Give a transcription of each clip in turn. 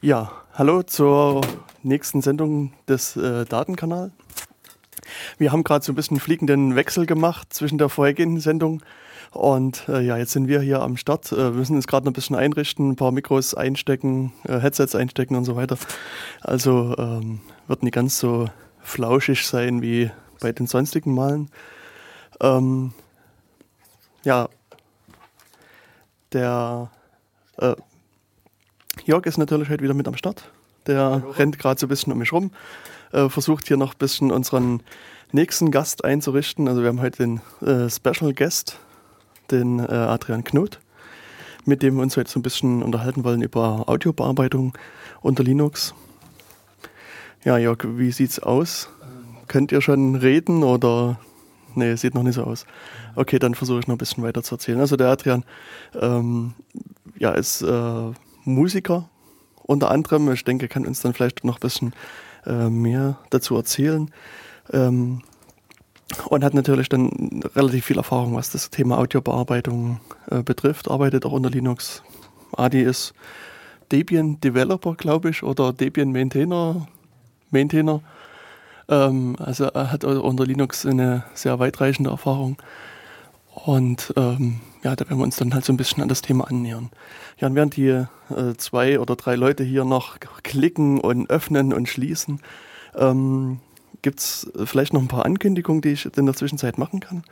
Ja, hallo zur nächsten Sendung des äh, Datenkanal. Wir haben gerade so ein bisschen fliegenden Wechsel gemacht zwischen der vorhergehenden Sendung und äh, ja, jetzt sind wir hier am Start. Äh, wir müssen uns gerade noch ein bisschen einrichten, ein paar Mikros einstecken, äh, Headsets einstecken und so weiter. Also ähm, wird nicht ganz so flauschig sein wie bei den sonstigen Malen. Ähm, ja, der äh, Jörg ist natürlich heute wieder mit am Start. Der Hallo. rennt gerade so ein bisschen um mich rum, äh, versucht hier noch ein bisschen unseren nächsten Gast einzurichten. Also wir haben heute den äh, Special Guest, den äh, Adrian Knut, mit dem wir uns heute so ein bisschen unterhalten wollen über Audiobearbeitung unter Linux. Ja, Jörg, wie sieht's aus? Könnt ihr schon reden oder Nee, sieht noch nicht so aus. Okay, dann versuche ich noch ein bisschen weiter zu erzählen. Also der Adrian ähm, ja, ist äh, Musiker unter anderem. Ich denke, kann uns dann vielleicht noch ein bisschen äh, mehr dazu erzählen. Ähm, und hat natürlich dann relativ viel Erfahrung, was das Thema Audiobearbeitung äh, betrifft. Arbeitet auch unter Linux. Adi ist Debian Developer, glaube ich, oder Debian Maintainer. Maintainer. Ähm, also er hat unter Linux eine sehr weitreichende Erfahrung. Und ähm, ja, da werden wir uns dann halt so ein bisschen an das Thema annähern. Ja, und während die äh, zwei oder drei Leute hier noch klicken und öffnen und schließen, ähm, gibt es vielleicht noch ein paar Ankündigungen, die ich in der Zwischenzeit machen kann.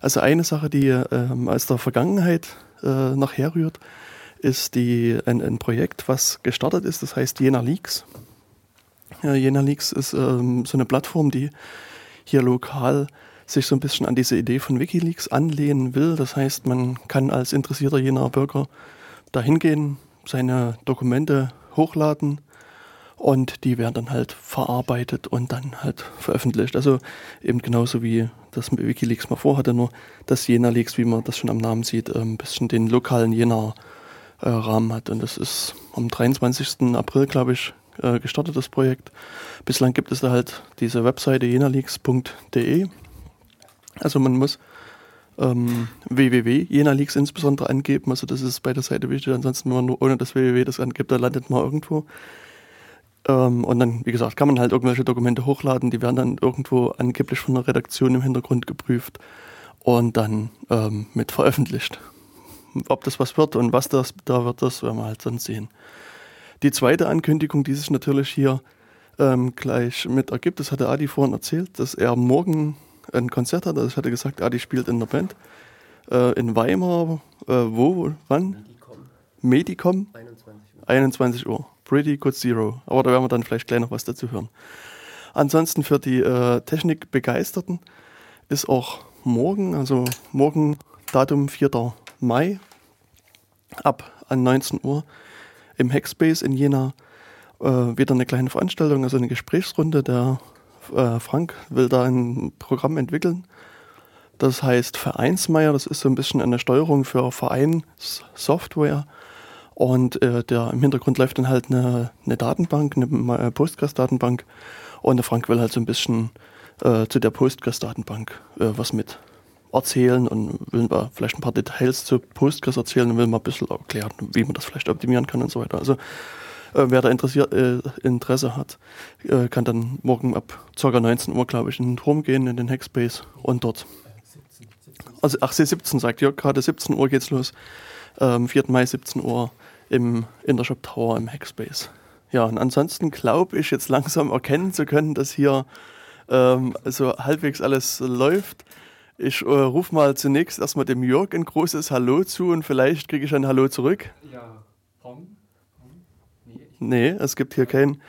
Also eine Sache, die ähm, aus der Vergangenheit äh, noch herrührt, ist die, ein, ein Projekt, was gestartet ist, das heißt Jena Leaks. Ja, Jena Leaks ist ähm, so eine Plattform, die hier lokal sich so ein bisschen an diese Idee von Wikileaks anlehnen will. Das heißt, man kann als interessierter Jener Bürger dahin gehen, seine Dokumente hochladen und die werden dann halt verarbeitet und dann halt veröffentlicht. Also eben genauso wie das Wikileaks mal vorhatte, nur dass Jena Leaks, wie man das schon am Namen sieht, ein bisschen den lokalen Jena äh, Rahmen hat. Und das ist am 23. April, glaube ich, äh, gestartet, das Projekt. Bislang gibt es da halt diese Webseite jenaleaks.de. Also man muss ähm, www jenaleaks insbesondere angeben. Also das ist bei der Seite wichtig. Ansonsten, wenn man nur ohne das www das angibt, da landet man irgendwo. Ähm, und dann, wie gesagt, kann man halt irgendwelche Dokumente hochladen. Die werden dann irgendwo angeblich von der Redaktion im Hintergrund geprüft und dann ähm, mit veröffentlicht. Ob das was wird und was das da wird, das werden wir halt dann sehen. Die zweite Ankündigung, die sich natürlich hier ähm, gleich mit ergibt, das hatte Adi vorhin erzählt, dass er morgen ein Konzert hat. Also ich hatte gesagt, Adi spielt in der Band äh, in Weimar. Äh, wo, wann? Medicom. Medicom? 21 Uhr. 21 Uhr. Pretty Good Zero. Aber da werden wir dann vielleicht gleich noch was dazu hören. Ansonsten für die äh, Technikbegeisterten ist auch morgen, also morgen Datum 4. Mai ab an 19 Uhr im Hackspace in Jena äh, wieder eine kleine Veranstaltung, also eine Gesprächsrunde. Der äh, Frank will da ein Programm entwickeln. Das heißt Vereinsmeier, das ist so ein bisschen eine Steuerung für Vereinssoftware. Und äh, der, im Hintergrund läuft dann halt eine, eine Datenbank, eine äh, Postgres-Datenbank. Und der Frank will halt so ein bisschen äh, zu der Postgres-Datenbank äh, was mit erzählen und will mal vielleicht ein paar Details zu Postgres erzählen und will mal ein bisschen erklären, wie man das vielleicht optimieren kann und so weiter. Also äh, wer da interessiert, äh, Interesse hat, äh, kann dann morgen ab ca. 19 Uhr, glaube ich, in den Turm gehen, in den Hackspace und dort. Also, ach, 17 sagt ihr, gerade 17 Uhr geht's los. Ähm, 4. Mai 17 Uhr im Intershop Tower im Hackspace. Ja, und ansonsten glaube ich jetzt langsam erkennen zu können, dass hier ähm, so halbwegs alles läuft. Ich äh, rufe mal zunächst erstmal dem Jörg ein großes Hallo zu und vielleicht kriege ich ein Hallo zurück. Ja? Nee, es gibt hier kein,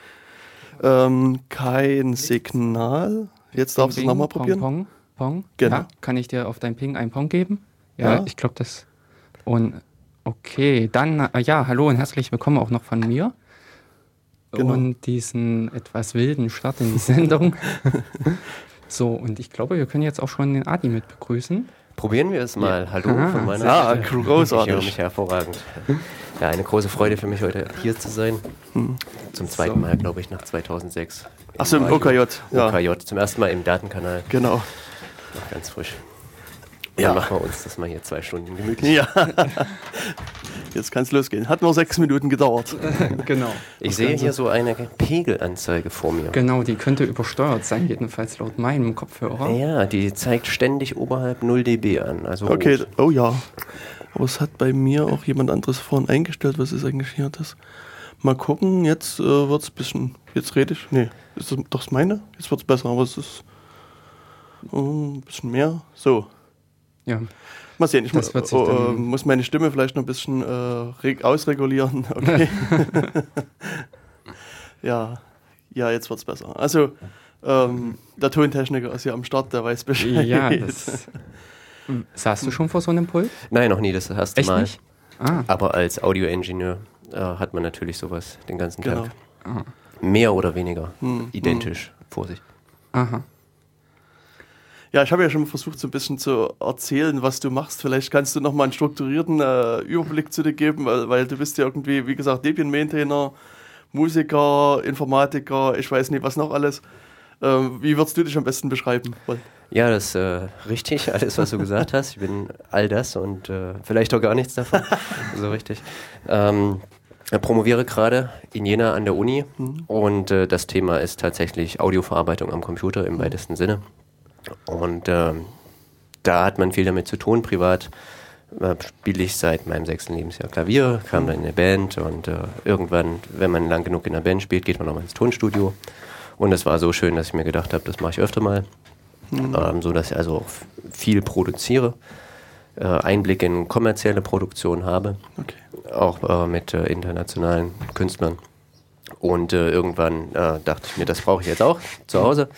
ähm, kein Signal. Jetzt darfst du es nochmal probieren. Pong, Pong. Genau. Ja, kann ich dir auf dein Ping einen Pong geben? Ja, ja. ich glaube das. Und okay, dann, äh, ja, hallo und herzlich willkommen auch noch von mir. Genau. Und diesen etwas wilden Start in die Sendung. So, und ich glaube, wir können jetzt auch schon den Adi mit begrüßen. Probieren wir es mal. Ja. Hallo Aha. von meiner ja, Seite. Ja, großartig. Ich mich hervorragend. Ja, eine große Freude für mich, heute hier zu sein. Hm. Zum zweiten so. Mal, glaube ich, nach 2006. Achso, im OKJ. Ja. OKJ, zum ersten Mal im Datenkanal. Genau. Noch ganz frisch. Ja. Dann machen wir uns das mal hier zwei Stunden gemütlich. Ja. jetzt kann es losgehen. Hat nur sechs Minuten gedauert. genau. Ich sehe hier so eine Pegelanzeige vor mir. Genau, die könnte übersteuert sein, jedenfalls laut meinem Kopfhörer. Ja, die zeigt ständig oberhalb 0 dB an. Also okay, rot. oh ja. Aber es hat bei mir auch jemand anderes vorhin eingestellt. Was ist eigentlich hier das? Mal gucken, jetzt äh, wird es ein bisschen. Jetzt rede ich. Nee, ist das doch meine? Jetzt wird es besser, aber es ist oh, ein bisschen mehr. So. Ja. Mal sehen, ich muss, oh, äh, muss, meine Stimme vielleicht noch ein bisschen äh, ausregulieren. Okay. ja. ja, jetzt wird es besser. Also, ähm, der Tontechniker ist ja am Start, der weiß Bescheid. Ja, das Saßt du schon vor so einem Pult? Nein, noch nie, das erste Echt Mal. Nicht? Ah. Aber als Audioingenieur äh, hat man natürlich sowas den ganzen genau. Tag. Ah. Mehr oder weniger hm. identisch hm. vor sich. Aha. Ja, ich habe ja schon versucht, so ein bisschen zu erzählen, was du machst. Vielleicht kannst du noch mal einen strukturierten äh, Überblick zu dir geben, weil, weil, du bist ja irgendwie, wie gesagt, Debian-Maintainer, Musiker, Informatiker, ich weiß nicht, was noch alles. Ähm, wie würdest du dich am besten beschreiben? Ja, das ist äh, richtig, alles, was du gesagt hast. Ich bin all das und äh, vielleicht auch gar nichts davon. so richtig. Ähm, ich promoviere gerade in Jena an der Uni mhm. und äh, das Thema ist tatsächlich Audioverarbeitung am Computer im weitesten Sinne. Und ähm, da hat man viel damit zu tun. Privat äh, spiele ich seit meinem sechsten Lebensjahr Klavier, kam dann in eine Band und äh, irgendwann, wenn man lang genug in einer Band spielt, geht man nochmal ins Tonstudio. Und es war so schön, dass ich mir gedacht habe, das mache ich öfter mal. Mhm. Ähm, so dass ich also viel produziere, äh, Einblick in kommerzielle Produktion habe, okay. auch äh, mit äh, internationalen Künstlern. Und äh, irgendwann dachte ich mir, das brauche ich jetzt auch zu Hause.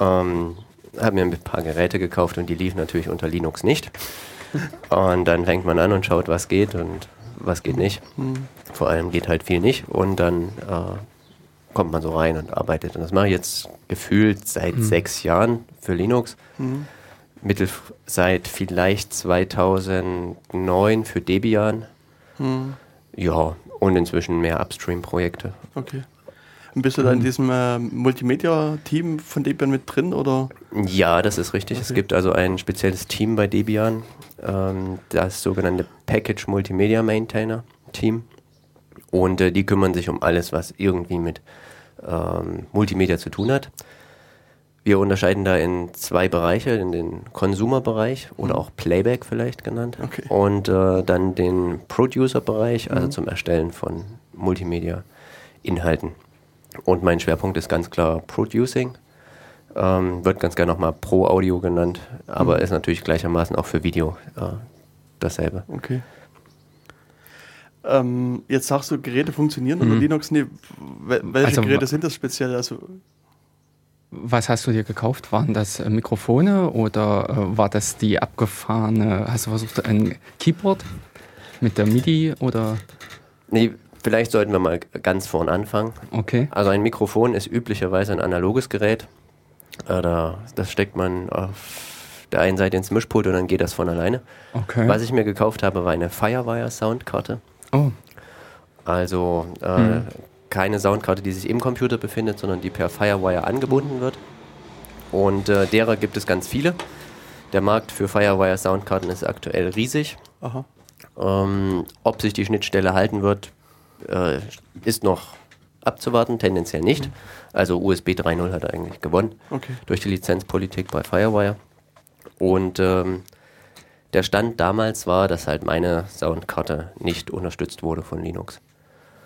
Ähm, habe mir ein paar Geräte gekauft und die liefen natürlich unter Linux nicht. Und dann fängt man an und schaut, was geht und was geht nicht. Vor allem geht halt viel nicht. Und dann äh, kommt man so rein und arbeitet. Und das mache ich jetzt gefühlt seit mhm. sechs Jahren für Linux. Mhm. Mittel seit vielleicht 2009 für Debian. Mhm. Ja, und inzwischen mehr Upstream-Projekte. Okay. Und bist du da in mhm. diesem äh, Multimedia-Team von Debian mit drin? Oder? Ja, das ist richtig. Okay. Es gibt also ein spezielles Team bei Debian, ähm, das sogenannte Package Multimedia Maintainer Team. Und äh, die kümmern sich um alles, was irgendwie mit ähm, Multimedia zu tun hat. Wir unterscheiden da in zwei Bereiche, in den Consumer-Bereich oder mhm. auch Playback vielleicht genannt okay. und äh, dann den Producer-Bereich, also mhm. zum Erstellen von Multimedia-Inhalten. Und mein Schwerpunkt ist ganz klar Producing. Ähm, wird ganz gerne nochmal Pro Audio genannt, aber mhm. ist natürlich gleichermaßen auch für Video äh, dasselbe. Okay. Ähm, jetzt sagst du, Geräte funktionieren mhm. unter Linux. Nee, welche also, Geräte sind das speziell? Also, was hast du dir gekauft? Waren das äh, Mikrofone oder äh, war das die abgefahrene, hast du versucht, ein Keyboard mit der MIDI oder? Nee, vielleicht sollten wir mal ganz vorn anfangen. Okay. Also ein Mikrofon ist üblicherweise ein analoges Gerät. Äh, da, das steckt man auf der einen Seite ins Mischpult und dann geht das von alleine. Okay. Was ich mir gekauft habe, war eine Firewire Soundkarte. Oh. Also äh, hm. keine Soundkarte, die sich im Computer befindet, sondern die per Firewire angebunden wird. Und äh, derer gibt es ganz viele. Der Markt für Firewire Soundkarten ist aktuell riesig. Ähm, ob sich die Schnittstelle halten wird, äh, ist noch abzuwarten, tendenziell nicht. Also USB 3.0 hat eigentlich gewonnen okay. durch die Lizenzpolitik bei Firewire. Und ähm, der Stand damals war, dass halt meine Soundkarte nicht unterstützt wurde von Linux.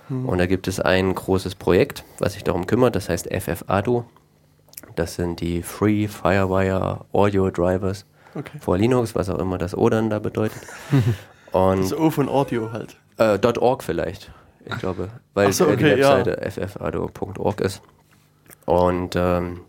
Hm. Und da gibt es ein großes Projekt, was sich darum kümmert, das heißt FFADO. Das sind die Free Firewire Audio Drivers okay. vor Linux, was auch immer das O dann da bedeutet. Und das O von Audio halt. Äh, .org vielleicht, ich glaube, weil so, okay, die Webseite ja. ffado.org ist. Und ähm,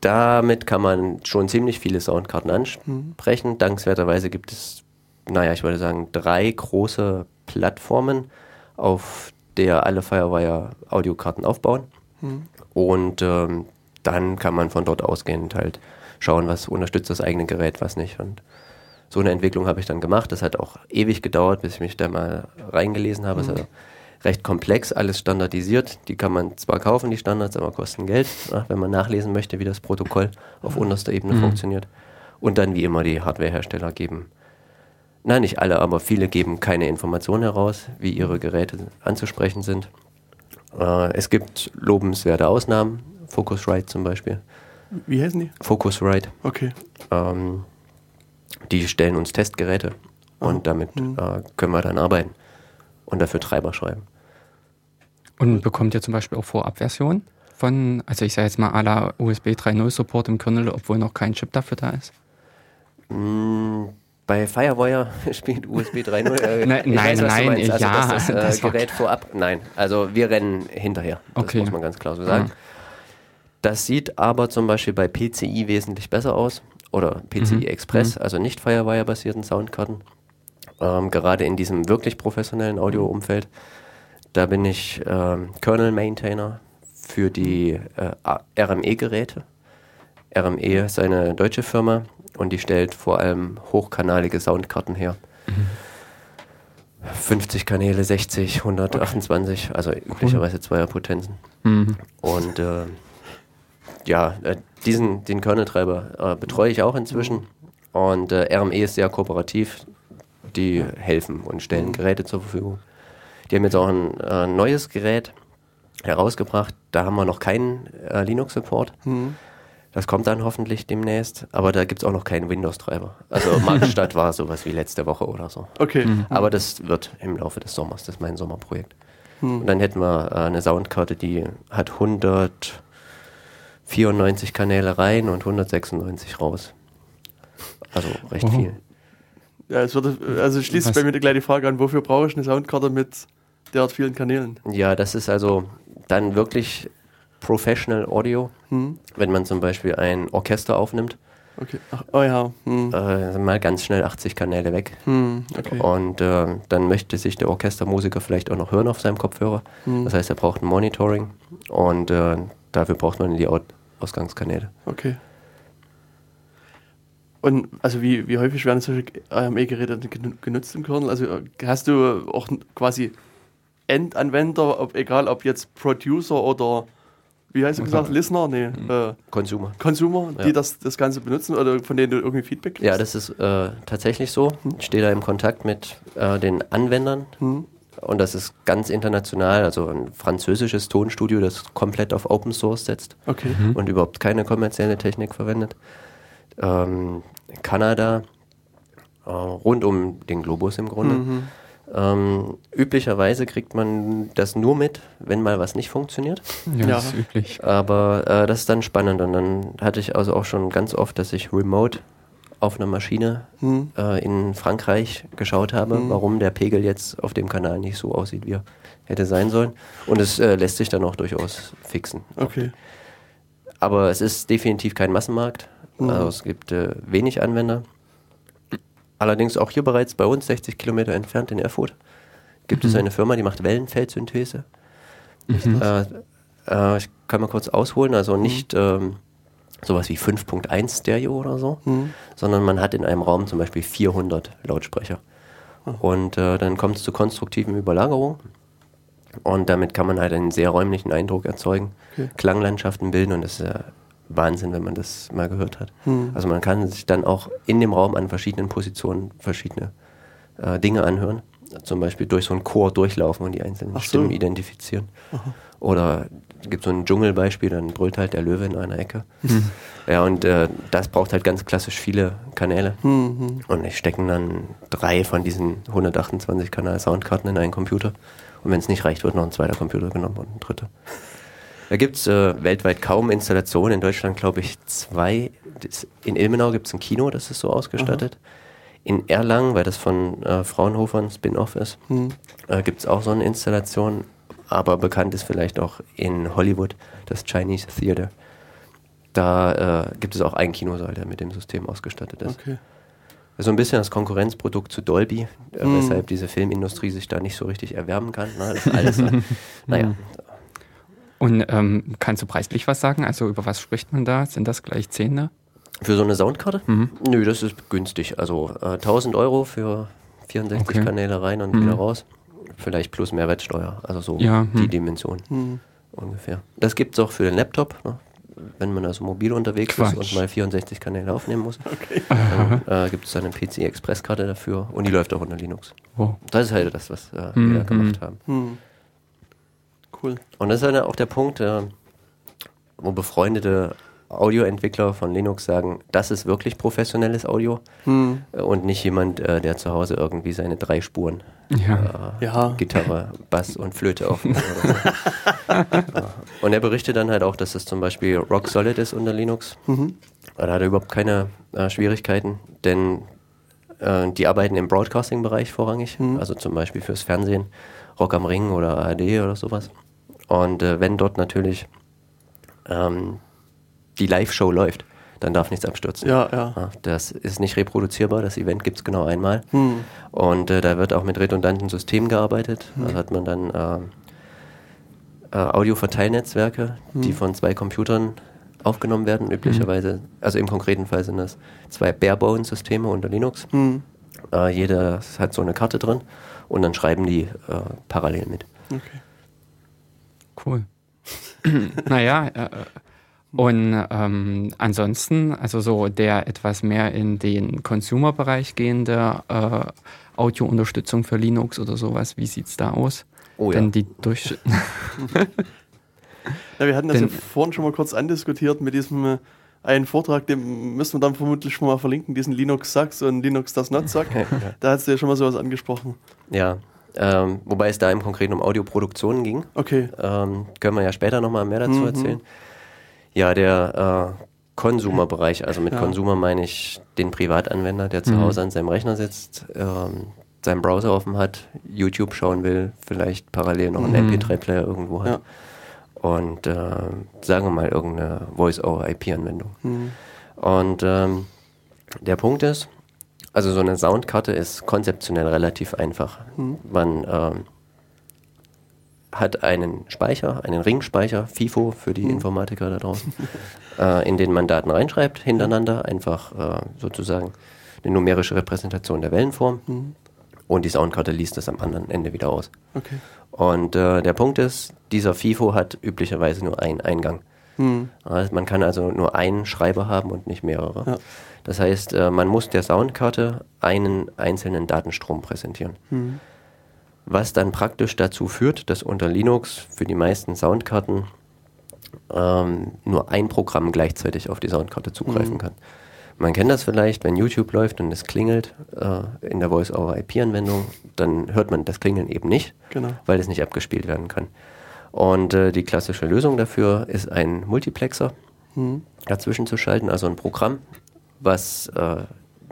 damit kann man schon ziemlich viele Soundkarten ansprechen. Mhm. Dankenswerterweise gibt es, naja, ich würde sagen, drei große Plattformen, auf der alle Firewire Audiokarten aufbauen. Mhm. Und ähm, dann kann man von dort ausgehend halt schauen, was unterstützt das eigene Gerät, was nicht. Und so eine Entwicklung habe ich dann gemacht. Das hat auch ewig gedauert, bis ich mich da mal reingelesen habe. Mhm. Also recht komplex, alles standardisiert. Die kann man zwar kaufen, die Standards, aber kosten Geld, wenn man nachlesen möchte, wie das Protokoll auf unterster Ebene mhm. funktioniert. Und dann wie immer die Hardwarehersteller geben Nein, nicht alle, aber viele geben keine Informationen heraus, wie ihre Geräte anzusprechen sind. Äh, es gibt lobenswerte Ausnahmen, Focusrite zum Beispiel. Wie heißen die? Focusrite. Okay. Ähm, die stellen uns Testgeräte und oh. damit mhm. äh, können wir dann arbeiten und dafür Treiber schreiben. Und bekommt ihr zum Beispiel auch Vorabversionen von, also ich sage jetzt mal la USB 3.0 Support im Kernel, obwohl noch kein Chip dafür da ist? Mm, bei Firewire spielt USB 3.0. Äh, nein, nein, weiß, nein also ja. Das, das, äh, das Gerät vorab, nein. Also wir rennen hinterher. Das okay. muss man ganz klar so sagen. Mhm. Das sieht aber zum Beispiel bei PCI wesentlich besser aus oder PCI mhm. Express, mhm. also nicht Firewire-basierten Soundkarten. Ähm, gerade in diesem wirklich professionellen Audio-Umfeld. Da bin ich ähm, Kernel-Maintainer für die äh, RME-Geräte. RME ist eine deutsche Firma und die stellt vor allem hochkanalige Soundkarten her. Mhm. 50 Kanäle, 60, 128, okay. also üblicherweise Zweierpotenzen. Mhm. Und äh, ja, äh, diesen, den Kernel-Treiber äh, betreue ich auch inzwischen. Und äh, RME ist sehr kooperativ. Die helfen und stellen mhm. Geräte zur Verfügung. Die haben jetzt auch ein äh, neues Gerät herausgebracht. Da haben wir noch keinen äh, Linux-Support. Mhm. Das kommt dann hoffentlich demnächst, aber da gibt es auch noch keinen Windows-Treiber. Also Marktstadt war sowas wie letzte Woche oder so. Okay. Mhm. Aber das wird im Laufe des Sommers, das ist mein Sommerprojekt. Mhm. Und dann hätten wir äh, eine Soundkarte, die hat 100 94 Kanäle rein und 196 raus. Also recht oh. viel. Ja, es wird, also schließt Was? bei mir gleich die Frage an, wofür brauche ich eine Soundkarte mit derart vielen Kanälen? Ja, das ist also dann wirklich Professional Audio, hm. wenn man zum Beispiel ein Orchester aufnimmt. Okay. Ach, oh ja. Hm. Äh, mal ganz schnell 80 Kanäle weg. Hm. Okay. Und äh, dann möchte sich der Orchestermusiker vielleicht auch noch hören auf seinem Kopfhörer. Hm. Das heißt, er braucht ein Monitoring und äh, dafür braucht man die Ausgangskanäle. Okay. Und also wie, wie häufig werden solche AME-Geräte genutzt im Kernel? Also hast du auch quasi Endanwender, ob, egal ob jetzt Producer oder wie heißt du gesagt, Listener? Nee. Mhm. Äh, Consumer. Consumer, die ja. das, das Ganze benutzen oder von denen du irgendwie Feedback kriegst? Ja, das ist äh, tatsächlich so. Hm. Ich stehe da im Kontakt mit äh, den Anwendern hm. Und das ist ganz international, also ein französisches Tonstudio, das komplett auf Open Source setzt okay. mhm. und überhaupt keine kommerzielle Technik verwendet. Ähm, Kanada, äh, rund um den Globus im Grunde. Mhm. Ähm, üblicherweise kriegt man das nur mit, wenn mal was nicht funktioniert. Ja, ja. das ist üblich. Aber äh, das ist dann spannend und dann hatte ich also auch schon ganz oft, dass ich remote auf einer Maschine hm. äh, in Frankreich geschaut habe, hm. warum der Pegel jetzt auf dem Kanal nicht so aussieht, wie er hätte sein sollen. Und es äh, lässt sich dann auch durchaus fixen. Okay. Aber es ist definitiv kein Massenmarkt. Hm. Also es gibt äh, wenig Anwender. Allerdings auch hier bereits bei uns, 60 Kilometer entfernt in Erfurt, gibt mhm. es eine Firma, die macht Wellenfeldsynthese. Mhm. Ich kann mal kurz ausholen, also nicht mhm. ähm, sowas wie 5.1 Stereo oder so, mhm. sondern man hat in einem Raum zum Beispiel 400 Lautsprecher. Mhm. Und äh, dann kommt es zu konstruktiven Überlagerungen. Und damit kann man halt einen sehr räumlichen Eindruck erzeugen, okay. Klanglandschaften bilden und das ist ja Wahnsinn, wenn man das mal gehört hat. Mhm. Also man kann sich dann auch in dem Raum an verschiedenen Positionen verschiedene äh, Dinge anhören. Zum Beispiel durch so einen Chor durchlaufen und die einzelnen so. Stimmen identifizieren. Aha. Oder gibt so ein Dschungelbeispiel, dann brüllt halt der Löwe in einer Ecke. Mhm. Ja, und äh, das braucht halt ganz klassisch viele Kanäle. Mhm. Und ich stecken dann drei von diesen 128 Kanal Soundkarten in einen Computer. Und wenn es nicht reicht, wird noch ein zweiter Computer genommen und ein dritter. Da gibt es äh, weltweit kaum Installationen. In Deutschland glaube ich zwei. In Ilmenau gibt es ein Kino, das ist so ausgestattet. Aha. In Erlangen, weil das von äh, Fraunhofer ein Spin-off ist, mhm. äh, gibt es auch so eine Installation aber bekannt ist vielleicht auch in Hollywood das Chinese Theater. Da äh, gibt es auch einen Kinosaal, der mit dem System ausgestattet ist. Okay. So ein bisschen das Konkurrenzprodukt zu Dolby, äh, mm. weshalb diese Filmindustrie sich da nicht so richtig erwärmen kann. Ne? Das ist alles, naja. Mhm. Und ähm, kannst du preislich was sagen? Also über was spricht man da? Sind das gleich Zehner? Für so eine Soundkarte? Mhm. Nö, das ist günstig. Also äh, 1000 Euro für 64 okay. Kanäle rein und mhm. wieder raus vielleicht plus Mehrwertsteuer, also so ja, die hm. Dimension hm. ungefähr. Das gibt es auch für den Laptop. Ne? wenn man also mobil unterwegs Quatsch. ist und mal 64 Kanäle aufnehmen muss. Okay. Dann äh, gibt es eine PC Express Karte dafür und die läuft auch unter Linux. Oh. Das ist halt das, was äh, mhm. wir da gemacht haben. Mhm. Cool. Und das ist halt auch der Punkt, äh, wo befreundete Audioentwickler von Linux sagen, das ist wirklich professionelles Audio hm. und nicht jemand, äh, der zu Hause irgendwie seine drei Spuren ja. Äh, ja. Gitarre, Bass und Flöte aufnimmt. so. Und er berichtet dann halt auch, dass das zum Beispiel rock solid ist unter Linux. Mhm. Da hat er überhaupt keine äh, Schwierigkeiten, denn äh, die arbeiten im Broadcasting-Bereich vorrangig, mhm. also zum Beispiel fürs Fernsehen, Rock am Ring oder ARD oder sowas. Und äh, wenn dort natürlich ähm, die Live-Show läuft, dann darf nichts abstürzen. Ja, ja. Das ist nicht reproduzierbar, das Event gibt es genau einmal. Hm. Und äh, da wird auch mit redundanten Systemen gearbeitet. Hm. Da hat man dann äh, äh, Audio-Verteilnetzwerke, hm. die von zwei Computern aufgenommen werden. Üblicherweise, hm. also im konkreten Fall sind das zwei Barebone-Systeme unter Linux. Hm. Äh, jeder hat so eine Karte drin und dann schreiben die äh, parallel mit. Okay. Cool. naja, äh, und ähm, ansonsten, also so der etwas mehr in den Consumer-Bereich gehende äh, Audio-Unterstützung für Linux oder sowas, wie sieht es da aus? Oh ja. Denn die durch ja, wir hatten das Denn, ja vorhin schon mal kurz andiskutiert mit diesem äh, einen Vortrag, den müssen wir dann vermutlich schon mal verlinken, diesen Linux Sucks und Linux Does Not Suck. Da hast du ja schon mal sowas angesprochen. Ja, ähm, wobei es da im Konkreten um Audioproduktionen ging. Okay. Ähm, können wir ja später nochmal mehr dazu mhm. erzählen. Ja, der äh, Konsumerbereich, also mit ja. Konsumer meine ich den Privatanwender, der zu mhm. Hause an seinem Rechner sitzt, ähm, seinen Browser offen hat, YouTube schauen will, vielleicht parallel noch einen mhm. MP3-Player irgendwo hat. Ja. Und äh, sagen wir mal irgendeine Voice-over-IP-Anwendung. Mhm. Und ähm, der Punkt ist, also so eine Soundkarte ist konzeptionell relativ einfach. Mhm. Man ähm, hat einen Speicher, einen Ringspeicher, FIFO für die mhm. Informatiker da draußen, äh, in den man Daten reinschreibt, hintereinander, einfach äh, sozusagen eine numerische Repräsentation der Wellenform. Mhm. Und die Soundkarte liest das am anderen Ende wieder aus. Okay. Und äh, der Punkt ist, dieser FIFO hat üblicherweise nur einen Eingang. Mhm. Also man kann also nur einen Schreiber haben und nicht mehrere. Ja. Das heißt, äh, man muss der Soundkarte einen einzelnen Datenstrom präsentieren. Mhm was dann praktisch dazu führt, dass unter Linux für die meisten Soundkarten ähm, nur ein Programm gleichzeitig auf die Soundkarte zugreifen mhm. kann. Man kennt das vielleicht, wenn YouTube läuft und es klingelt äh, in der Voice-over-IP-Anwendung, dann hört man das Klingeln eben nicht, genau. weil es nicht abgespielt werden kann. Und äh, die klassische Lösung dafür ist ein Multiplexer mhm. dazwischen zu schalten, also ein Programm, was äh,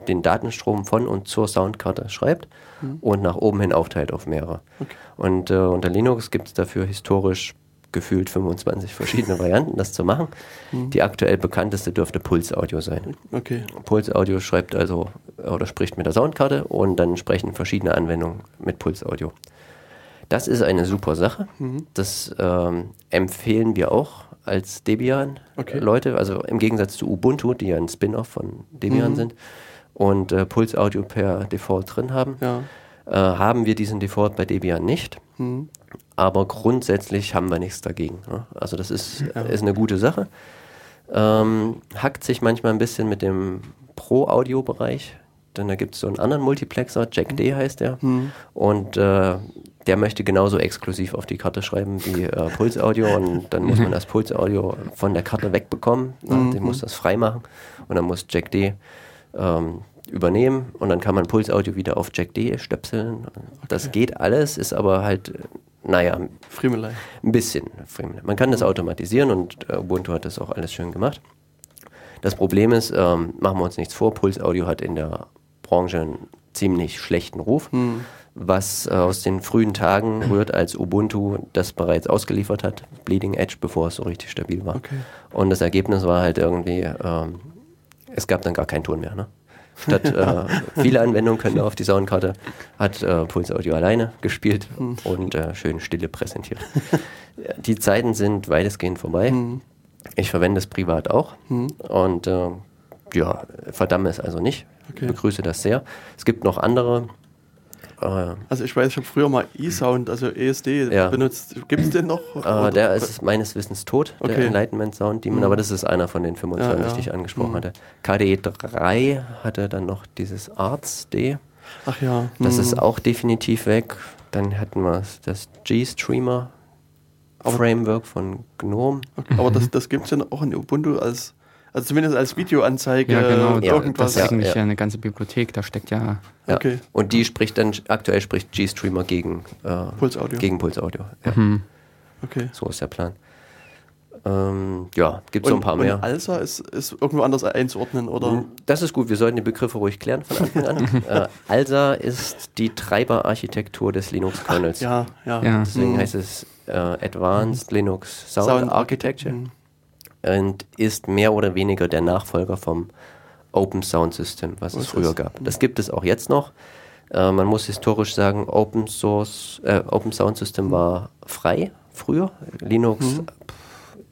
den Datenstrom von und zur Soundkarte schreibt mhm. und nach oben hin aufteilt auf mehrere. Okay. Und äh, unter Linux gibt es dafür historisch gefühlt 25 verschiedene Varianten, das zu machen. Mhm. Die aktuell bekannteste dürfte Pulse Audio sein. Okay. Pulse Audio schreibt also oder spricht mit der Soundkarte und dann sprechen verschiedene Anwendungen mit Pulse Audio. Das ist eine super Sache. Mhm. Das ähm, empfehlen wir auch als Debian-Leute. Okay. Also im Gegensatz zu Ubuntu, die ja ein Spin-off von Debian mhm. sind, und äh, Pulse Audio per Default drin haben. Ja. Äh, haben wir diesen Default bei Debian nicht. Mhm. Aber grundsätzlich haben wir nichts dagegen. Ne? Also das ist, ja. ist eine gute Sache. Ähm, hackt sich manchmal ein bisschen mit dem Pro-Audio-Bereich, denn da gibt es so einen anderen Multiplexer, Jack D heißt der. Mhm. Und äh, der möchte genauso exklusiv auf die Karte schreiben wie äh, Pulse Audio und dann muss man das Pulse Audio von der Karte wegbekommen. Mhm. Den muss das freimachen und dann muss Jack D ähm, übernehmen und dann kann man Pulsaudio wieder auf Jack D stöpseln. Okay. Das geht alles, ist aber halt, naja, Friemelei. ein bisschen Friemelei. Man kann das automatisieren und äh, Ubuntu hat das auch alles schön gemacht. Das Problem ist, ähm, machen wir uns nichts vor, Pulsaudio hat in der Branche einen ziemlich schlechten Ruf, hm. was äh, aus den frühen Tagen rührt, als Ubuntu das bereits ausgeliefert hat, Bleeding Edge, bevor es so richtig stabil war. Okay. Und das Ergebnis war halt irgendwie, ähm, es gab dann gar keinen Ton mehr. Ne? Statt äh, viele Anwendungen können auf die Soundkarte, hat äh, Pulse Audio alleine gespielt hm. und äh, schön Stille präsentiert. die Zeiten sind weitestgehend vorbei. Hm. Ich verwende es privat auch hm. und äh, ja, verdamme es also nicht. Okay. Begrüße das sehr. Es gibt noch andere Äh, also ich weiß, ich habe früher mal E-Sound, also ESD ja. benutzt. Gibt es den noch? Äh, der ist meines Wissens tot, okay. der Enlightenment Sound Demon, mhm. aber das ist einer von den 25, ja, ja. die ich angesprochen mhm. hatte. KDE 3 hatte dann noch dieses Arts D. Ach ja. Das mhm. ist auch definitiv weg. Dann hatten wir das G-Streamer Framework von GNOME. Okay. Aber das, das gibt es ja auch in Ubuntu als also zumindest als Videoanzeige. Ja, genau. Irgendwas. Das ist eigentlich ja. eine ganze Bibliothek, da steckt ja. ja. Okay. Und die spricht dann, aktuell spricht G-Streamer gegen äh, Puls Audio. Gegen Puls Audio. Ja. Mhm. Okay. So ist der Plan. Ähm, ja, gibt es so ein paar mehr. Und ALSA ist, ist irgendwo anders einzuordnen, oder? Hm, das ist gut, wir sollten die Begriffe ruhig klären von Anfang an. äh, ALSA ist die Treiberarchitektur des Linux-Kernels. Ja, ja. ja. Deswegen mhm. heißt es äh, Advanced Linux Sound, Sound Architecture. Mhm und ist mehr oder weniger der Nachfolger vom Open Sound System, was, was es früher gab. Das gibt es auch jetzt noch. Äh, man muss historisch sagen, Open Source, äh, Open Sound System war frei früher. Linux, mhm.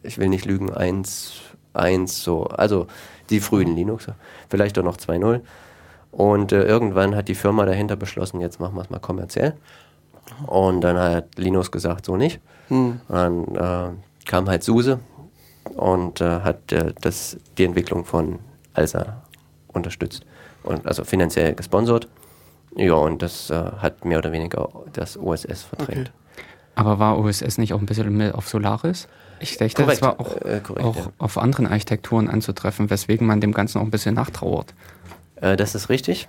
ich will nicht lügen, 1, 1 so, also die frühen Linux, vielleicht auch noch 2.0. Und äh, irgendwann hat die Firma dahinter beschlossen, jetzt machen wir es mal kommerziell. Und dann hat Linux gesagt, so nicht. Mhm. dann äh, kam halt SUSE, und äh, hat äh, das, die Entwicklung von ALSA unterstützt und also finanziell gesponsert. Ja, und das äh, hat mehr oder weniger das OSS verdrängt. Okay. Aber war OSS nicht auch ein bisschen mehr auf Solaris? Ich denke, das war auch, äh, korrekt, auch ja. auf anderen Architekturen anzutreffen, weswegen man dem Ganzen auch ein bisschen nachtrauert. Äh, das ist richtig.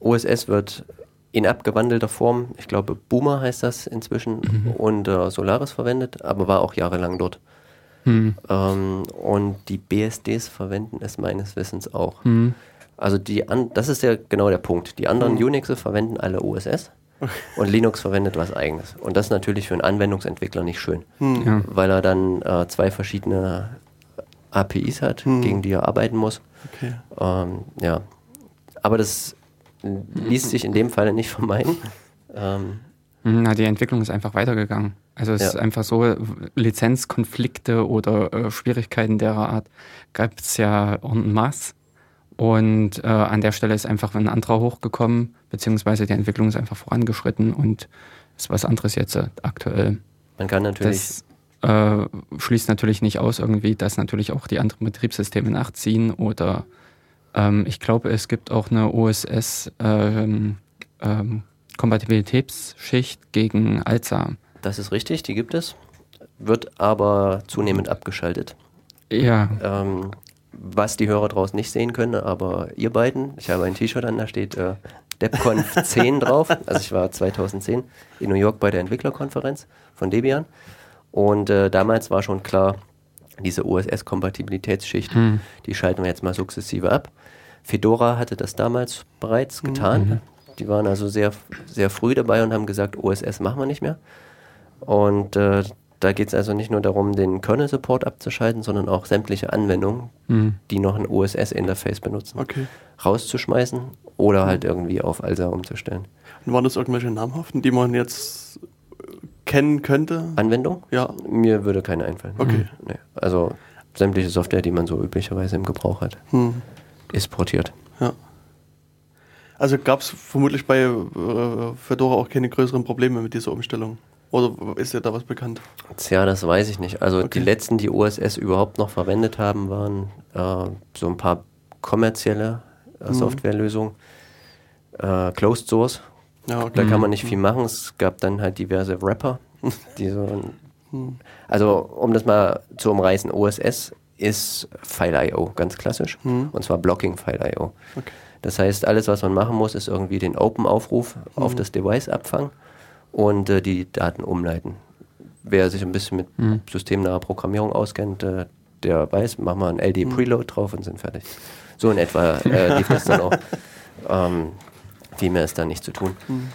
OSS wird in abgewandelter Form, ich glaube Boomer heißt das inzwischen, mhm. unter Solaris verwendet, aber war auch jahrelang dort. Hm. Ähm, und die BSDs verwenden es meines Wissens auch. Hm. Also die an, das ist ja genau der Punkt. Die anderen hm. Unixe verwenden alle OSS und Linux verwendet was eigenes. Und das ist natürlich für einen Anwendungsentwickler nicht schön, hm. ja. weil er dann äh, zwei verschiedene APIs hat, hm. gegen die er arbeiten muss. Okay. Ähm, ja. Aber das ließ sich in dem Fall nicht vermeiden. Ähm, na, die Entwicklung ist einfach weitergegangen. Also es ja. ist einfach so, Lizenzkonflikte oder äh, Schwierigkeiten derer Art gab es ja en masse. Und äh, an der Stelle ist einfach ein anderer hochgekommen, beziehungsweise die Entwicklung ist einfach vorangeschritten und ist was anderes jetzt äh, aktuell. Man kann natürlich. Das äh, schließt natürlich nicht aus, irgendwie, dass natürlich auch die anderen Betriebssysteme nachziehen oder ähm, ich glaube, es gibt auch eine OSS ähm, ähm, Kompatibilitätsschicht gegen Alza. Das ist richtig, die gibt es, wird aber zunehmend abgeschaltet. Ja. Ähm, was die Hörer draußen nicht sehen können, aber ihr beiden, ich habe ein T-Shirt an, da steht äh, DevConf 10 drauf. Also ich war 2010 in New York bei der Entwicklerkonferenz von Debian und äh, damals war schon klar, diese OSS-Kompatibilitätsschicht, hm. die schalten wir jetzt mal sukzessive ab. Fedora hatte das damals bereits getan. Mhm. Die waren also sehr, sehr früh dabei und haben gesagt, OSS machen wir nicht mehr. Und äh, da geht es also nicht nur darum, den Kernel-Support abzuschalten, sondern auch sämtliche Anwendungen, mhm. die noch ein OSS-Interface benutzen, okay. rauszuschmeißen oder mhm. halt irgendwie auf ALSA umzustellen. Und waren das irgendwelche namhaften, die man jetzt kennen könnte? Anwendung? Ja. Mir würde keine einfallen. Okay. Nee. Also sämtliche Software, die man so üblicherweise im Gebrauch hat, mhm. ist portiert. Ja. Also gab es vermutlich bei äh, Fedora auch keine größeren Probleme mit dieser Umstellung? Oder ist dir da was bekannt? Tja, das weiß ich nicht. Also okay. die letzten, die OSS überhaupt noch verwendet haben, waren äh, so ein paar kommerzielle äh, mhm. Softwarelösungen. Äh, Closed Source. Ja, okay. Da kann man nicht viel mhm. machen. Es gab dann halt diverse Rapper, die so. Mhm. Also, um das mal zu umreißen, OSS ist File.io, ganz klassisch. Mhm. Und zwar Blocking File.io. Okay. Das heißt, alles, was man machen muss, ist irgendwie den Open-Aufruf auf das Device abfangen und äh, die Daten umleiten. Wer sich ein bisschen mit mhm. systemnaher Programmierung auskennt, äh, der weiß, machen wir ein LD-Preload mhm. drauf und sind fertig. So in etwa äh, lief das dann auch. Ähm, viel mehr ist da nicht zu tun. Mhm.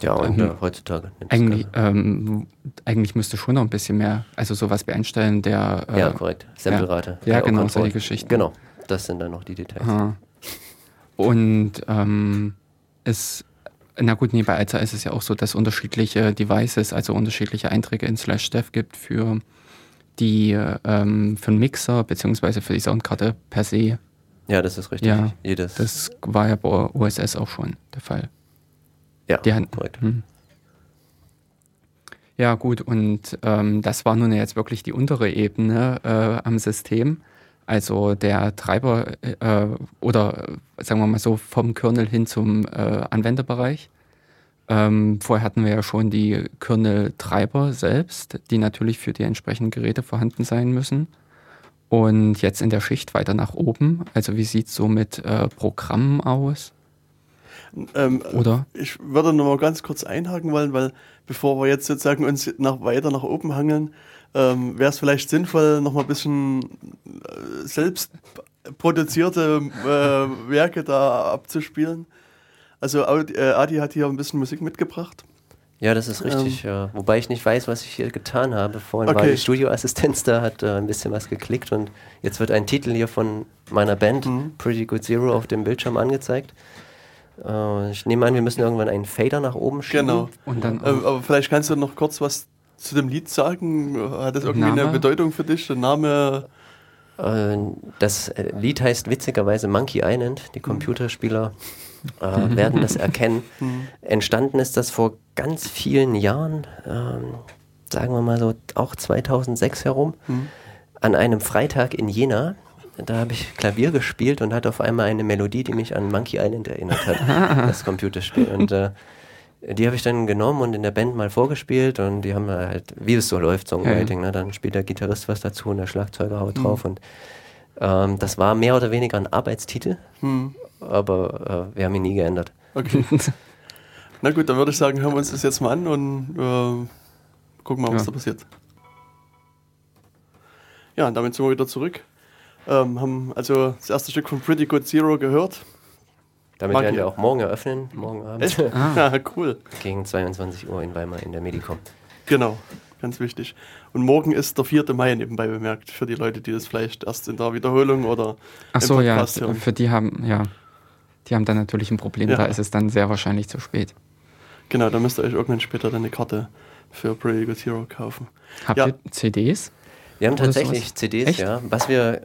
Ja, und ähm, heutzutage. Eigentlich, ähm, eigentlich müsste schon noch ein bisschen mehr, also sowas wie einstellen, der. Äh, ja, korrekt. Samplerate. Ja, ja genau, solche Geschichten. Genau, das sind dann noch die Details. Aha. Und ähm, es na gut, nee, bei Alza ist es ja auch so, dass unterschiedliche Devices, also unterschiedliche Einträge in Slash Dev gibt für die ähm, für den Mixer beziehungsweise für die Soundkarte per se. Ja, das ist richtig. Ja, Jedes. Das war ja bei OSS auch schon der Fall. Ja, die hatten, korrekt. Hm. Ja, gut, und ähm, das war nun jetzt wirklich die untere Ebene äh, am System. Also der Treiber äh, oder sagen wir mal so vom Kernel hin zum äh, Anwenderbereich. Ähm, vorher hatten wir ja schon die Kernel-Treiber selbst, die natürlich für die entsprechenden Geräte vorhanden sein müssen. Und jetzt in der Schicht weiter nach oben. Also wie sieht es so mit äh, Programmen aus? Ähm, Oder? Ich würde noch mal ganz kurz einhaken wollen, weil bevor wir jetzt sozusagen uns nach, weiter nach oben hangeln, ähm, wäre es vielleicht sinnvoll, noch mal ein bisschen äh, selbst produzierte äh, Werke da abzuspielen. Also äh, Adi hat hier ein bisschen Musik mitgebracht. Ja, das ist richtig. Ähm, ja. Wobei ich nicht weiß, was ich hier getan habe. Vorhin okay. war die Studioassistenz da, hat äh, ein bisschen was geklickt und jetzt wird ein Titel hier von meiner Band, mhm. Pretty Good Zero, auf dem Bildschirm angezeigt. Äh, ich nehme an, wir müssen irgendwann einen Fader nach oben schieben. Genau. Und dann äh, aber vielleicht kannst du noch kurz was zu dem Lied sagen. Hat das irgendwie Name? eine Bedeutung für dich? Der Name? Äh, das äh, Lied heißt witzigerweise Monkey Island. Die Computerspieler äh, werden das erkennen. Mhm. Entstanden ist das vor ganz vielen Jahren, ähm, sagen wir mal so auch 2006 herum, mhm. an einem Freitag in Jena. Da habe ich Klavier gespielt und hatte auf einmal eine Melodie, die mich an Monkey Island erinnert hat, das Computerspiel. Und äh, die habe ich dann genommen und in der Band mal vorgespielt und die haben halt, wie es so läuft, Songwriting, ja. ne? dann spielt der Gitarrist was dazu und der Schlagzeuger haut mhm. drauf und ähm, das war mehr oder weniger ein Arbeitstitel, mhm. aber äh, wir haben ihn nie geändert. Okay. Na gut, dann würde ich sagen, hören wir uns das jetzt mal an und äh, gucken mal, was ja. da passiert. Ja, und damit sind wir wieder zurück. Ähm, haben also das erste Stück von Pretty Good Zero gehört. Damit Mag werden wir auch morgen eröffnen, morgen Abend. Ah. Ja, cool. Gegen 22 Uhr in Weimar in der Medicom. Genau, ganz wichtig. Und morgen ist der 4. Mai nebenbei bemerkt, für die Leute, die das vielleicht erst in der Wiederholung oder Ach so, ja, hören. für die haben, ja, die haben dann natürlich ein Problem, ja. da ist es dann sehr wahrscheinlich zu spät. Genau, da müsst ihr euch irgendwann später dann eine Karte für Pretty Good Hero kaufen. Habt ja. ihr CDs? Wir haben tatsächlich CDs, Echt? ja. Was wir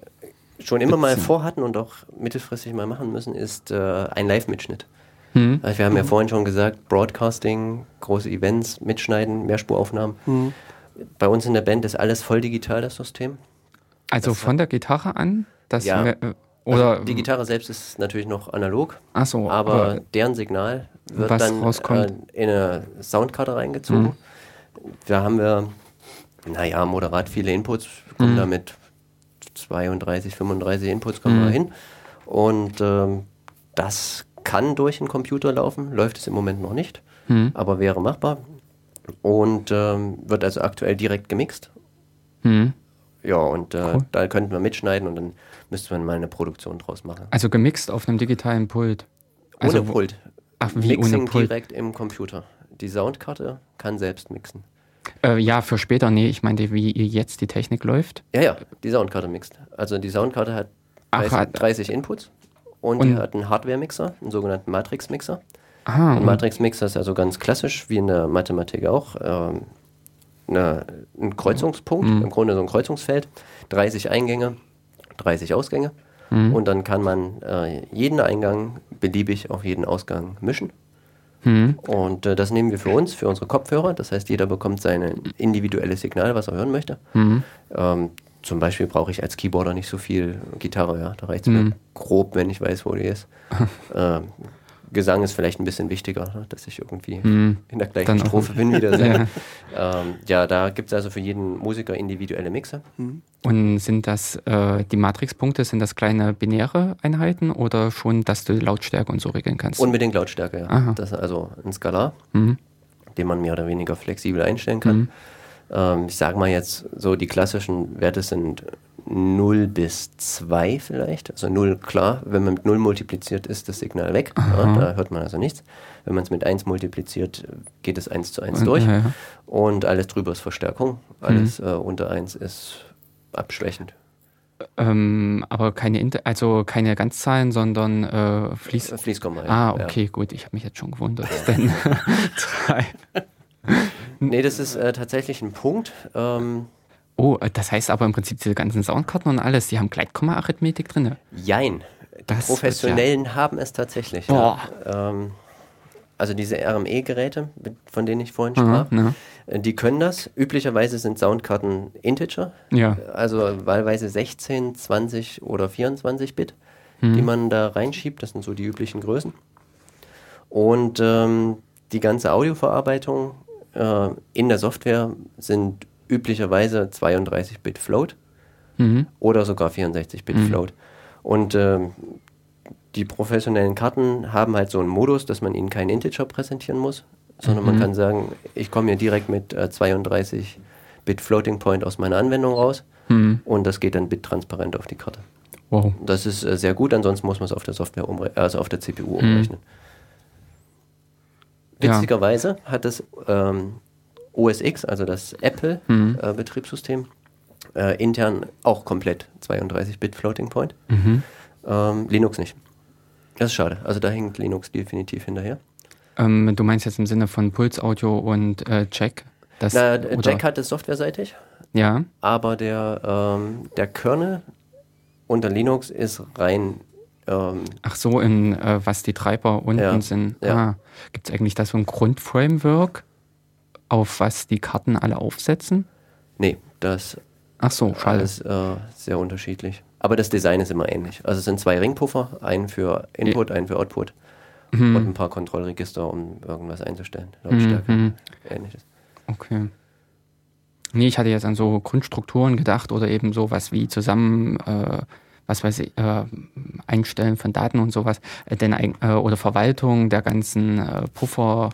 schon immer mal vorhatten und auch mittelfristig mal machen müssen, ist äh, ein Live-Mitschnitt. Mhm. Also wir haben ja vorhin schon gesagt, Broadcasting, große Events, Mitschneiden, Mehrspuraufnahmen. Mhm. Bei uns in der Band ist alles voll digital, das System. Also das von der Gitarre an? Das ja. Äh, oder also die Gitarre selbst ist natürlich noch analog, Ach so, aber, aber deren Signal wird dann äh, in eine Soundkarte reingezogen. Mhm. Da haben wir, naja, moderat viele Inputs, kommen mhm. damit 32, 35 Inputs kommen mhm. wir hin. Und ähm, das kann durch einen Computer laufen, läuft es im Moment noch nicht, mhm. aber wäre machbar. Und ähm, wird also aktuell direkt gemixt. Mhm. Ja, und äh, cool. da könnten wir mitschneiden und dann müsste man mal eine Produktion draus machen. Also gemixt auf einem digitalen Pult. Also, ohne Pult. Ach, wie Mixing ohne Pult? direkt im Computer. Die Soundkarte kann selbst mixen. Äh, ja, für später, nee, ich meinte, wie jetzt die Technik läuft. Ja, ja, die Soundkarte mixt. Also die Soundkarte hat 30, Ach, 30 Inputs und, und, die hat einen Hardware-Mixer, einen sogenannten Matrix-Mixer. Ah, ein Matrix-Mixer ist also ganz klassisch, wie in der Mathematik auch. Ähm, eine, ein Kreuzungspunkt, mhm. im Grunde so ein Kreuzungsfeld, 30 Eingänge, 30 Ausgänge. Mhm. Und dann kann man äh, jeden Eingang beliebig auf jeden Ausgang mischen. Mhm. Und äh, das nehmen wir für uns, für unsere Kopfhörer. Das heißt, jeder bekommt sein individuelles Signal, was er hören möchte. Mhm. Ähm, zum Beispiel brauche ich als Keyboarder nicht so viel Gitarre, ja. Da reicht es mir mhm. grob, wenn ich weiß, wo die ist. ähm, Gesang ist vielleicht ein bisschen wichtiger, ne? dass ich irgendwie mm, in der gleichen Strophe bin wieder. ja. Ähm, ja, da gibt es also für jeden Musiker individuelle Mixer. Mhm. Und sind das äh, die Matrixpunkte, sind das kleine binäre Einheiten oder schon, dass du Lautstärke und so regeln kannst? Unbedingt Lautstärke, ja. Aha. Das ist also ein Skalar, mhm. den man mehr oder weniger flexibel einstellen kann. Mhm. Ähm, ich sage mal jetzt, so die klassischen Werte sind 0 bis 2 vielleicht. Also 0 klar, wenn man mit 0 multipliziert, ist das Signal weg. Ja, da hört man also nichts. Wenn man es mit 1 multipliziert, geht es 1 zu 1 durch. Ja. Und alles drüber ist Verstärkung. Alles mhm. äh, unter 1 ist abschwächend. Ähm, aber keine, Inter also keine Ganzzahlen, sondern äh, Fließ Fließkomma. Ja. Ah, okay, gut. Ich habe mich jetzt schon gewundert. Denn drei. nee, das ist äh, tatsächlich ein Punkt. Ähm, Oh, das heißt aber im Prinzip diese ganzen Soundkarten und alles, die haben Gleitkomma-Arithmetik drin? Jein. Die das Professionellen ja. haben es tatsächlich. Boah. Ja. Ähm, also diese RME-Geräte, von denen ich vorhin sprach, ja, ja. die können das. Üblicherweise sind Soundkarten Integer, ja. also wahlweise 16, 20 oder 24 Bit, mhm. die man da reinschiebt. Das sind so die üblichen Größen. Und ähm, die ganze Audioverarbeitung äh, in der Software sind üblicherweise 32-Bit Float mhm. oder sogar 64-Bit mhm. Float. Und äh, die professionellen Karten haben halt so einen Modus, dass man ihnen keinen Integer präsentieren muss, sondern mhm. man kann sagen, ich komme hier direkt mit äh, 32 Bit Floating Point aus meiner Anwendung raus mhm. und das geht dann bittransparent auf die Karte. Wow. Das ist äh, sehr gut, ansonsten muss man es auf der Software also auf der CPU mhm. umrechnen. Witzigerweise hat das ähm, OS X, also das Apple-Betriebssystem, mhm. äh, äh, intern auch komplett 32-Bit Floating Point. Mhm. Ähm, Linux nicht. Das ist schade. Also da hängt Linux definitiv hinterher. Ähm, du meinst jetzt im Sinne von Puls Audio und äh, Jack? Das, Na, Jack hat es softwareseitig. Ja. Aber der, ähm, der Kernel unter Linux ist rein. Ähm, Ach so, in äh, was die Treiber unten ja, sind. Ja. Ah, Gibt es eigentlich da so ein Grundframework, auf was die Karten alle aufsetzen? Nee, das Ach so, schade. alles äh, sehr unterschiedlich. Aber das Design ist immer ähnlich. Also es sind zwei Ringpuffer, einen für Input, einen für Output mhm. und ein paar Kontrollregister, um irgendwas einzustellen. Lautstärke, mhm. ähnliches. Okay. Nee, ich hatte jetzt an so Grundstrukturen gedacht oder eben sowas wie zusammen, äh, was weiß ich, äh, Einstellen von Daten und sowas, äh, denn, äh, oder Verwaltung der ganzen äh, Puffer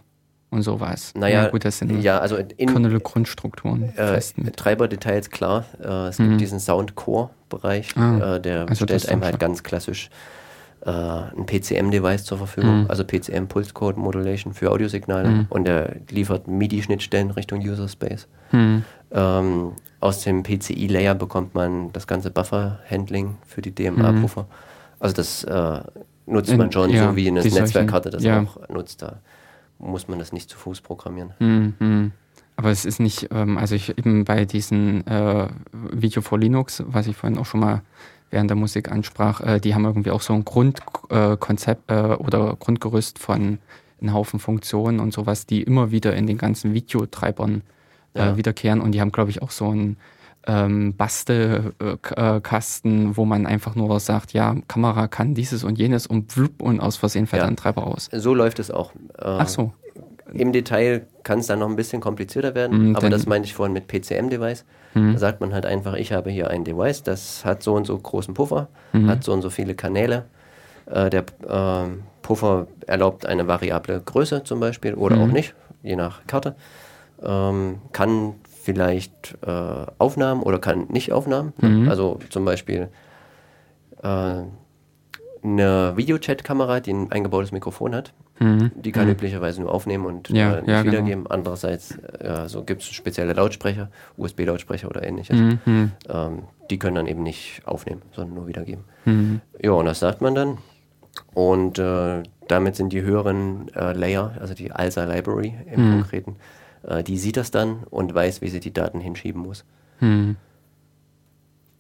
und sowas. Naja, ja, gut, das sind ja, also in, Grundstrukturen. Äh, Treiberdetails, klar. Äh, es gibt mhm. diesen Sound-Core-Bereich, ah, äh, der also stellt einem halt ganz klassisch äh, ein PCM-Device zur Verfügung, mhm. also PCM Pulse Code Modulation für Audiosignale mhm. und der liefert MIDI-Schnittstellen Richtung User Space. Mhm. Ähm, aus dem PCI-Layer bekommt man das ganze Buffer-Handling für die DMA-Puffer. Mhm. Also das äh, nutzt man schon ja, so wie eine Netzwerkkarte das ja. auch nutzt. Da muss man das nicht zu Fuß programmieren. Mhm. Aber es ist nicht, ähm, also ich eben bei diesen äh, Video for Linux, was ich vorhin auch schon mal während der Musik ansprach, äh, die haben irgendwie auch so ein Grundkonzept äh, oder Grundgerüst von einem Haufen Funktionen und sowas, die immer wieder in den ganzen Videotreibern äh, ja. wiederkehren und die haben, glaube ich, auch so ein ähm, Bastelkasten, wo man einfach nur sagt, ja, Kamera kann dieses und jenes und flupp und aus Versehen fällt ja. ein Treiber aus. So läuft es auch. Äh, Ach so. Im Detail kann es dann noch ein bisschen komplizierter werden, mhm, aber das meinte ich vorhin mit PCM-Device. Mhm. Da sagt man halt einfach, ich habe hier ein Device, das hat so und so großen Puffer, mhm. hat so und so viele Kanäle. Äh, der äh, Puffer erlaubt eine variable Größe zum Beispiel oder auch mhm. nicht, je nach Karte. Ähm, kann vielleicht äh, Aufnahmen oder kann nicht Aufnahmen. Mhm. Also zum Beispiel äh, eine Videochat-Kamera, die ein eingebautes Mikrofon hat, mhm. die kann mhm. üblicherweise nur aufnehmen und ja, äh, nicht ja, genau. wiedergeben. Genau. Andererseits äh, so gibt es spezielle Lautsprecher, USB-Lautsprecher oder ähnliches. Mhm. mhm. Ähm, die können dann eben nicht aufnehmen, sondern nur wiedergeben. Mhm. Ja, und das sagt man dann. Und äh, damit sind die höheren äh, Layer, also die ALSA Library im. Konkreten, äh, die sieht das dann und weiß, wie sie die Daten hinschieben muss. Hm.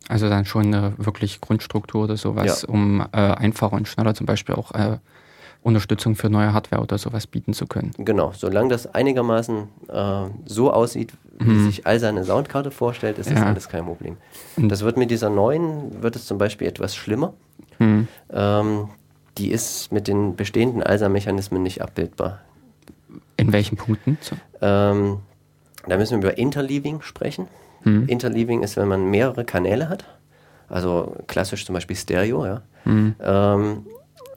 Also dann schon eine wirklich Grundstruktur oder sowas, ja. um äh, einfacher und schneller zum Beispiel auch äh, Unterstützung für neue Hardware oder sowas bieten zu können. Genau, solange das einigermaßen äh, so aussieht, wie hm. sich all seine Soundkarte vorstellt, ist ja. das alles kein Problem. Das wird mit dieser neuen, wird es zum Beispiel etwas schlimmer. Hm. Ähm, die ist mit den bestehenden ALSA-Mechanismen nicht abbildbar. In welchen Punkten? Ähm, da müssen wir über Interleaving sprechen. Hm. Interleaving ist, wenn man mehrere Kanäle hat, also klassisch zum Beispiel Stereo, ja. Hm. Ähm,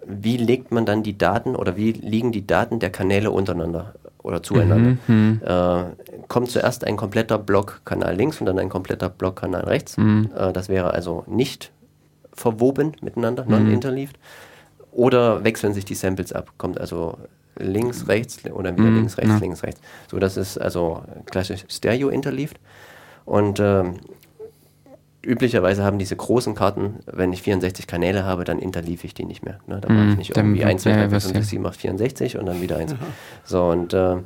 wie legt man dann die Daten oder wie liegen die Daten der Kanäle untereinander oder zueinander? Mhm, hm. äh, kommt zuerst ein kompletter Blockkanal links und dann ein kompletter Blockkanal rechts. Mhm. Äh, das wäre also nicht verwoben miteinander, mhm. non-interleaved. Oder wechseln sich die Samples ab? Kommt also links, rechts oder wieder mm, links, rechts, ja. links, rechts. So, das ist also klassisch Stereo-Interleaved. Und ähm, üblicherweise haben diese großen Karten, wenn ich 64 Kanäle habe, dann interlief ich die nicht mehr. Ne? Da mache ich nicht irgendwie 1, 2, 3, 4, 5, 6, 7, 8, 64 und dann wieder eins. So, und äh,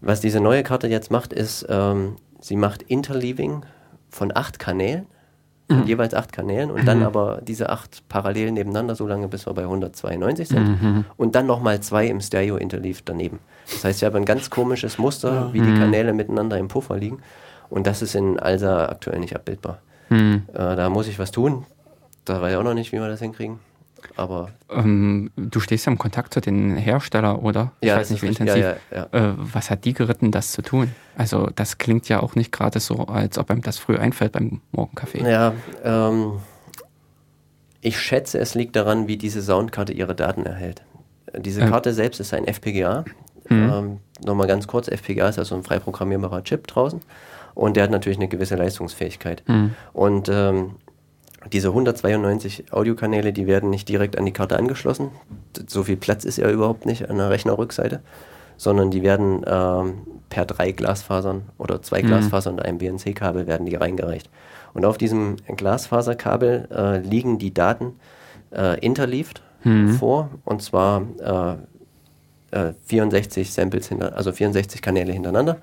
was diese neue Karte jetzt macht, ist, ähm, sie macht Interleaving von acht Kanälen mhm. jeweils acht Kanälen und dann mhm. aber diese acht parallel nebeneinander, so lange bis wir bei 192 sind. Mhm. Und dann nochmal zwei im Stereo-Interleave daneben. Das heißt, ich habe ein ganz komisches Muster, ja. wie die mhm. Kanäle miteinander im Puffer liegen. Und das ist in ALSA aktuell nicht abbildbar. Mhm. Äh, da muss ich was tun. Da weiß ich auch noch nicht, wie wir das hinkriegen. Aber ähm, du stehst ja im Kontakt zu den Herstellern, oder? Ich ja, weiß nicht, wie intensiv. Ja, ja, äh, was hat die geritten, das zu tun? Also das klingt ja auch nicht gerade so, als ob einem das früh einfällt beim Morgenkaffee. Ja, ähm, ich schätze, es liegt daran, wie diese Soundkarte ihre Daten erhält. Diese äh. Karte selbst ist ein FPGA. Mhm. Ähm, Nochmal ganz kurz, FPGA ist also ein frei programmierbarer Chip draußen und der hat natürlich eine gewisse Leistungsfähigkeit. Mhm. Und ähm, diese 192 Audiokanäle, die werden nicht direkt an die Karte angeschlossen. So viel Platz ist ja überhaupt nicht an der Rechnerrückseite, sondern die werden ähm, per drei Glasfasern oder zwei mhm. Glasfasern und einem BNC-Kabel werden die reingereicht. Und auf diesem Glasfaserkabel äh, liegen die Daten äh, interleaved mhm. vor und zwar äh, 64 äh, Samples hinter, also 64 Kanäle hintereinander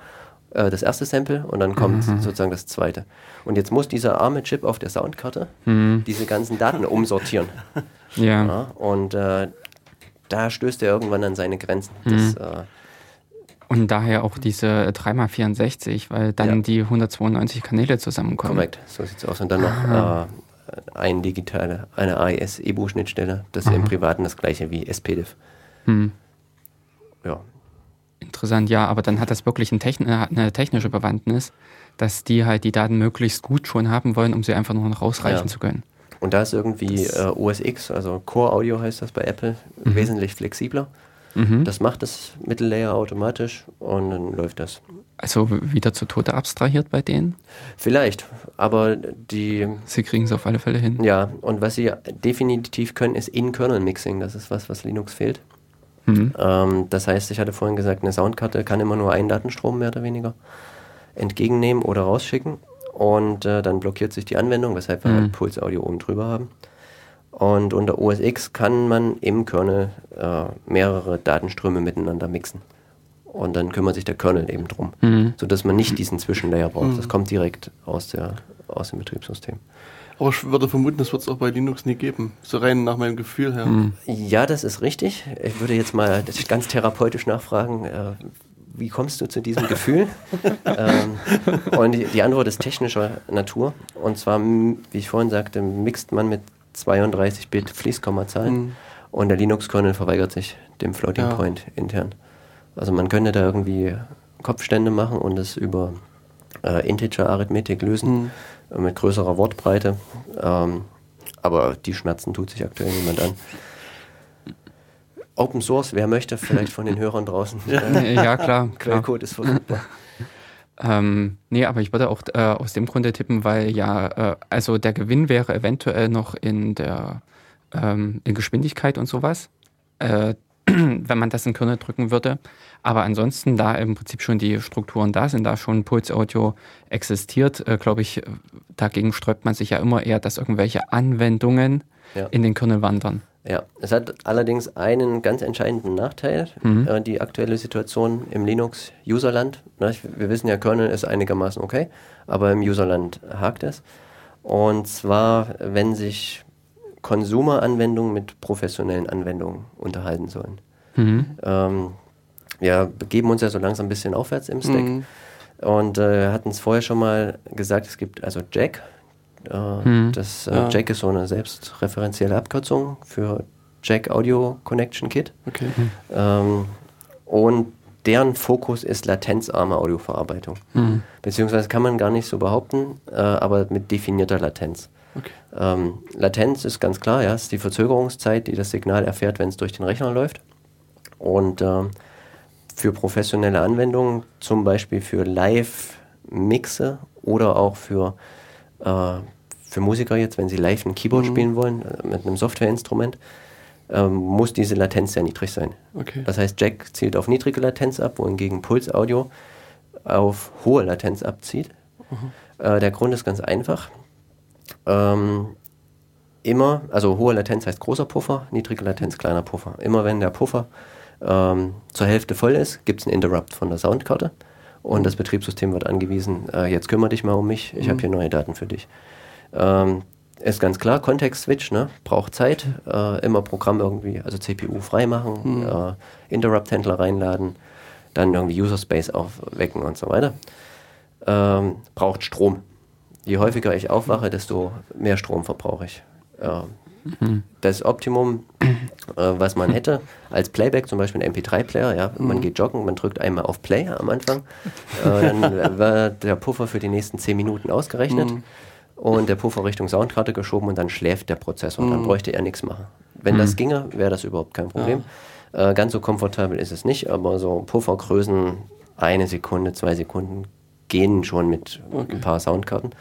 äh, das erste Sample und dann kommt mhm. sozusagen das zweite. Und jetzt muss dieser arme Chip auf der Soundkarte mhm. diese ganzen Daten umsortieren. ja. ja. Und äh, da stößt er irgendwann an seine Grenzen. Mhm. Das, äh, und daher auch diese 3x64, weil dann ja. die 192 Kanäle zusammenkommen. Korrekt, so sieht es aus. Und dann noch äh, ein digitale, eine AES-EBU-Schnittstelle. Das ist Aha. im Privaten das gleiche wie SPDIF. Hm. Ja, Interessant, ja, aber dann hat das wirklich ein Techn eine technische Bewandtnis, dass die halt die Daten möglichst gut schon haben wollen, um sie einfach nur noch rausreichen ja. zu können. Und da ist irgendwie äh, OS X, also Core Audio heißt das bei Apple, mhm. wesentlich flexibler. Mhm. Das macht das Mittellayer automatisch und dann läuft das. Also wieder zu Tode abstrahiert bei denen? Vielleicht, aber die. Sie kriegen es auf alle Fälle hin. Ja, und was sie definitiv können, ist In-Kernel-Mixing. Das ist was, was Linux fehlt. Mhm. Ähm, das heißt, ich hatte vorhin gesagt, eine Soundkarte kann immer nur einen Datenstrom mehr oder weniger entgegennehmen oder rausschicken. Und äh, dann blockiert sich die Anwendung, weshalb wir mhm. halt Pulse Audio oben drüber haben. Und unter OS X kann man im Kernel äh, mehrere Datenströme miteinander mixen. Und dann kümmert sich der Kernel eben drum, mhm. sodass man nicht diesen Zwischenlayer braucht. Mhm. Das kommt direkt aus, der, aus dem Betriebssystem. Aber ich würde vermuten, das wird es auch bei Linux nie geben. So rein nach meinem Gefühl her. Mhm. Ja, das ist richtig. Ich würde jetzt mal ganz therapeutisch nachfragen, äh, wie kommst du zu diesem Gefühl? ähm, und die, die, Antwort ist technischer Natur. Und zwar, wie ich vorhin sagte, mixt man mit 32-Bit Fließkommazahlen mhm. und der Linux-Kernel verweigert sich dem Floating ja. Point intern. Also man könnte da irgendwie Kopfstände machen und es über äh, Integer-Arithmetik lösen. Mhm mit größerer Wortbreite. Ähm, aber die Schmerzen tut sich aktuell niemand an. Open Source, wer möchte, vielleicht von den Hörern draußen. ja, ja klar. Quellcode ist verfügbar. Ähm, nee, aber ich würde auch äh, aus dem Grunde tippen, weil ja, äh, also der Gewinn wäre eventuell noch in der ähm, in Geschwindigkeit und sowas. Äh, wenn man das in Kernel drücken würde. Aber ansonsten, da im Prinzip schon die Strukturen da sind, da schon Puls Audio existiert, äh, glaube ich, dagegen sträubt man sich ja immer eher, dass irgendwelche Anwendungen ja. in den Kernel wandern. Ja, es hat allerdings einen ganz entscheidenden Nachteil, mhm. äh, die aktuelle Situation im Linux-Userland. Wir wissen ja, Kernel ist einigermaßen okay, aber im Userland hakt es. Und zwar, wenn sich Konsumeranwendungen mit professionellen Anwendungen unterhalten sollen. Mhm. Ähm, wir begeben uns ja so langsam ein bisschen aufwärts im Stack. Mhm. Und äh, hatten es vorher schon mal gesagt, es gibt also Jack. Äh, mhm. Das äh, ja. Jack ist so eine selbstreferenzielle Abkürzung für Jack Audio Connection Kit. Okay. Ähm, und deren Fokus ist latenzarme Audioverarbeitung. Mhm. Beziehungsweise kann man gar nicht so behaupten, äh, aber mit definierter Latenz. Okay. Ähm, Latenz ist ganz klar, ja, ist die Verzögerungszeit, die das Signal erfährt, wenn es durch den Rechner läuft. Und ähm, für professionelle Anwendungen, zum Beispiel für Live-Mixe oder auch für, äh, für Musiker jetzt, wenn sie live ein Keyboard mhm. spielen wollen äh, mit einem Softwareinstrument, ähm, muss diese Latenz sehr niedrig sein. Okay. Das heißt, Jack zielt auf niedrige Latenz ab, wohingegen Puls Audio auf hohe Latenz abzieht. Mhm. Äh, der Grund ist ganz einfach ähm, immer, also hohe Latenz heißt großer Puffer, niedrige Latenz kleiner Puffer. Immer wenn der Puffer ähm, zur Hälfte voll ist, gibt es einen Interrupt von der Soundkarte und das Betriebssystem wird angewiesen, äh, jetzt kümmere dich mal um mich, ich mhm. habe hier neue Daten für dich. Ähm, ist ganz klar, Kontext-Switch, ne? braucht Zeit, äh, immer Programm irgendwie, also CPU freimachen, mhm. äh, Interrupt-Händler reinladen, dann irgendwie User-Space aufwecken und so weiter. Ähm, braucht Strom. Je häufiger ich aufwache, desto mehr Strom verbrauche ich. Äh, mhm. Das Optimum, äh, was man hätte, als Playback, zum Beispiel ein MP3-Player, ja, mhm. man geht joggen, man drückt einmal auf Play am Anfang, äh, dann wird der Puffer für die nächsten 10 Minuten ausgerechnet. Und der Puffer Richtung Soundkarte geschoben und dann schläft der Prozessor. Mhm. Dann bräuchte er nichts machen. Wenn mhm. das ginge, wäre das überhaupt kein Problem. Ja. Äh, ganz so komfortabel ist es nicht, aber so Puffergrößen, eine Sekunde, zwei Sekunden gehen schon mit okay. ein paar Soundkarten.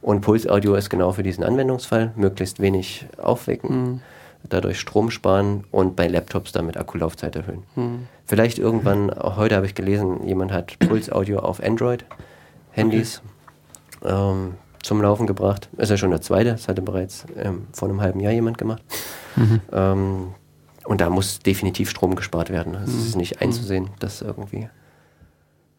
Und Pulsaudio ist genau für diesen Anwendungsfall. Möglichst wenig aufwecken, mhm. dadurch Strom sparen und bei Laptops damit Akkulaufzeit erhöhen. Mhm. Vielleicht irgendwann, auch heute habe ich gelesen, jemand hat Pulsaudio auf Android-Handys. Okay. Ähm, zum Laufen gebracht. Ist ja schon der zweite, das hatte bereits ähm, vor einem halben Jahr jemand gemacht. Mhm. Ähm, und da muss definitiv Strom gespart werden. Es mhm. ist nicht einzusehen, dass irgendwie.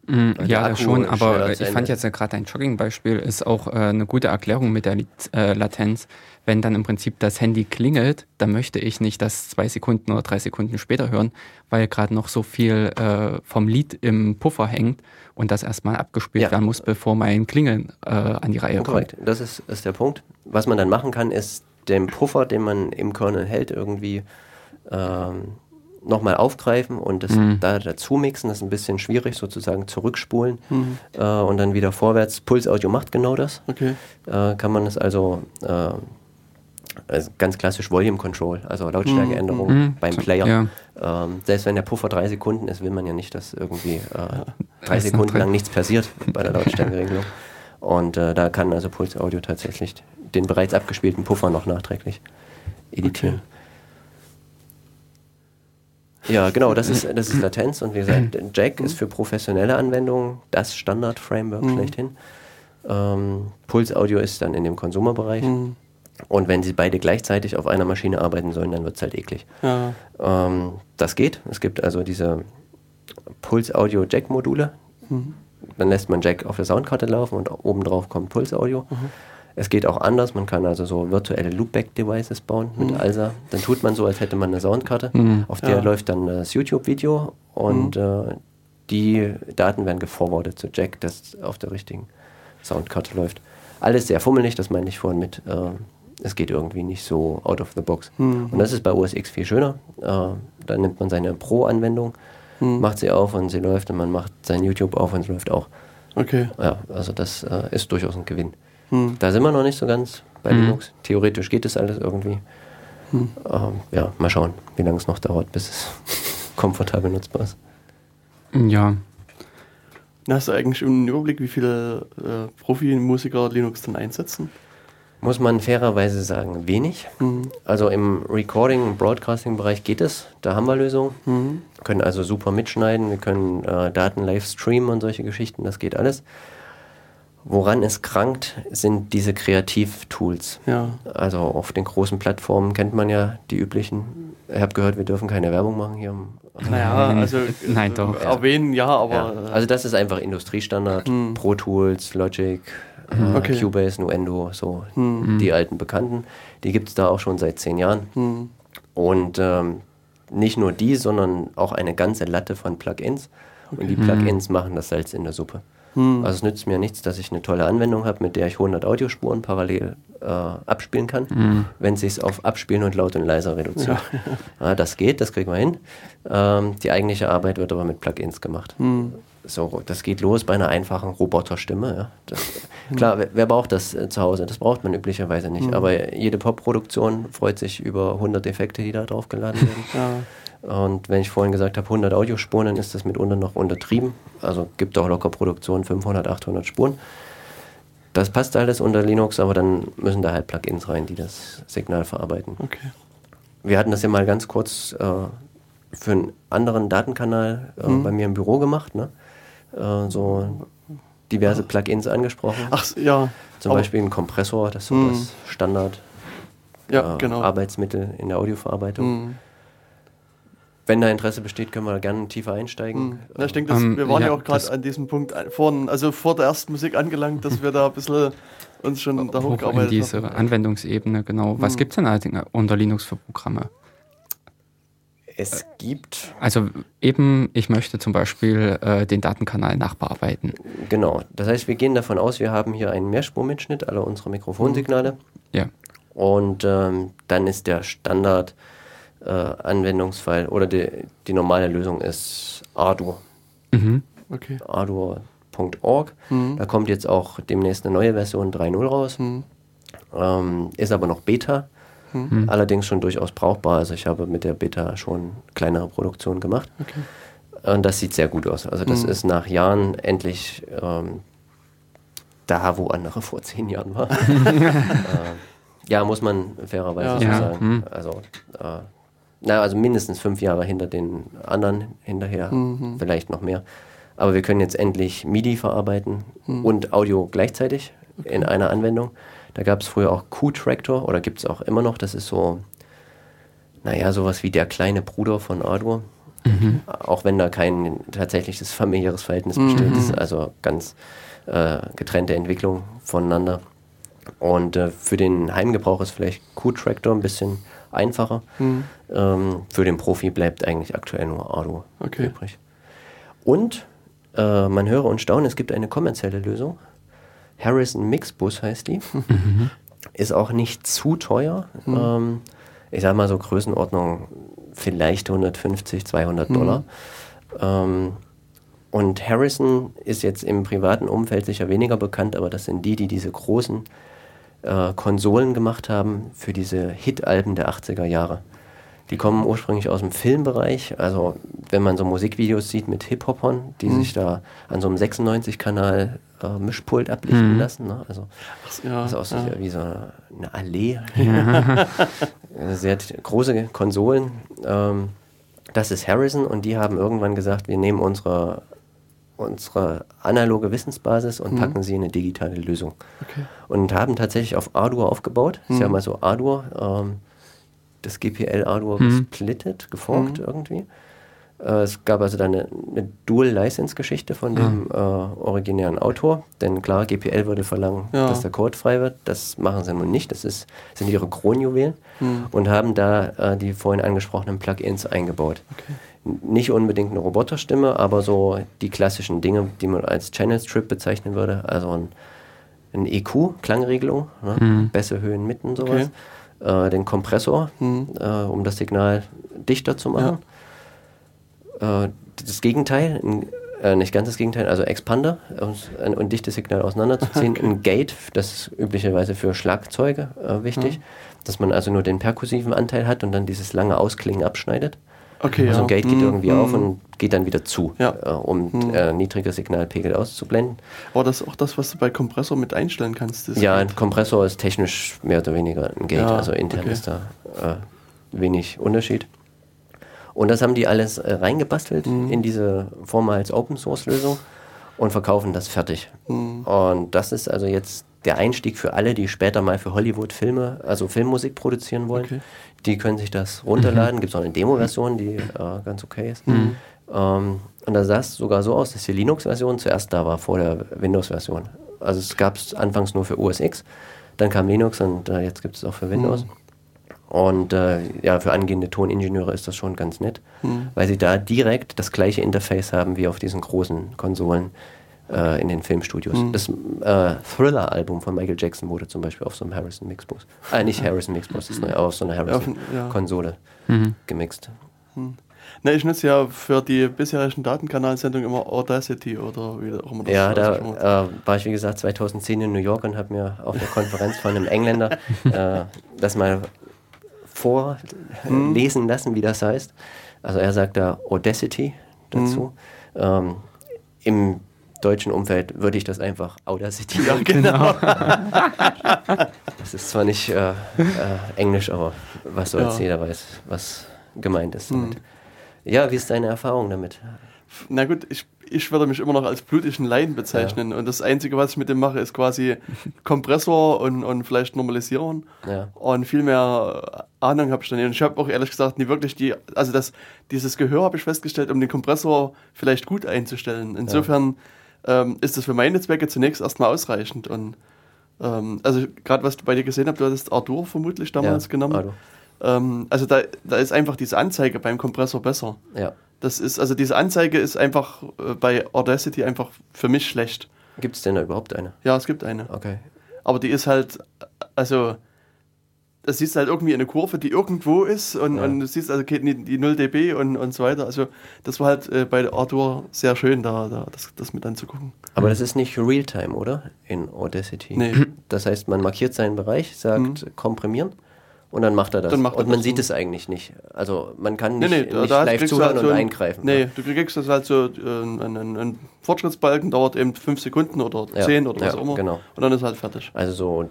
Mhm, ja, das schon, aber ich fand jetzt ja gerade dein Jogging-Beispiel ist auch äh, eine gute Erklärung mit der äh, Latenz. Wenn dann im Prinzip das Handy klingelt, dann möchte ich nicht das zwei Sekunden oder drei Sekunden später hören, weil gerade noch so viel äh, vom Lied im Puffer hängt und das erstmal abgespielt ja. werden muss, bevor mein Klingeln äh, an die Reihe Korrekt. kommt. Das ist, ist der Punkt. Was man dann machen kann, ist den Puffer, den man im Kernel hält, irgendwie ähm, nochmal aufgreifen und das mhm. da dazu mixen. Das ist ein bisschen schwierig, sozusagen zurückspulen mhm. äh, und dann wieder vorwärts. Pulsaudio macht genau das. Okay. Äh, kann man es also äh, also ganz klassisch Volume Control, also Lautstärkeänderung mhm. mhm. beim Player. Ja. Ähm, selbst wenn der Puffer drei Sekunden ist, will man ja nicht, dass irgendwie äh, drei Sekunden lang nichts passiert bei der Lautstärkeregelung. Und äh, da kann also Puls Audio tatsächlich den bereits abgespielten Puffer noch nachträglich editieren. Okay. Ja, genau, das ist, das ist Latenz und wie gesagt, Jack ist für professionelle Anwendungen das Standard-Framework mhm. schlechthin. Ähm, Puls Audio ist dann in dem Konsumerbereich. Mhm. Und wenn sie beide gleichzeitig auf einer Maschine arbeiten sollen, dann wird es halt eklig. Ja. Ähm, das geht. Es gibt also diese Puls-Audio-Jack-Module. Mhm. Dann lässt man Jack auf der Soundkarte laufen und obendrauf kommt Puls-Audio. Mhm. Es geht auch anders. Man kann also so virtuelle Loopback-Devices bauen mit mhm. ALSA. Dann tut man so, als hätte man eine Soundkarte. Mhm. Auf der ja. läuft dann das YouTube-Video und mhm. äh, die Daten werden geforwardet zu Jack, das auf der richtigen Soundkarte läuft. Alles sehr fummelig, das meine ich vorhin mit. Äh, es geht irgendwie nicht so out of the box. Mhm. Und das ist bei OS X viel schöner. Äh, da nimmt man seine Pro-Anwendung, mhm. macht sie auf und sie läuft und man macht sein YouTube auf und es läuft auch. Okay. Ja, also das äh, ist durchaus ein Gewinn. Mhm. Da sind wir noch nicht so ganz bei hm. Linux. Theoretisch geht das alles irgendwie. Hm. Ähm, ja, mal schauen, wie lange es noch dauert, bis es komfortabel nutzbar ist. Ja. Hast du eigentlich einen Überblick, wie viele äh, Profimusiker Linux dann einsetzen? muss man fairerweise sagen, wenig. Mhm. Also im Recording- und Broadcasting-Bereich geht es, da haben wir Lösungen. Mhm. Wir können also super mitschneiden, wir können äh, Daten live streamen und solche Geschichten, das geht alles. Woran es krankt, sind diese Kreativ-Tools. Ja. Also auf den großen Plattformen kennt man ja die üblichen. Ich habe gehört, wir dürfen keine Werbung machen hier. Naja, also Nein, doch. erwähnen ja, aber. Ja. Also das ist einfach Industriestandard. Mhm. Pro Tools, Logic, mhm. okay. Cubase, Nuendo, so mhm. die alten Bekannten. Die gibt es da auch schon seit zehn Jahren. Mhm. Und ähm, nicht nur die, sondern auch eine ganze Latte von Plugins. Okay. Und die Plugins machen das Salz in der Suppe. Hm. Also es nützt mir nichts, dass ich eine tolle Anwendung habe, mit der ich 100 Audiospuren parallel äh, abspielen kann, hm. wenn es sich auf Abspielen und laut und leiser reduziert. Ja. ja. das geht, das kriegen wir hin. Ähm, die eigentliche Arbeit wird aber mit Plugins gemacht. Hm. So, das geht los bei einer einfachen Roboterstimme. Ja. Das, klar, wer, wer, braucht das äh, zu Hause? Das braucht man üblicherweise nicht. Mhm. Aber jede Pop-Produktion freut sich über 100 Effekte, die da drauf geladen werden. Und wenn ich vorhin gesagt habe, 100 Audiospuren, dann ist das mitunter noch untertrieben. Also gibt auch locker Produktionen 500, 800 Spuren. Das passt alles unter Linux, aber dann müssen da halt Plugins rein, die das Signal verarbeiten. Okay. Wir hatten das ja mal ganz kurz äh, für einen anderen Datenkanal äh, mhm. bei mir im Büro gemacht. Ne? äh, so diverse Plugins angesprochen. Ach ja. Zum Beispiel ein Kompressor, das ist so das Standard ja, äh, genau. Arbeitsmittel in der Audioverarbeitung. Mhm. Wenn da Interesse besteht, können wir gerne tiefer einsteigen. Hm. Ja, ich denke, ähm, wir waren ja, ja auch gerade an diesem Punkt vorn, also vor der ersten Musik angelangt, dass wir da ein bisschen uns schon da hochgearbeitet haben. In diese haben. Anwendungsebene, genau. Was hm. gibt es denn halt unter Linux für Programme? Es gibt. Also eben, ich möchte zum Beispiel äh, den Datenkanal nachbearbeiten. Genau. Das heißt, wir gehen davon aus, wir haben hier einen Mehrspurmitschnitt aller unserer Mikrofonsignale. Ja. Und ähm, dann ist der Standard äh, Anwendungsfall oder die, die normale Lösung ist Arduino. Mhm. Okay. Arduino.org. Mhm. Da kommt jetzt auch demnächst eine neue Version 3.0 raus. Mhm. Ähm, ist aber noch Beta. Mhm. Allerdings schon durchaus brauchbar. Also ich habe mit der Beta schon kleinere Produktionen gemacht. Okay. Und das sieht sehr gut aus. Also das mhm. ist nach Jahren endlich ähm, da, wo andere vor zehn Jahren waren. äh, ja, muss man fairerweise ja. so ja. sagen. Mhm. Also, äh, na, also mindestens fünf Jahre hinter den anderen hinterher, mhm. vielleicht noch mehr. Aber wir können jetzt endlich MIDI verarbeiten mhm. und Audio gleichzeitig okay. in einer Anwendung. Da gab es früher auch Q-Tractor oder gibt es auch immer noch. Das ist so, naja, sowas wie der kleine Bruder von Arduino. Mhm. Auch wenn da kein tatsächliches familiäres Verhältnis besteht. Mhm. Das ist also ganz äh, getrennte Entwicklung voneinander. Und äh, für den Heimgebrauch ist vielleicht Q-Tractor ein bisschen einfacher. Mhm. Ähm, für den Profi bleibt eigentlich aktuell nur Arduino okay. übrig. Und äh, man höre und staune, es gibt eine kommerzielle Lösung. Harrison Mixbus heißt die. Mhm. Ist auch nicht zu teuer. Mhm. Ähm, ich sage mal so Größenordnung vielleicht 150, 200 mhm. Dollar. Ähm, und Harrison ist jetzt im privaten Umfeld sicher weniger bekannt, aber das sind die, die diese großen äh, Konsolen gemacht haben für diese Hit-Alben der 80er Jahre. Die kommen ursprünglich aus dem Filmbereich. Also wenn man so Musikvideos sieht mit Hip-Hopern, die mhm. sich da an so einem 96-Kanal äh, Mischpult ablichten mhm. lassen. Ne? Also Ach, ja, das aussieht ja. wie so eine Allee. Ja. Sehr große Konsolen. Ähm, das ist Harrison und die haben irgendwann gesagt, wir nehmen unsere unsere analoge Wissensbasis und mhm. packen sie in eine digitale Lösung. Okay. Und haben tatsächlich auf Arduino aufgebaut. Mhm. Ist ja mhm. mal so Arduino, ähm, das GPL Arduino mhm. gesplittet, geforkt mhm. irgendwie. Äh, es gab also dann eine, eine Dual-License-Geschichte von dem äh, originären Autor, denn klar, GPL würde verlangen, ja. dass der Code frei wird. Das machen sie nun nicht, das ist, sind ihre Kronjuwelen mhm. und haben da äh, die vorhin angesprochenen Plugins eingebaut. Okay nicht unbedingt eine Roboterstimme, aber so die klassischen Dinge, die man als Channel Strip bezeichnen würde. Also ein, ein EQ, Klangregelung, ne? mhm. Bässe, Höhen, Mitten, sowas. Okay. Äh, den Kompressor, mhm. äh, um das Signal dichter zu machen. Ja. Äh, das Gegenteil, ein, äh, nicht ganz das Gegenteil, also Expander, um ein, ein dichtes Signal auseinanderzuziehen. Okay. Ein Gate, das ist üblicherweise für Schlagzeuge äh, wichtig, mhm. dass man also nur den perkussiven Anteil hat und dann dieses lange Ausklingen abschneidet. Okay, also ein Gate geht mm, irgendwie mm. auf und geht dann wieder zu, ja. äh, um mm. äh, niedrige Signalpegel auszublenden. Aber das ist auch das, was du bei Kompressor mit einstellen kannst. Ja, ein Kompressor ist technisch mehr oder weniger ein Gate, ja, also intern okay. ist da äh, wenig Unterschied. Und das haben die alles äh, reingebastelt mhm. in diese Form als Open Source Lösung und verkaufen das fertig. Mhm. Und das ist also jetzt der Einstieg für alle, die später mal für Hollywood Filme, also Filmmusik produzieren wollen. Okay. Die können sich das runterladen. Mhm. Gibt es auch eine Demo-Version, die äh, ganz okay ist. Mhm. Ähm, und da sah es sogar so aus, dass die Linux-Version zuerst da war, vor der Windows-Version. Also es gab es anfangs nur für OS X, dann kam Linux und äh, jetzt gibt es auch für Windows. Mhm. Und äh, ja, für angehende Toningenieure ist das schon ganz nett, mhm. weil sie da direkt das gleiche Interface haben wie auf diesen großen Konsolen äh, in den Filmstudios. Mhm. Das äh, Thriller-Album von Michael Jackson wurde zum Beispiel auf so einem Harrison Mixbus, äh, nicht Harrison Mixbus, das ist neu, auf so einer Harrison-Konsole ja. mhm. gemixt. Mhm. Ne, ich nutze ja für die bisherigen Datenkanalsendungen immer Audacity oder wie auch immer das Ja, da äh, war ich wie gesagt 2010 in New York und habe mir auf der Konferenz von einem Engländer äh, das mal vorlesen mhm. lassen, wie das heißt. Also er sagt da Audacity dazu. Mhm. Ähm, Im deutschen Umfeld würde ich das einfach Audacity ja, genau. das ist zwar nicht äh, äh, Englisch, aber was so ja. jeder weiß, was gemeint ist damit. Mhm. Ja, wie ist deine Erfahrung damit? Na gut, ich, ich würde mich immer noch als blutigen Laien bezeichnen. Ja. Und das Einzige, was ich mit dem mache, ist quasi Kompressor und, und vielleicht Normalisierung. Ja. Und viel mehr Ahnung habe ich dann nicht. Und ich habe auch ehrlich gesagt nie wirklich die, also das, dieses Gehör habe ich festgestellt, um den Kompressor vielleicht gut einzustellen. Insofern ja. Ähm, ist das für meine Zwecke zunächst erstmal ausreichend. Und ähm, also gerade was du bei dir gesehen hast, du hattest Ardur vermutlich damals genommen. Ähm, also da, da ist einfach diese Anzeige beim Kompressor besser. Ja. Das ist, also diese Anzeige ist einfach äh, bei Audacity einfach für mich schlecht. Gibt es denn da überhaupt eine? Ja, es gibt eine. Okay. Aber die ist halt, also, das siehst halt irgendwie eine Kurve, die irgendwo ist und, ja. und du siehst also die, die 0 dB und, und so weiter. Also das war halt äh, bei Arthur sehr schön, da, da das, das mit anzugucken. Aber das ist nicht Realtime, oder? In Audacity. Nee. Das heißt, man markiert seinen Bereich, sagt mhm. komprimieren und dann macht er das. Macht er und man das sieht es eigentlich nicht. Also man kann nicht, nee, nee, nicht live zuhören halt so und eingreifen. Nee, ja. du kriegst das halt so, äh, ein, ein, ein, Fortschrittsbalken dauert eben fünf Sekunden oder zehn ja, oder was auch immer. Genau. Und dann ist halt fertig. Also so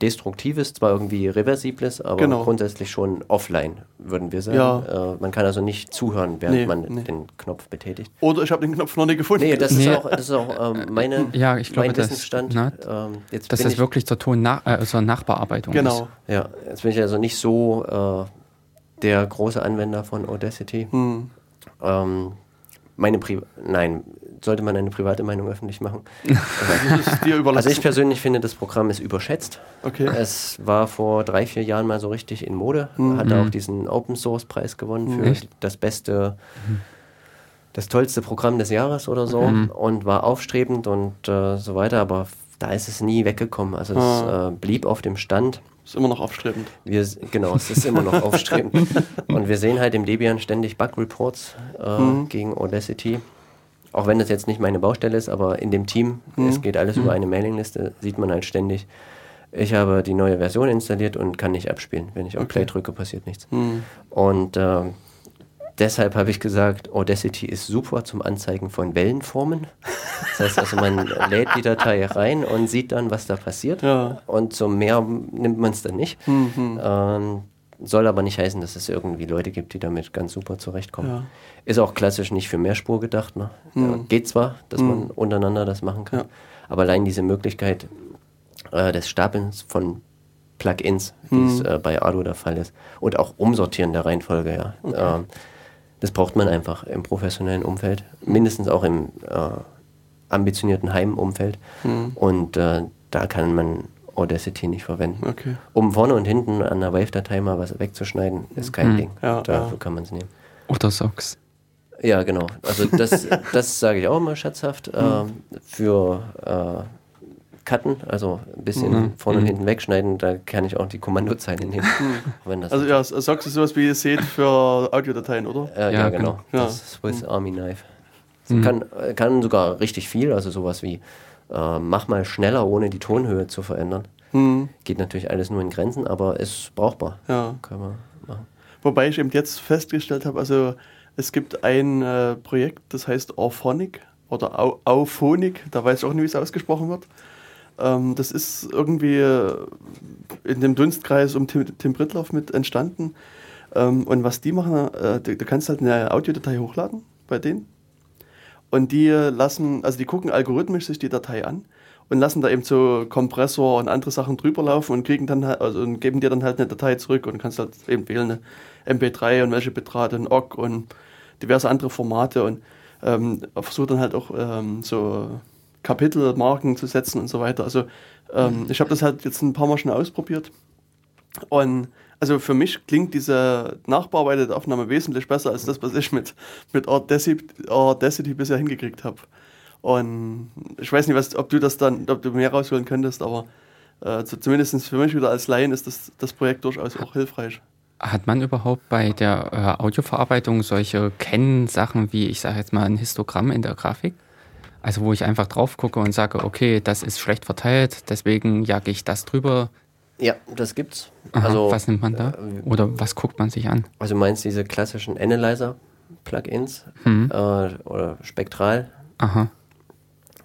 Destruktives, zwar irgendwie Reversibles, aber genau. grundsätzlich schon offline, würden wir sagen. Ja. Äh, man kann also nicht zuhören, während nee, man nee. den Knopf betätigt. Oder ich habe den Knopf noch nicht gefunden. Nee, das nee. ist auch, das ist auch ähm, meine, ja, ich glaube, mein das, Wissensstand. Na, ähm, jetzt dass das wirklich zur Ton nach, äh, zur Nachbearbeitung genau. ist. Ja, jetzt bin ich also nicht so äh, der große Anwender von Audacity. Hm. Ähm, meine Pri Nein, sollte man eine private Meinung öffentlich machen. also ich persönlich finde, das Programm ist überschätzt. Okay. Es war vor drei, vier Jahren mal so richtig in Mode. Mhm. Hatte auch diesen Open Source Preis gewonnen für Echt? das beste, das tollste Programm des Jahres oder so mhm. und war aufstrebend und äh, so weiter, aber da ist es nie weggekommen. Also es ah. äh, blieb auf dem Stand. Ist immer noch aufstrebend. Wir, genau, es ist immer noch aufstrebend. Und wir sehen halt im Debian ständig Bug-Reports äh, mhm. gegen Audacity auch wenn das jetzt nicht meine Baustelle ist, aber in dem Team, mhm. es geht alles mhm. über eine Mailingliste, sieht man halt ständig, ich habe die neue Version installiert und kann nicht abspielen. Wenn ich auf okay. Play drücke, passiert nichts. Mhm. Und äh, deshalb habe ich gesagt, Audacity ist super zum Anzeigen von Wellenformen. Das heißt also, man lädt die Datei rein und sieht dann, was da passiert. Ja. Und zum Mehr nimmt man es dann nicht. Mhm. Ähm, soll aber nicht heißen, dass es irgendwie Leute gibt, die damit ganz super zurechtkommen. Ja. Ist auch klassisch nicht für Mehrspur gedacht. Ne? Mhm. Geht zwar, dass mhm. man untereinander das machen kann, ja. aber allein diese Möglichkeit äh, des Stapelns von Plugins, wie mhm. es äh, bei Ardo der Fall ist, und auch Umsortieren der Reihenfolge, ja. Okay. Äh, das braucht man einfach im professionellen Umfeld, mindestens auch im äh, ambitionierten Heimumfeld. Mhm. Und äh, da kann man Audacity nicht verwenden. Okay. Um vorne und hinten an der Wave-Datei mal was wegzuschneiden, ist kein mhm. Ding. Ja, Dafür ja. kann man es nehmen. Oder Socks. Ja, genau. Also das, das sage ich auch immer scherzhaft. Äh, für äh, Cutten, also ein bisschen mhm. vorne und mhm. hinten wegschneiden, da kann ich auch die Kommandozeilen nehmen. Mhm. also ja, Socks ist sowas wie ihr seht für Audiodateien, oder? Äh, ja, ja, genau. Ja. Das Swiss mhm. Army Knife. Mhm. Kann, kann sogar richtig viel, also sowas wie äh, mach mal schneller, ohne die Tonhöhe zu verändern. Mhm. Geht natürlich alles nur in Grenzen, aber ist brauchbar. Ja. Kann man machen. Wobei ich eben jetzt festgestellt habe, also es gibt ein äh, Projekt, das heißt Orphonic oder Au Auphonic, da weiß ich auch nicht, wie es ausgesprochen wird. Ähm, das ist irgendwie äh, in dem Dunstkreis um Tim, Tim Brittloff mit entstanden. Ähm, und was die machen, äh, du, du kannst halt eine Audiodatei hochladen bei denen und die lassen, also die gucken algorithmisch sich die Datei an und lassen da eben so Kompressor und andere Sachen drüber laufen und kriegen dann halt, also und geben dir dann halt eine Datei zurück und kannst halt eben wählen eine MP3 und welche Bitrate, ein OGG und diverse andere Formate und ähm, versucht dann halt auch ähm, so Kapitelmarken zu setzen und so weiter. Also ähm, ich habe das halt jetzt ein paar Mal schon ausprobiert und also für mich klingt diese nachbearbeitete Aufnahme wesentlich besser als das, was ich mit, mit Audacity, bisher hingekriegt habe. Und ich weiß nicht, was, ob du das dann, ob du mehr rausholen könntest, aber äh, zumindest für mich wieder als Laien ist das, das Projekt durchaus auch hilfreich. Hat man überhaupt bei der äh, Audioverarbeitung solche Kennsachen wie, ich sage jetzt mal, ein Histogramm in der Grafik? Also wo ich einfach drauf gucke und sage, okay, das ist schlecht verteilt, deswegen jage ich das drüber, ja, das gibt's. Aha, also, was nimmt man da? Äh, oder was guckt man sich an? Also meinst diese klassischen Analyzer-Plugins mhm. äh, oder Spektral Aha.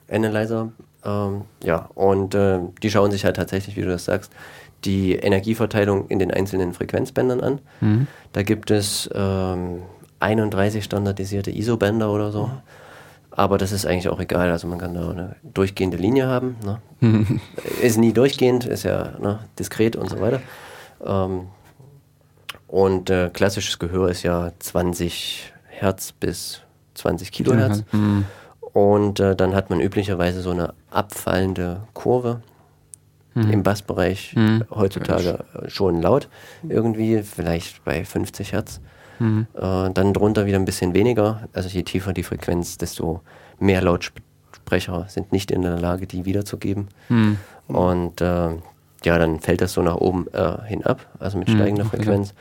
Analyzer. Ähm, ja, und äh, die schauen sich halt tatsächlich, wie du das sagst, die Energieverteilung in den einzelnen Frequenzbändern an. Mhm. Da gibt es ähm, 31 standardisierte ISO-Bänder oder so. Mhm. Aber das ist eigentlich auch egal. Also man kann da eine durchgehende Linie haben. Ne? ist nie durchgehend, ist ja ne, diskret und so weiter. Ähm, und äh, klassisches Gehör ist ja 20 Hertz bis 20 Kilohertz. Mhm. Und äh, dann hat man üblicherweise so eine abfallende Kurve. Mhm. Im Bassbereich mhm. heutzutage schon laut irgendwie, vielleicht bei 50 Hertz. Mhm. Äh, dann drunter wieder ein bisschen weniger. Also je tiefer die Frequenz, desto mehr Lautsprecher sind nicht in der Lage, die wiederzugeben. Mhm. Und äh, ja, dann fällt das so nach oben äh, hinab, also mit mhm, steigender Frequenz.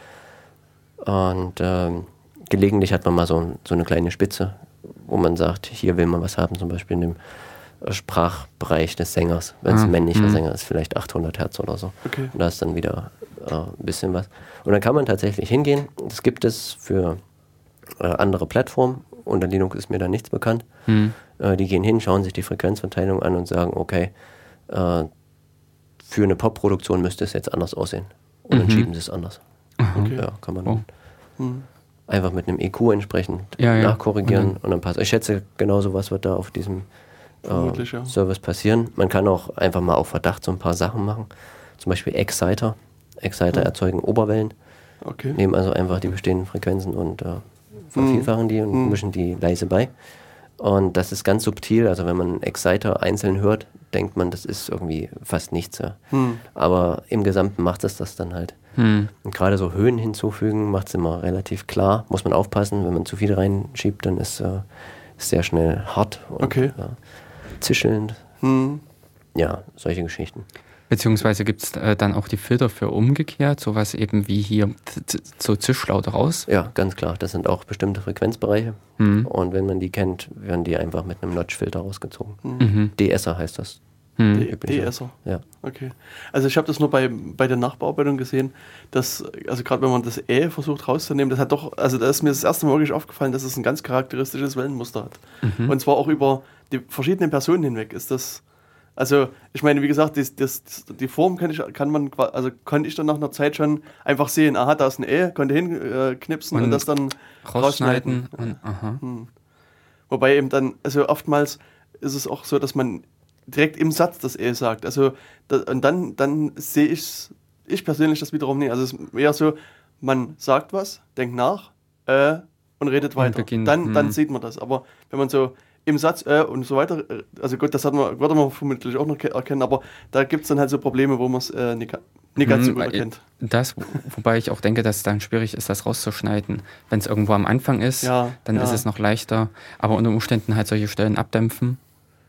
Und ähm, gelegentlich hat man mal so, so eine kleine Spitze, wo man sagt, hier will man was haben, zum Beispiel in dem Sprachbereich des Sängers. Wenn es ah, ein männlicher mh. Sänger ist, vielleicht 800 Hertz oder so. Okay. Und da ist dann wieder äh, ein bisschen was. Und dann kann man tatsächlich hingehen. Das gibt es für äh, andere Plattformen. Unter Linux ist mir da nichts bekannt. Mhm. Äh, die gehen hin, schauen sich die Frequenzverteilung an und sagen, okay, äh, für eine Pop-Produktion müsste es jetzt anders aussehen. Und mhm. dann schieben sie es anders. Okay. Ja, kann man oh. mhm. einfach mit einem EQ entsprechend ja, nachkorrigieren und dann, und dann passt. Ich schätze, genau sowas wird da auf diesem äh, ja. Service passieren. Man kann auch einfach mal auf Verdacht so ein paar Sachen machen. Zum Beispiel Exciter. Exciter mhm. erzeugen Oberwellen. Okay. Nehmen also einfach die bestehenden Frequenzen und äh, vervielfachen mhm. die und mhm. mischen die leise bei. Und das ist ganz subtil. Also wenn man Exciter einzeln hört, denkt man, das ist irgendwie fast nichts. Ja. Mhm. Aber im Gesamten macht es das dann halt. Mhm. Und gerade so Höhen hinzufügen macht es immer relativ klar. Muss man aufpassen, wenn man zu viel reinschiebt, dann ist äh, sehr schnell hart und okay. ja, zischelnd. Mhm. Ja, solche Geschichten. Beziehungsweise gibt es äh, dann auch die Filter für umgekehrt, sowas eben wie hier so Zischlaute raus? Ja, ganz klar. Das sind auch bestimmte Frequenzbereiche. Mhm. Und wenn man die kennt, werden die einfach mit einem Notch-Filter rausgezogen. Mhm. DSer heißt das. Mhm. DSer? Ja. Okay. Also ich habe das nur bei, bei der Nachbearbeitung gesehen, dass, also gerade wenn man das Ä versucht rauszunehmen, das hat doch, also da ist mir das erste Mal wirklich aufgefallen, dass es ein ganz charakteristisches Wellenmuster hat. Mhm. Und zwar auch über die verschiedenen Personen hinweg ist das also, ich meine, wie gesagt, das, das, die Form kann, ich, kann man, also konnte ich dann nach einer Zeit schon einfach sehen, aha, da ist ein E, konnte hinknipsen und, und, das dann rausschneiden. Und, hm. Wobei eben dann, also oftmals ist es auch so, dass man direkt im Satz das E sagt. Also, da, und dann, dann sehe ich ich persönlich das wiederum nicht. Also, es ist eher so, man sagt was, denkt nach äh, und redet weiter. Und dann, dann hm. sieht man das. Aber wenn man so im Satz äh, und so weiter. Äh, also gut, das hat man, würde man vermutlich auch noch erkennen, aber da gibt es dann halt so Probleme, wo man es äh, nicht, nicht ganz hm, so gut erkennt. Das, wobei ich auch denke, dass es dann schwierig ist, das rauszuschneiden. Wenn es irgendwo am Anfang ist, ja, dann ja. ist es noch leichter, aber unter Umständen halt solche Stellen abdämpfen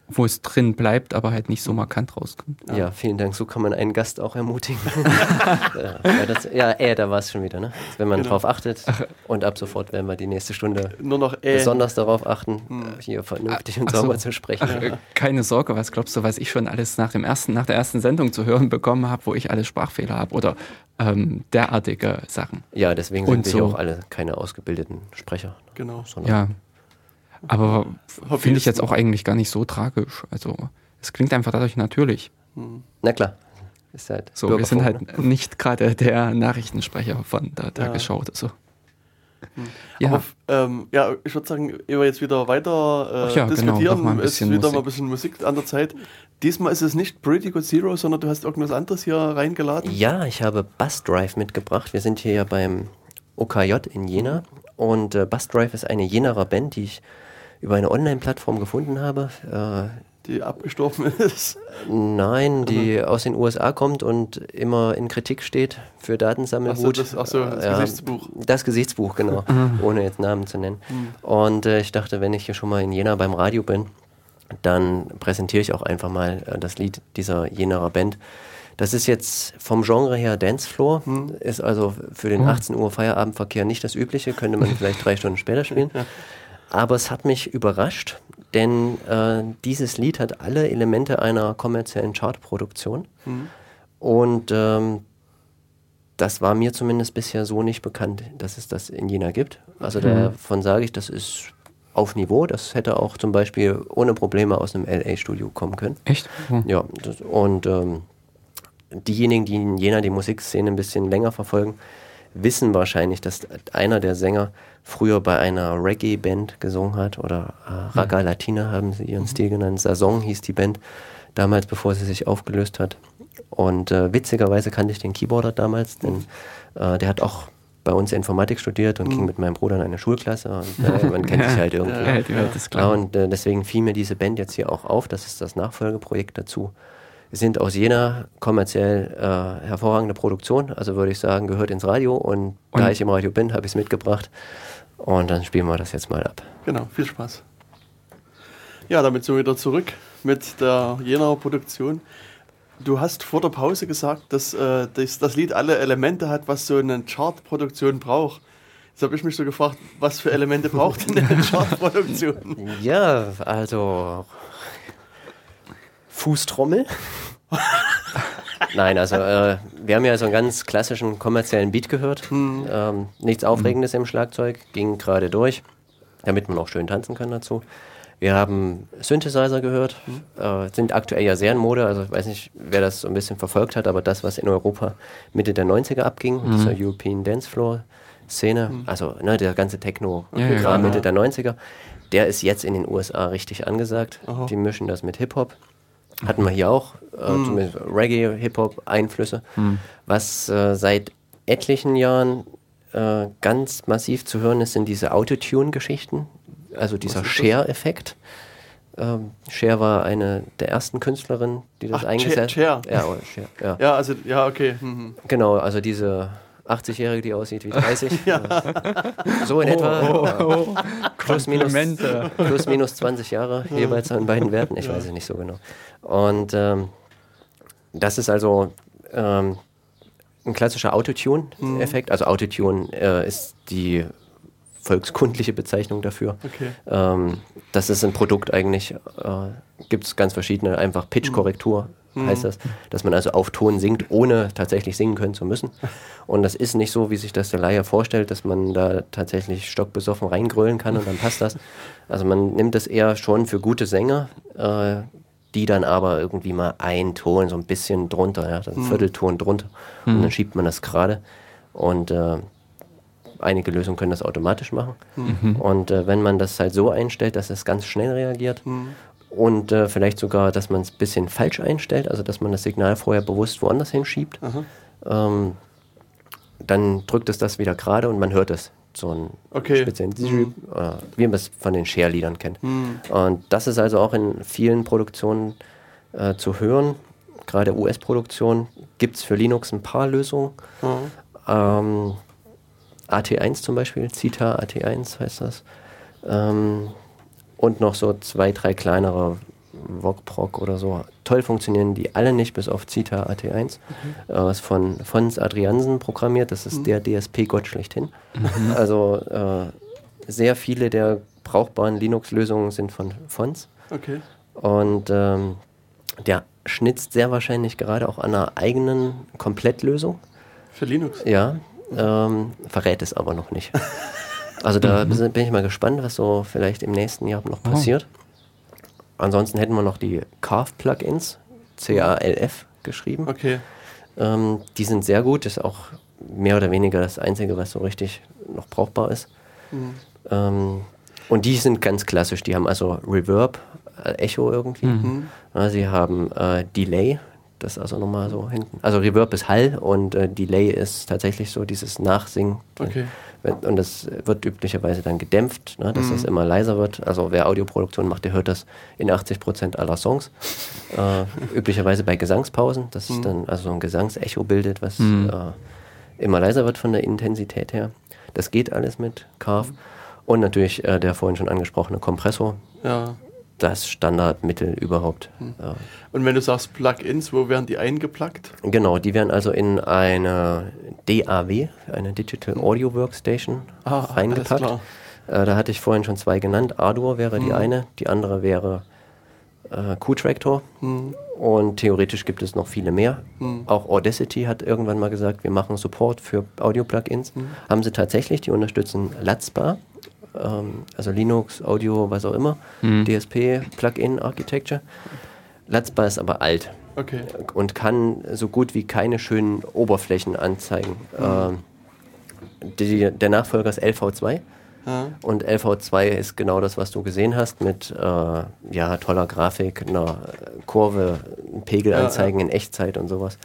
wo es drin bleibt, aber halt nicht so markant rauskommt. Ja, ja vielen Dank. So kann man einen Gast auch ermutigen. ja, das, ja, äh, da war es schon wieder. Ne? Wenn man genau. drauf achtet und ab sofort werden wir die nächste Stunde nur noch äh. besonders darauf achten, hm. hier vernünftig und sauber so. zu sprechen. Ach, keine Sorge, was glaubst du, was ich schon alles nach dem ersten, nach der ersten Sendung zu hören bekommen habe, wo ich alle Sprachfehler habe oder ähm, derartige Sachen. Ja, deswegen sind und wir so. auch alle keine ausgebildeten Sprecher. Genau. Ja. Aber finde ich jetzt auch eigentlich gar nicht so tragisch. Also es klingt einfach dadurch natürlich. Hm. Na klar. Ist halt so, wir sind halt ne? nicht gerade der Nachrichtensprecher von der Tagesschau ja. oder so. Hm. Ja. Aber, ähm, ja, ich würde sagen, ehe wir jetzt wieder weiter äh, ja, genau, diskutieren, genau, ist wieder Musik. mal ein bisschen Musik an der Zeit. Diesmal ist es nicht Pretty Good Zero, sondern du hast irgendwas anderes hier reingeladen. Ja, ich habe Bus Drive mitgebracht. Wir sind hier ja beim OKJ in Jena und äh, Bus Drive ist eine Jenaer Band, die ich über eine Online-Plattform gefunden habe. Äh, die abgestorben ist? Nein, die mhm. aus den USA kommt und immer in Kritik steht für Datensammelwut. Achso, das, ach so, das äh, Gesichtsbuch. Das Gesichtsbuch, genau, mhm. ohne jetzt Namen zu nennen. Mhm. Und äh, ich dachte, wenn ich hier schon mal in Jena beim Radio bin, dann präsentiere ich auch einfach mal äh, das Lied dieser Jenaer Band. Das ist jetzt vom Genre her Dancefloor, hm. ist also für den 18 Uhr Feierabendverkehr nicht das übliche, könnte man vielleicht drei Stunden später spielen. Ja. Aber es hat mich überrascht, denn äh, dieses Lied hat alle Elemente einer kommerziellen Chartproduktion. Mhm. Und ähm, das war mir zumindest bisher so nicht bekannt, dass es das in Jena gibt. Also mhm. davon sage ich, das ist auf Niveau. Das hätte auch zum Beispiel ohne Probleme aus einem LA-Studio kommen können. Echt? Mhm. Ja, das, und ähm, diejenigen, die in Jena die Musikszene ein bisschen länger verfolgen, wissen wahrscheinlich, dass einer der Sänger früher bei einer Reggae-Band gesungen hat oder äh, Raga Latina haben sie ihren mhm. Stil genannt. Sazon hieß die Band damals, bevor sie sich aufgelöst hat. Und äh, witzigerweise kannte ich den Keyboarder damals, denn äh, der hat auch bei uns Informatik studiert und mhm. ging mit meinem Bruder in eine Schulklasse und äh, man kennt sich halt irgendwie. Ja, ja, ja, und äh, deswegen fiel mir diese Band jetzt hier auch auf, das ist das Nachfolgeprojekt dazu. Sind aus Jena kommerziell äh, hervorragende Produktion, also würde ich sagen, gehört ins Radio und, und da ich im Radio bin, habe ich es mitgebracht und dann spielen wir das jetzt mal ab. Genau, viel Spaß. Ja, damit sind wir wieder zurück mit der Jenaer Produktion. Du hast vor der Pause gesagt, dass äh, das, das, Lied alle Elemente hat, was so eine Chartproduktion braucht. Jetzt habe ich mich so gefragt, was für Elemente braucht denn eine Chartproduktion? Ja, also Fußtrommel. Nein, also äh, wir haben ja so einen ganz klassischen kommerziellen Beat gehört. Hm. Ähm, nichts Aufregendes hm. im Schlagzeug, ging gerade durch, damit man auch schön tanzen kann dazu. Wir haben Synthesizer gehört, äh, sind aktuell ja sehr in Mode. Also ich weiß nicht, wer das so ein bisschen verfolgt hat, aber das, was in Europa Mitte der 90er abging, mhm. dieser European Dance Floor Szene, mhm. also ne, der ganze Techno okay, ja, Mitte der 90er, der ist jetzt in den USA richtig angesagt. Aha. Die mischen das mit Hip-Hop. Hatten wir hier auch, äh, mhm. zumindest Reggae, Hip-Hop-Einflüsse, mhm. was äh, seit etlichen Jahren äh, ganz massiv zu hören ist, sind diese Autotune-Geschichten, also dieser Share-Effekt. Ähm, Cher war eine der ersten Künstlerinnen, die das Ach, eingesetzt hat. Ja, oh, Cher, ja. ja, also, ja, okay. Mhm. Genau, also diese 80-Jährige, die aussieht wie 30. ja. So in oh, etwa. Oh, oh. Plus, minus, plus minus 20 Jahre jeweils an beiden Werten. Ich ja. weiß es nicht so genau. Und ähm, das ist also ähm, ein klassischer Autotune-Effekt. Mhm. Also Autotune äh, ist die volkskundliche Bezeichnung dafür. Okay. Ähm, das ist ein Produkt eigentlich, äh, gibt es ganz verschiedene, einfach Pitch-Korrektur mhm. Heißt das, dass man also auf Ton singt, ohne tatsächlich singen können zu müssen. Und das ist nicht so, wie sich das der Laie vorstellt, dass man da tatsächlich stockbesoffen reingrölen kann und dann passt das. Also man nimmt das eher schon für gute Sänger, äh, die dann aber irgendwie mal ein Ton so ein bisschen drunter, ja, ein mhm. Viertelton drunter mhm. und dann schiebt man das gerade. Und äh, einige Lösungen können das automatisch machen. Mhm. Und äh, wenn man das halt so einstellt, dass es ganz schnell reagiert mhm. Und äh, vielleicht sogar, dass man es ein bisschen falsch einstellt, also dass man das Signal vorher bewusst woanders hinsschiebt, ähm, dann drückt es das wieder gerade und man hört es. So ein okay. speziellen, mhm. äh, wie man es von den Share-Liedern kennt. Mhm. Und das ist also auch in vielen Produktionen äh, zu hören. Gerade US-Produktionen gibt es für Linux ein paar Lösungen. Mhm. Ähm, AT1 zum Beispiel, Zita AT1 heißt das. Ähm, und noch so zwei, drei kleinere Vogproc oder so. Toll funktionieren die alle nicht, bis auf Zita AT1. Mhm. Äh, ist von Fons Adriansen programmiert, das ist mhm. der DSP-Gott schlechthin. Mhm. Also äh, sehr viele der brauchbaren Linux-Lösungen sind von Fons. Okay. Und ähm, der schnitzt sehr wahrscheinlich gerade auch an einer eigenen Komplettlösung. Für Linux? Ja, ähm, verrät es aber noch nicht. Also da mhm. bin ich mal gespannt, was so vielleicht im nächsten Jahr noch oh. passiert. Oh. Ansonsten hätten wir noch die Carve-Plugins, C-A-L-F geschrieben. Okay. Ähm, die sind sehr gut, ist auch mehr oder weniger das Einzige, was so richtig noch brauchbar ist. Mhm. Ähm, und die sind ganz klassisch, die haben also Reverb, äh, Echo irgendwie. Mhm. Ja, sie haben äh, Delay, das also nochmal so hinten. Also Reverb ist Hall und äh, Delay ist tatsächlich so dieses Nachsingen. Okay. Und das wird üblicherweise dann gedämpft, ne, dass mhm. das immer leiser wird. Also wer Audioproduktion macht, der hört das in 80 Prozent aller Songs. äh, üblicherweise bei Gesangspausen, dass mhm. dann also ein Gesangsecho bildet, was mhm. äh, immer leiser wird von der Intensität her. Das geht alles mit Carve. Und natürlich äh, der vorhin schon angesprochene Kompressor. Ja das Standardmittel überhaupt. Hm. Ja. Und wenn du sagst Plugins, wo werden die eingepluggt? Genau, die werden also in eine DAW, eine Digital Audio Workstation, ah, reingepackt. Äh, da hatte ich vorhin schon zwei genannt. Ardour wäre hm. die eine, die andere wäre äh, Q-Tractor. Hm. Und theoretisch gibt es noch viele mehr. Hm. Auch Audacity hat irgendwann mal gesagt, wir machen Support für Audio-Plugins. Hm. Haben sie tatsächlich, die unterstützen Latzbar ähm, also Linux, Audio, was auch immer, mhm. DSP, Plugin Architecture. Latzbar ist aber alt okay. und kann so gut wie keine schönen Oberflächen anzeigen. Mhm. Ähm, die, der Nachfolger ist LV2. Ja. Und LV2 ist genau das, was du gesehen hast, mit äh, ja, toller Grafik, einer Kurve, Pegelanzeigen ja, ja. in Echtzeit und sowas.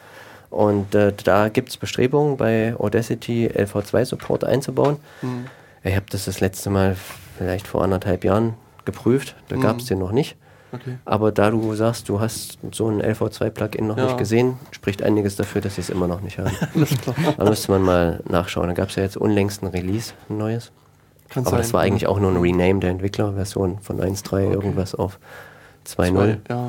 Und äh, da gibt es Bestrebungen bei Audacity LV2-Support einzubauen. Mhm. Ich habe das das letzte Mal vielleicht vor anderthalb Jahren geprüft, da mhm. gab es den noch nicht. Okay. Aber da du sagst, du hast so ein LV2-Plugin noch ja. nicht gesehen, spricht einiges dafür, dass sie es immer noch nicht haben. da müsste man mal nachschauen. Da gab es ja jetzt unlängst ein Release, ein neues. Kann Aber sein. das war eigentlich auch nur ein Rename der Entwicklerversion von 1.3 okay. irgendwas auf 2.0. Ja.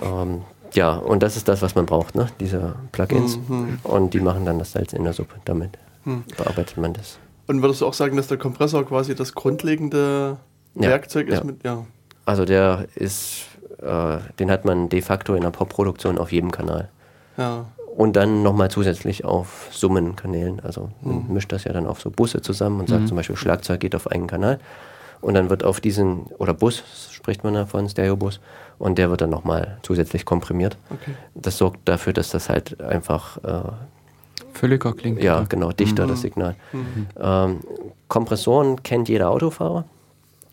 Ähm, ja, und das ist das, was man braucht, ne? diese Plugins. Mhm. Und die machen dann das Salz in der Suppe. Damit mhm. bearbeitet man das. Und würdest du auch sagen, dass der Kompressor quasi das grundlegende ja, Werkzeug ist? Ja. Mit, ja. Also der ist, äh, den hat man de facto in der Pop-Produktion auf jedem Kanal. Ja. Und dann nochmal zusätzlich auf Summenkanälen. Also man mhm. mischt das ja dann auf so Busse zusammen und sagt mhm. zum Beispiel, Schlagzeug geht auf einen Kanal. Und dann wird auf diesen, oder Bus spricht man davon, Stereobus, und der wird dann nochmal zusätzlich komprimiert. Okay. Das sorgt dafür, dass das halt einfach äh, Fülliger klingt. Ja, genau, dichter mhm. das Signal. Mhm. Ähm, Kompressoren kennt jeder Autofahrer.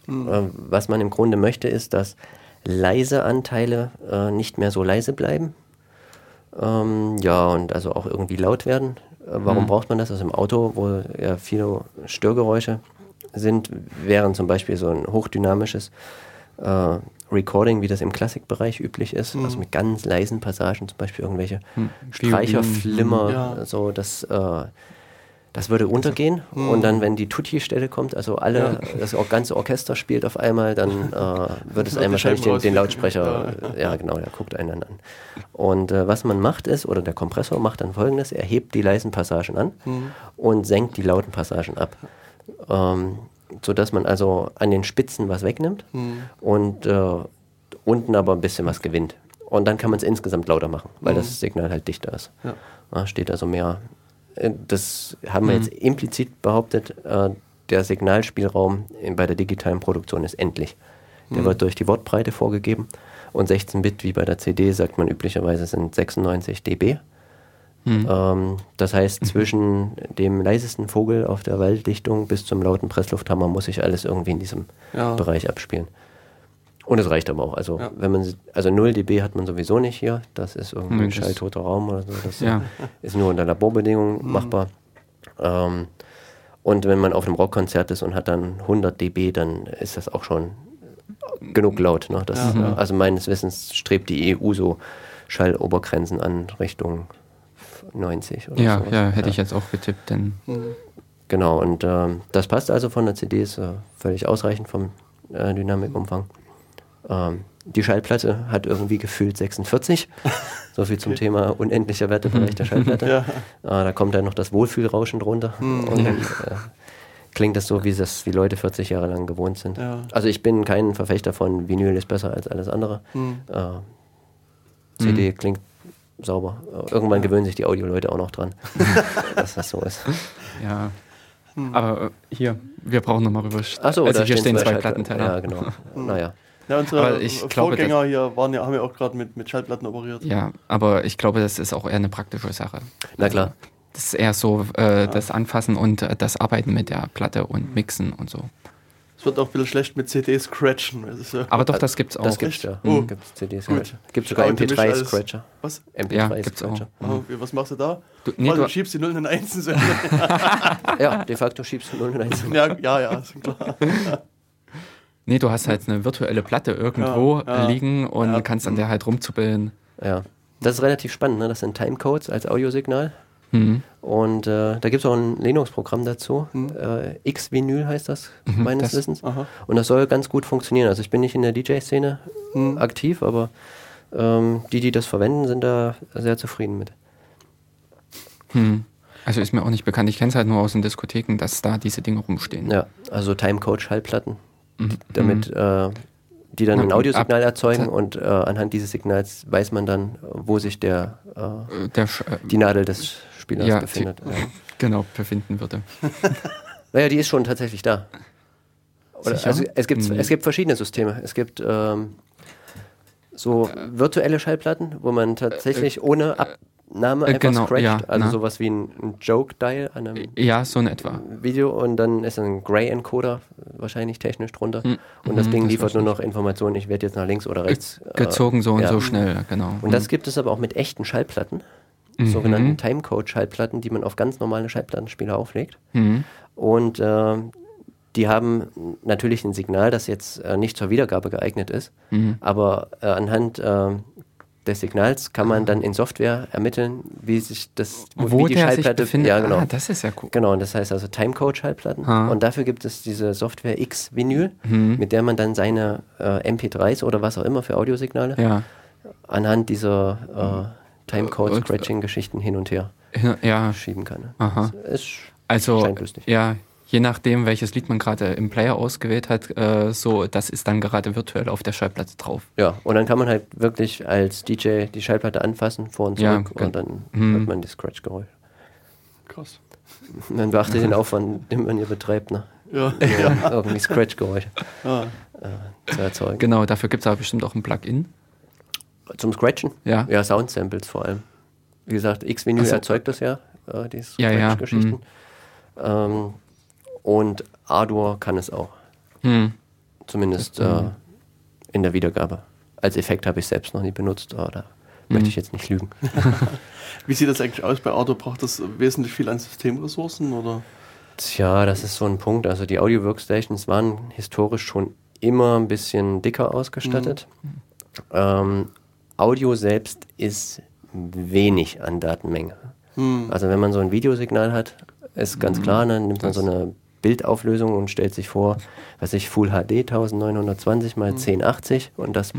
Mhm. Ähm, was man im Grunde möchte, ist, dass leise Anteile äh, nicht mehr so leise bleiben. Ähm, ja, und also auch irgendwie laut werden. Äh, warum mhm. braucht man das? Also im Auto, wo ja viele Störgeräusche sind, während zum Beispiel so ein hochdynamisches äh, Recording, wie das im Klassikbereich üblich ist, mhm. also mit ganz leisen Passagen, zum Beispiel irgendwelche mhm. Streicherflimmer, ja. so das, äh, das würde untergehen. Mhm. Und dann, wenn die Tutti-Stelle kommt, also alle, ja. das ganze Orchester spielt auf einmal, dann äh, wird es einem wahrscheinlich den, den, Lautsprecher, ja, ja, genau, der guckt einen dann an. Und äh, was man macht ist, oder der Kompressor macht dann folgendes, er hebt die leisen Passagen an mhm. und senkt die lauten Passagen ab. Ähm, sodass man also an den Spitzen was wegnimmt mhm. und äh, unten aber ein bisschen was gewinnt. Und dann kann man es insgesamt lauter machen, weil mhm. das Signal halt dichter ist. Ja. Ja, steht also mehr. Äh, das haben wir mhm. jetzt implizit behauptet, äh, der Signalspielraum bei der digitalen Produktion ist endlich. Der mhm. wird durch die Wortbreite vorgegeben. Und 16 Bit, wie bei der CD, sagt man üblicherweise, sind 96 dB. Mhm. Ähm, das heißt, mhm. zwischen dem leisesten Vogel auf der Walddichtung bis zum lauten Presslufthammer muss sich alles irgendwie in diesem ja. Bereich abspielen. Und es reicht aber auch. Also ja. wenn man also 0 dB hat man sowieso nicht hier. Das ist irgendwie ein schalltoter Raum oder so. Das ja. ist nur unter Laborbedingungen mhm. machbar. Ähm, und wenn man auf einem Rockkonzert ist und hat dann 100 dB, dann ist das auch schon genug laut. Ne? Das, ja. Also meines Wissens strebt die EU so Schallobergrenzen an Richtung 90 oder ja, sowas. Ja, hätte ja. ich jetzt auch getippt. Denn mhm. Genau, und ähm, das passt also von der CD, ist äh, völlig ausreichend vom äh, Dynamikumfang. Ähm, die Schallplatte hat irgendwie gefühlt 46. so viel zum okay. Thema unendlicher Wertebereich der Schallplatte. ja. äh, da kommt dann noch das Wohlfühlrauschen drunter. Mhm. Und dann äh, klingt das so, wie das die Leute 40 Jahre lang gewohnt sind. Ja. Also ich bin kein Verfechter von Vinyl ist besser als alles andere. Mhm. CD mhm. klingt sauber. Irgendwann gewöhnen sich die Audioleute auch noch dran, dass das so ist. Ja. Hm. Aber äh, hier, wir brauchen nochmal rüber. Achso, also hier stehen zwei Plattenteile. Ja, genau. naja. Ja, unsere ich Vorgänger glaube, hier waren ja, haben ja auch gerade mit, mit Schallplatten operiert. Ja, aber ich glaube, das ist auch eher eine praktische Sache. Na klar. Also, das ist eher so äh, ja. das Anfassen und äh, das Arbeiten mit der Platte und Mixen und so wird auch ein bisschen schlecht mit CDs scratchen. Ja Aber doch, das gibt's auch. Das gibt's ja. Oh. Gibt's CD-Scratcher. Gibt sogar MP3-Scratcher. Was? MP3-Scratcher. Ja, oh, was machst du da? Du, nee, also, du schiebst die Nullen und Einsen. ja, de facto schiebst du Nullen und Einsen. Ja, ja, ja, ist klar. Nee, du hast halt eine virtuelle Platte irgendwo ja, ja, liegen und ja. kannst an der halt rumzubilden. Ja. Das ist relativ spannend, ne? Das sind Timecodes als Audiosignal. Mhm. Und äh, da gibt es auch ein Linux-Programm dazu. Mhm. Äh, X-Vinyl heißt das, mhm, meines das, Wissens. Aha. Und das soll ganz gut funktionieren. Also ich bin nicht in der DJ-Szene mhm. aktiv, aber ähm, die, die das verwenden, sind da sehr zufrieden mit. Hm. Also ist mir auch nicht bekannt. Ich kenne es halt nur aus den Diskotheken, dass da diese Dinge rumstehen. Ja, also Timecode-Schallplatten, mhm. damit mhm. äh, die dann ein Audiosignal erzeugen und äh, anhand dieses Signals weiß man dann, wo sich der, äh, der äh, die Nadel des Spielers ja, befindet. Ja. Genau, befinden würde. naja, die ist schon tatsächlich da. Oder, also es gibt, nee. es gibt verschiedene Systeme. Es gibt ähm, so virtuelle Schallplatten, wo man tatsächlich äh, ohne Ab Name Äh, einfach genau, scratcht, ja, also na. sowas wie ein, ein Joke-Dial an einem Ja, so in etwa. Video und dann ist ein Gray-Encoder wahrscheinlich technisch drunter Mhm. und das Mhm, Ding das liefert nur noch Informationen, ich werde jetzt nach links oder rechts äh, Gezogen so und ja. so schnell, genau. Und das gibt es aber auch mit echten Schallplatten, Mhm. sogenannten Timecode-Schallplatten, die man auf ganz normale Schallplattenspieler auflegt. Mhm. Und äh, die haben natürlich ein Signal, das jetzt äh, nicht zur Wiedergabe geeignet ist, Mhm. aber äh, anhand äh, des Signals kann man dann in Software ermitteln, wie sich das, Wo die Schallplatte befindet. Ja, genau. Ah, das ist ja cool. Genau, und das heißt also Timecode-Schallplatten. Ah. Und dafür gibt es diese Software X-Vinyl, Mhm. mit der man dann seine äh, MP3s oder was auch immer für Audiosignale Ja. anhand dieser äh, Timecode-Scratching-Geschichten hin und her Ja, schieben kann. aha. Ist Also, ja, je nachdem, welches Lied man gerade im Player ausgewählt hat, äh, so, das ist dann gerade virtuell auf der Schallplatte drauf. Ja, und dann kann man halt wirklich als DJ die Schallplatte anfassen, vor und Ja, zurück, gen- und dann Mhm. hört man die Scratch-Geräusche. Krass. Man beachtet den Aufwand, den man hier betreibt, ne? Ja. Ja. Irgendwie Scratch-Geräusche Ah, äh, zu erzeugen. Genau, dafür gibt es aber bestimmt auch ein Plugin. Zum Scratchen? Ja. Ja, Sound-Samples vor allem. Wie gesagt, X-Vinyl so. erzeugt das ja, äh, die Ja, ja, Scratch-Geschichten. mhm. Ähm, und Ardour kann es auch. Hm. Zumindest äh, mhm. in der Wiedergabe. Als Effekt habe ich selbst noch nie benutzt, aber da Mhm. möchte ich jetzt nicht lügen. Wie sieht das eigentlich aus bei Ardo? Braucht das wesentlich viel an Systemressourcen oder? Tja, das ist so ein Punkt. Also die Audio-Workstations waren historisch schon immer ein bisschen dicker ausgestattet. Ähm, Audio selbst ist wenig an Datenmenge. Hm. Also wenn man so ein Videosignal hat, ist ganz klar, dann nimmt man so eine Bildauflösung und stellt sich vor, was ich Full HD 1920 mal 1080 und das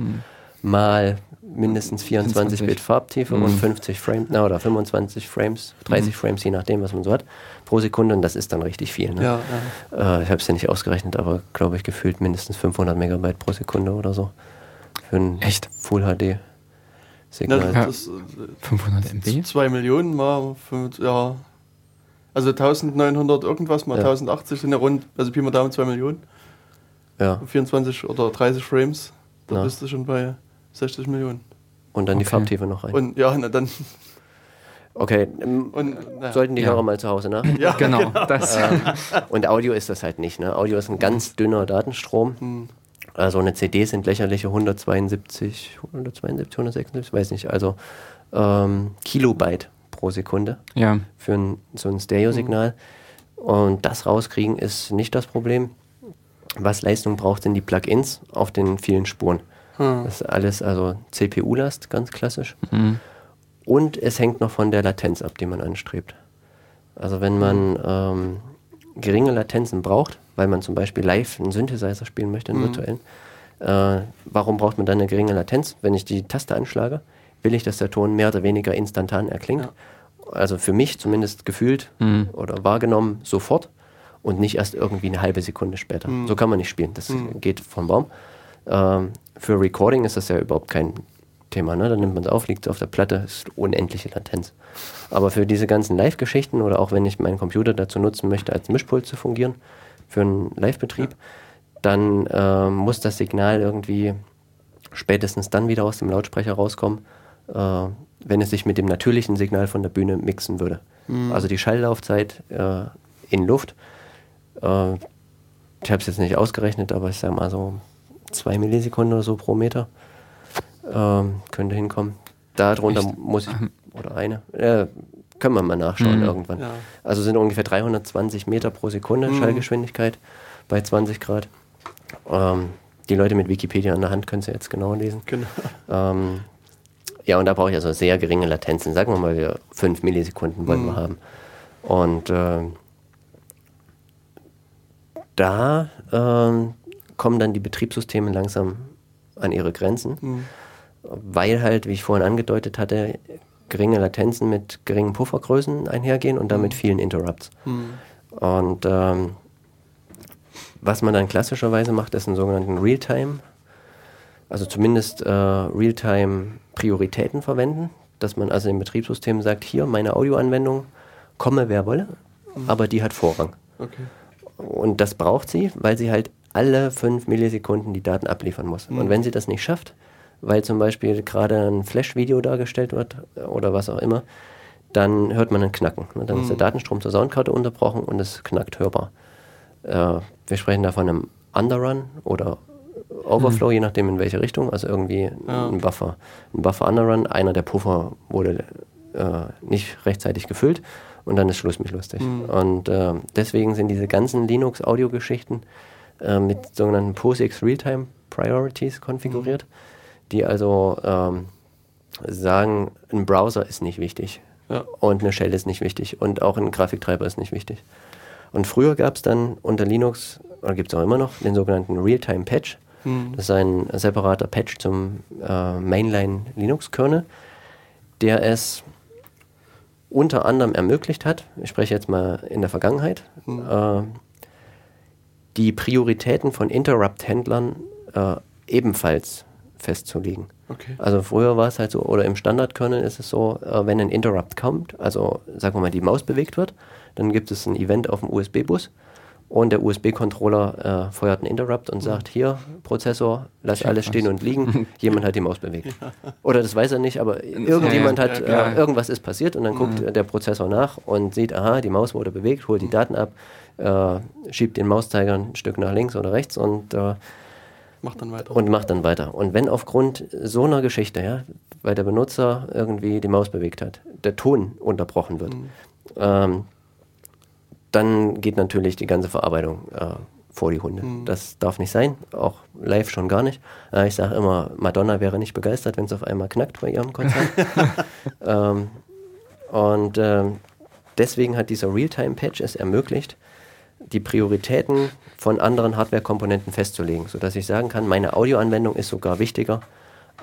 mal mindestens 24 Bit 24. Farbtiefe und 50 Frames, na, oder 25 Frames, 30 Frames, je nachdem, was man so hat, pro Sekunde und das ist dann richtig viel. Ne? Ja, ja. Äh, ich habe es ja nicht ausgerechnet, aber glaube ich gefühlt mindestens 500 Megabyte pro Sekunde oder so für ein Echt? Full HD Signal. Ja. das, äh, 500 MB? 2 Millionen mal, ja. Also 1900 irgendwas mal Ja. 1080 sind ja rund, also Pi mal Daumen 2 Millionen. Ja, 24 oder 30 Frames, da Na. bist du schon bei 60 Millionen. und dann die Okay. Farbtiefe noch rein. Und ja, na dann. Okay, ähm, Und, na, sollten die Ja. Hörer mal zu Hause nach. ja, Genau, das. Und Audio ist das halt nicht. Ne? Audio ist ein ganz dünner Datenstrom. Hm. Also eine CD sind lächerliche 172, 172, 176, weiß nicht. Also ähm, Kilobyte pro Sekunde Ja. für ein, so ein Stereosignal. Und das rauskriegen ist nicht das Problem. Was Leistung braucht, sind die Plugins auf den vielen Spuren. Hm. Das ist alles also CPU-Last, ganz klassisch. Mhm. Und es hängt noch von der Latenz ab, die man anstrebt. Also wenn man ähm, geringe Latenzen braucht, weil man zum Beispiel live einen Synthesizer spielen möchte, einen virtuellen, äh, warum braucht man dann eine geringe Latenz? Wenn ich die Taste anschlage, will ich, dass der Ton mehr oder weniger instantan erklingt. Also für mich zumindest gefühlt Mhm. oder wahrgenommen sofort und nicht erst irgendwie eine halbe Sekunde später. So kann man nicht spielen. Das geht vom Baum. Ähm, für Recording ist das ja überhaupt kein Thema. Ne? Dann nimmt man es auf, liegt es auf der Platte, ist unendliche Latenz. Aber für diese ganzen Live-Geschichten oder auch wenn ich meinen Computer dazu nutzen möchte, als Mischpult zu fungieren, für einen Live-Betrieb, dann ähm, muss das Signal irgendwie spätestens dann wieder aus dem Lautsprecher rauskommen, äh, wenn es sich mit dem natürlichen Signal von der Bühne mixen würde. Also die Schalllaufzeit äh, in Luft, äh, ich habe es jetzt nicht ausgerechnet, aber ich sage mal so zwei Millisekunden oder so pro Meter ähm, könnte hinkommen. Darunter Echt? muss ich, oder eine, äh, können wir mal nachschauen Mhm. irgendwann. Ja. Also sind ungefähr 320 Meter pro Sekunde Mhm. Schallgeschwindigkeit bei 20 Grad. Ähm, die Leute mit Wikipedia an der Hand können es ja jetzt genau lesen. Genau. Ähm, ja, und da brauche ich also sehr geringe Latenzen. Sagen wir mal, wir 5 Millisekunden wollen wir Mhm. haben. Und ähm, da ähm, kommen dann die Betriebssysteme langsam an ihre Grenzen, Hm. weil halt, wie ich vorhin angedeutet hatte, geringe Latenzen mit geringen Puffergrößen einhergehen und damit vielen Interrupts. Hm. Und ähm, was man dann klassischerweise macht, ist einen sogenannten Realtime, also zumindest äh, Realtime-Prioritäten verwenden, dass man also im Betriebssystem sagt, hier meine Audioanwendung, komme wer wolle, aber die hat Vorrang. Okay. Und das braucht sie, weil sie halt alle fünf Millisekunden die Daten abliefern muss. Und wenn sie das nicht schafft, weil zum Beispiel gerade ein Flash-Video dargestellt wird oder was auch immer, dann hört man ein Knacken. Ne? Dann ist der mhm. Datenstrom zur Soundkarte unterbrochen und es knackt hörbar. Äh, wir sprechen da von einem Underrun oder Overflow, mhm. je nachdem in welche Richtung, also irgendwie ja. ein Buffer. Ein Buffer Underrun, einer der Puffer wurde äh, nicht rechtzeitig gefüllt und dann ist Schluss mit lustig. Mhm. Und äh, deswegen sind diese ganzen Linux-Audio-Geschichten äh, mit sogenannten POSIX Realtime Priorities konfiguriert, mhm. Die also ähm, sagen, ein Browser ist nicht wichtig ja. und eine Shell ist nicht wichtig und auch ein Grafiktreiber ist nicht wichtig. Und früher gab es dann unter Linux, oder gibt es auch immer noch, den sogenannten Realtime Patch. Mhm. Das ist ein separater Patch zum äh, Mainline Linux-Kernel, der es unter anderem ermöglicht hat, ich spreche jetzt mal in der Vergangenheit, mhm. äh, die Prioritäten von Interrupt-Händlern äh, ebenfalls festzulegen. Okay. Also früher war es halt so, oder im Standard-Kernel ist es so, äh, wenn ein Interrupt kommt, also sagen wir mal die Maus bewegt wird, dann gibt es ein Event auf dem USB-Bus und der USB-Controller äh, feuert einen Interrupt und sagt, hier, Prozessor, lass alles stehen und liegen, jemand hat die Maus bewegt. Oder das weiß er nicht, aber irgendjemand hat, äh, irgendwas ist passiert und dann guckt mhm. der Prozessor nach und sieht, aha, die Maus wurde bewegt, holt die Daten ab, äh, schiebt den Mauszeiger ein Stück nach links oder rechts und äh, macht dann weiter. Und macht dann weiter. Und wenn aufgrund so einer Geschichte, ja, weil der Benutzer irgendwie die Maus bewegt hat, der Ton unterbrochen wird, mhm. ähm, dann geht natürlich die ganze Verarbeitung äh, vor die Hunde. Mhm. Das darf nicht sein, auch live schon gar nicht. Äh, ich sage immer, Madonna wäre nicht begeistert, wenn es auf einmal knackt bei ihrem Konzert. ähm, und ähm, deswegen hat dieser Realtime-Patch es ermöglicht, die Prioritäten von anderen Hardware-Komponenten festzulegen, sodass ich sagen kann, meine Audioanwendung ist sogar wichtiger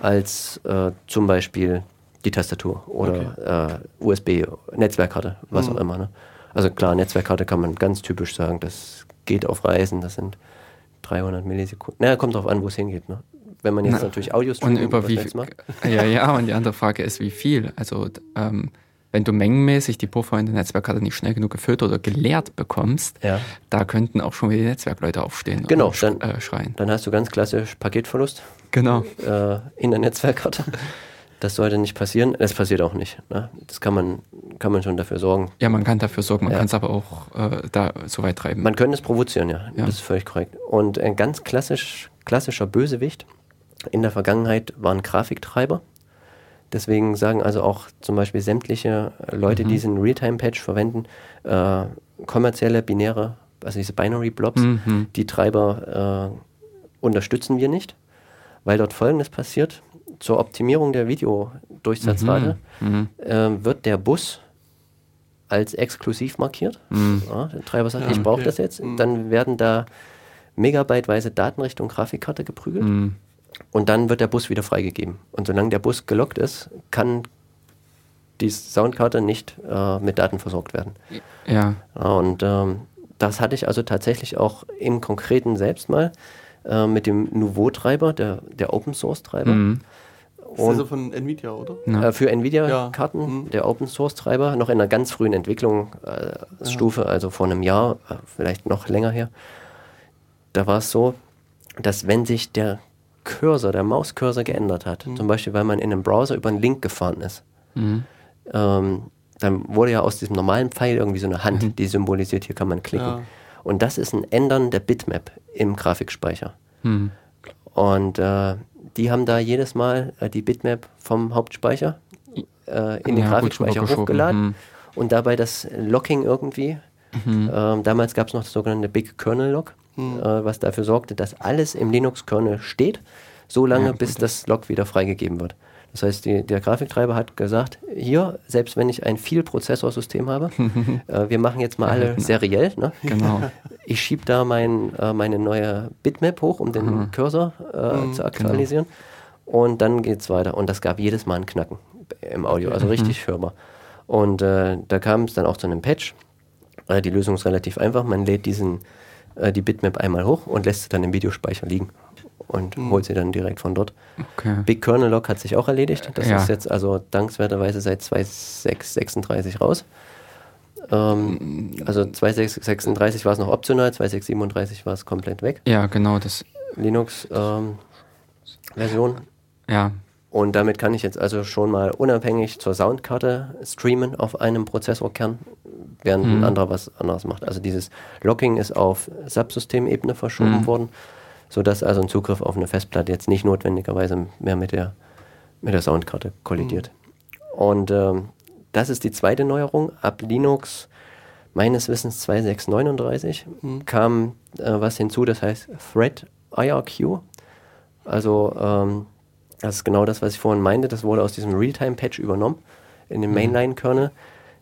als äh, zum Beispiel die Tastatur oder okay. äh, USB, Netzwerkkarte, was mhm. auch immer. Ne? Also klar, Netzwerkkarte kann man ganz typisch sagen, das geht auf Reisen, das sind 300 Millisekunden. Naja, kommt drauf an, wo es hingeht. Ne? Wenn man jetzt Na, natürlich Audio und über wie viel, macht. Ja, ja, und die andere Frage ist, wie viel? Also ähm, wenn du mengenmäßig die Puffer in der Netzwerkkarte nicht schnell genug gefüllt oder geleert bekommst, ja. da könnten auch schon wieder die Netzwerkleute aufstehen genau, und dann, äh, schreien. Dann hast du ganz klassisch Paketverlust. Genau. Äh, in der Netzwerkkarte. Das sollte nicht passieren. Das passiert auch nicht. Ne? Das kann man, kann man schon dafür sorgen. Ja, man kann dafür sorgen, man ja. kann es aber auch äh, da so weit treiben. Man könnte es provozieren, ja. ja. Das ist völlig korrekt. Und ein ganz klassisch, klassischer Bösewicht in der Vergangenheit waren Grafiktreiber. Deswegen sagen also auch zum Beispiel sämtliche Leute, mhm. die diesen Realtime-Patch verwenden, äh, kommerzielle, binäre, also diese Binary-Blobs, mhm. die Treiber äh, unterstützen wir nicht, weil dort Folgendes passiert zur Optimierung der Videodurchsatzrate mhm. mhm. äh, wird der Bus als exklusiv markiert. Mhm. Ja, der Treiber sagt, ja, ich brauche okay. das jetzt. Mhm. Dann werden da megabyteweise Daten Richtung Grafikkarte geprügelt. Und dann wird der Bus wieder freigegeben. Und solange der Bus gelockt ist, kann die Soundkarte nicht äh, mit Daten versorgt werden. Ja. und ähm, das hatte ich also tatsächlich auch im Konkreten selbst mal äh, mit dem Nouveau-Treiber, der, der Open-Source-Treiber. Mhm. Das ist also von Nvidia, oder? Äh, für Nvidia-Karten, ja. mhm. der Open Source Treiber, noch in einer ganz frühen Entwicklungsstufe, äh, ja. also vor einem Jahr, äh, vielleicht noch länger her. Da war es so, dass wenn sich der Cursor, der Mauscursor geändert hat, mhm. zum Beispiel weil man in einem Browser über einen Link gefahren ist, mhm. ähm, dann wurde ja aus diesem normalen Pfeil irgendwie so eine Hand, mhm. die symbolisiert, hier kann man klicken. Ja. Und das ist ein Ändern der Bitmap im Grafikspeicher. Mhm. Und äh, die haben da jedes Mal äh, die Bitmap vom Hauptspeicher äh, in den ja, Grafikspeicher hochgeladen mhm. und dabei das Locking irgendwie. Mhm. Ähm, damals gab es noch das sogenannte Big Kernel Lock, mhm. äh, was dafür sorgte, dass alles im Linux-Kernel steht, so lange, ja, bis das Lock wieder freigegeben wird. Das heißt, die, der Grafiktreiber hat gesagt, hier, selbst wenn ich ein Viel-Prozessorsystem habe, äh, wir machen jetzt mal alle seriell. Ne? Genau. Ich schiebe da mein, äh, meine neue Bitmap hoch, um den mhm. Cursor äh, mhm, zu aktualisieren. Genau. Und dann geht es weiter. Und das gab jedes Mal ein Knacken im Audio, also richtig mhm. hörbar. Und äh, da kam es dann auch zu einem Patch. Äh, die Lösung ist relativ einfach. Man lädt diesen, die Bitmap einmal hoch und lässt sie dann im Videospeicher liegen und mhm. holt sie dann direkt von dort. Okay. Big Kernel Lock hat sich auch erledigt. Das ja. ist jetzt also dankenswerterweise seit 2.6.36 raus. Ähm, also 2.6.36 war es noch optional, 2.6.37 war es komplett weg. Ja, genau. Das Linux ähm, Version. Ja. Und damit kann ich jetzt also schon mal unabhängig zur Soundkarte streamen auf einem Prozessorkern, während mhm. ein anderer was anderes macht. Also dieses Locking ist auf Subsystemebene verschoben mhm. worden, sodass also ein Zugriff auf eine Festplatte jetzt nicht notwendigerweise mehr mit der, mit der Soundkarte kollidiert. Mhm. Und ähm, das ist die zweite Neuerung. Ab Linux meines Wissens 2639 mhm. kam äh, was hinzu, das heißt Thread IRQ. Also ähm, das ist genau das, was ich vorhin meinte. Das wurde aus diesem Realtime-Patch übernommen in dem mhm. Mainline-Kernel,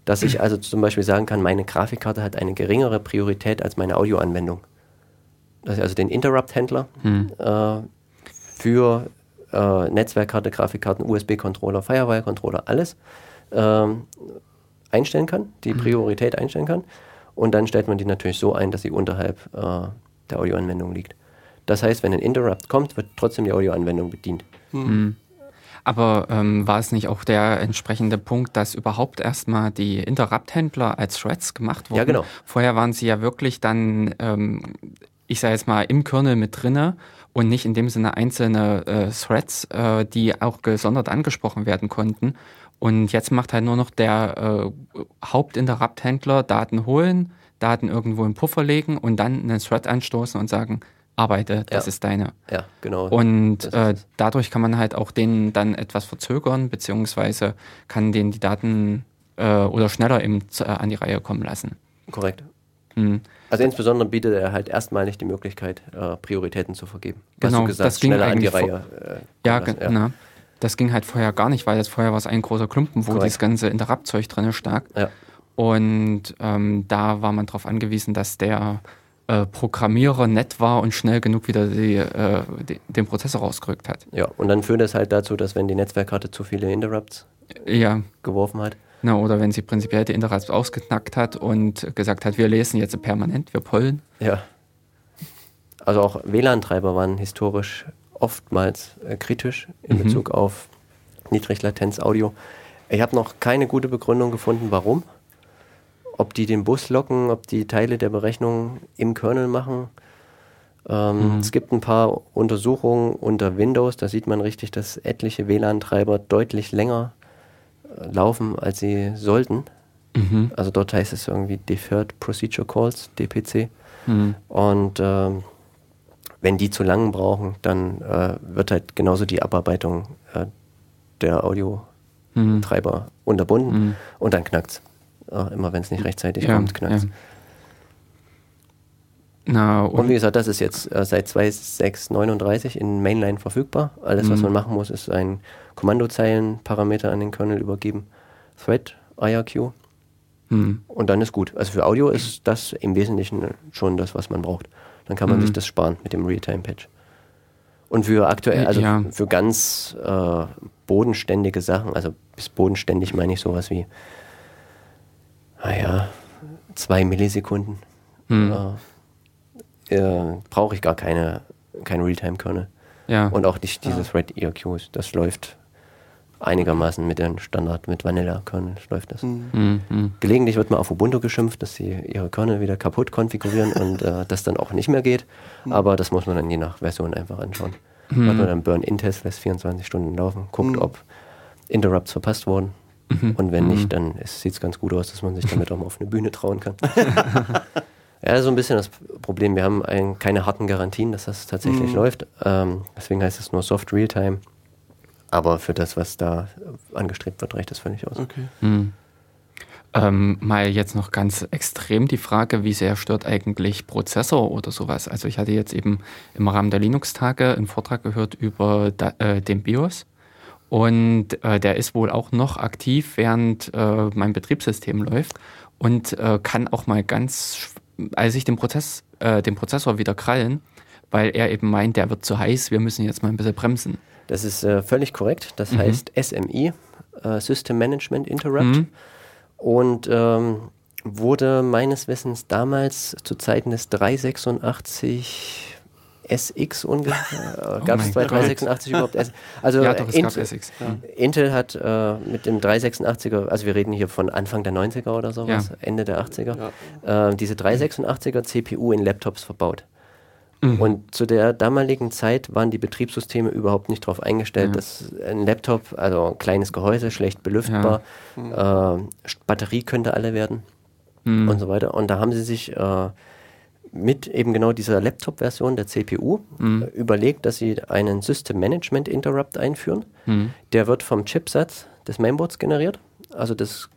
dass ich also zum Beispiel sagen kann, meine Grafikkarte hat eine geringere Priorität als meine Audioanwendung. Dass ich also den Interrupt-Händler mhm. äh, für äh, Netzwerkkarte, Grafikkarten, USB-Controller, Firewire-Controller, alles ähm, einstellen kann, die mhm. Priorität einstellen kann. Und dann stellt man die natürlich so ein, dass sie unterhalb äh, der Audioanwendung liegt. Das heißt, wenn ein Interrupt kommt, wird trotzdem die Audioanwendung bedient. Mhm. Aber ähm, war es nicht auch der entsprechende Punkt, dass überhaupt erstmal die Interrupt-Händler als Threads gemacht wurden? Ja, genau. Vorher waren sie ja wirklich dann, ähm, ich sage jetzt mal, im Kernel mit drinne und nicht in dem Sinne einzelne äh, Threads, äh, die auch gesondert angesprochen werden konnten. Und jetzt macht halt nur noch der äh, Hauptinterrupt-Händler Daten holen, Daten irgendwo im Puffer legen und dann einen Thread anstoßen und sagen, arbeite, das ja. ist deine. Ja, genau. Und äh, dadurch kann man halt auch den dann etwas verzögern, beziehungsweise kann den die Daten äh, oder schneller eben zu, äh, an die Reihe kommen lassen. Korrekt. Mhm. Also insbesondere bietet er halt erstmal nicht die Möglichkeit, äh, Prioritäten zu vergeben. Genau, gesagt, das ging schneller an die Reihe. Äh, ja, lassen. ja. Das ging halt vorher gar nicht, weil das vorher war es ein großer Klumpen, wo Korrekt. das ganze Interrupt-Zeug drin stak. Ja. Und ähm, da war man darauf angewiesen, dass der äh, Programmierer nett war und schnell genug wieder die, äh, die, den Prozessor rausgerückt hat. Ja, und dann führt es halt dazu, dass wenn die Netzwerkkarte zu viele Interrupts ja. geworfen hat. Na, oder wenn sie prinzipiell die Interrupts ausgeknackt hat und gesagt hat, wir lesen jetzt permanent, wir pollen. Ja. Also auch WLAN-Treiber waren historisch oftmals äh, kritisch in mhm. Bezug auf Niedriglatenz-Audio. Ich habe noch keine gute Begründung gefunden, warum ob die den Bus locken, ob die Teile der Berechnung im Kernel machen. Ähm, mhm. Es gibt ein paar Untersuchungen unter Windows, da sieht man richtig, dass etliche WLAN-Treiber deutlich länger äh, laufen, als sie sollten. Mhm. Also dort heißt es irgendwie Deferred Procedure Calls, DPC. Mhm. Und ähm, wenn die zu lang brauchen, dann äh, wird halt genauso die Abarbeitung äh, der Audio-Treiber mhm. unterbunden mhm. und dann knackt's. Auch immer wenn es nicht rechtzeitig ja, kommt, knackt ja. und, und, wie gesagt, das ist jetzt äh, seit 2.6.39 in Mainline verfügbar. Alles, was mhm. man machen muss, ist ein Kommandozeilenparameter an den Kernel übergeben. Thread, IRQ. Mhm. Und dann ist gut. Also für Audio ist das im Wesentlichen schon das, was man braucht. Dann kann man mhm. sich das sparen mit dem Realtime-Patch. Und für aktuell, also ja. für ganz äh, bodenständige Sachen, also bis bodenständig meine ich sowas wie naja, zwei Millisekunden. Hm. Äh, äh, Brauche ich gar keine, kein Realtime-Kernel. Ja. Und auch nicht dieses ja. Red ERQs. Das läuft einigermaßen mit dem Standard, mit Vanilla-Kernel läuft das. Mhm. Mhm. Gelegentlich wird mal auf Ubuntu geschimpft, dass sie ihre Kernel wieder kaputt konfigurieren und äh, das dann auch nicht mehr geht. Mhm. Aber das muss man dann je nach Version einfach anschauen. Mhm. Macht man dann Burn-In-Test, lässt 24 Stunden laufen, guckt, mhm. ob Interrupts verpasst wurden Mhm. Und wenn nicht, mhm. dann sieht es ganz gut aus, dass man sich damit auch mal auf eine Bühne trauen kann. ja, so ein bisschen das Problem. Wir haben ein, keine harten Garantien, dass das tatsächlich mhm. läuft. Ähm, deswegen heißt es nur Soft Realtime. Aber für das, was da angestrebt wird, reicht das völlig aus. Okay. Mhm. Ähm, mal jetzt noch ganz extrem die Frage, wie sehr stört eigentlich Prozessor oder sowas? Also ich hatte jetzt eben im Rahmen der Linux-Tage einen Vortrag gehört über da, äh, den BIOS und äh, der ist wohl auch noch aktiv, während äh, mein Betriebssystem läuft und äh, kann auch mal ganz, als ich den, Prozess, äh, den Prozessor wieder krallen, weil er eben meint, der wird zu heiß, wir müssen jetzt mal ein bisschen bremsen. Das ist äh, völlig korrekt. Das mhm. heißt SMI, äh, System Management Interrupt. Mhm. Und ähm, wurde meines Wissens damals zu Zeiten des 386 SX ungefähr. Oh Gab es bei 386 überhaupt S? Also ja, doch, es Intel, SX. Ja. Intel hat äh, mit dem 386er, also wir reden hier von Anfang der 90er oder sowas, ja. Ende der 80er, äh, diese 386er CPU in Laptops verbaut. Mhm. Und zu der damaligen Zeit waren die Betriebssysteme überhaupt nicht darauf eingestellt, ja. dass ein Laptop, also ein kleines Gehäuse, schlecht belüftbar, ja. äh, Batterie könnte alle werden mhm. und so weiter. Und da haben sie sich äh, mit eben genau dieser Laptop-Version der CPU mhm. überlegt, dass sie einen System Management Interrupt einführen. Mhm. Der wird vom Chipsatz des Mainboards generiert. Also das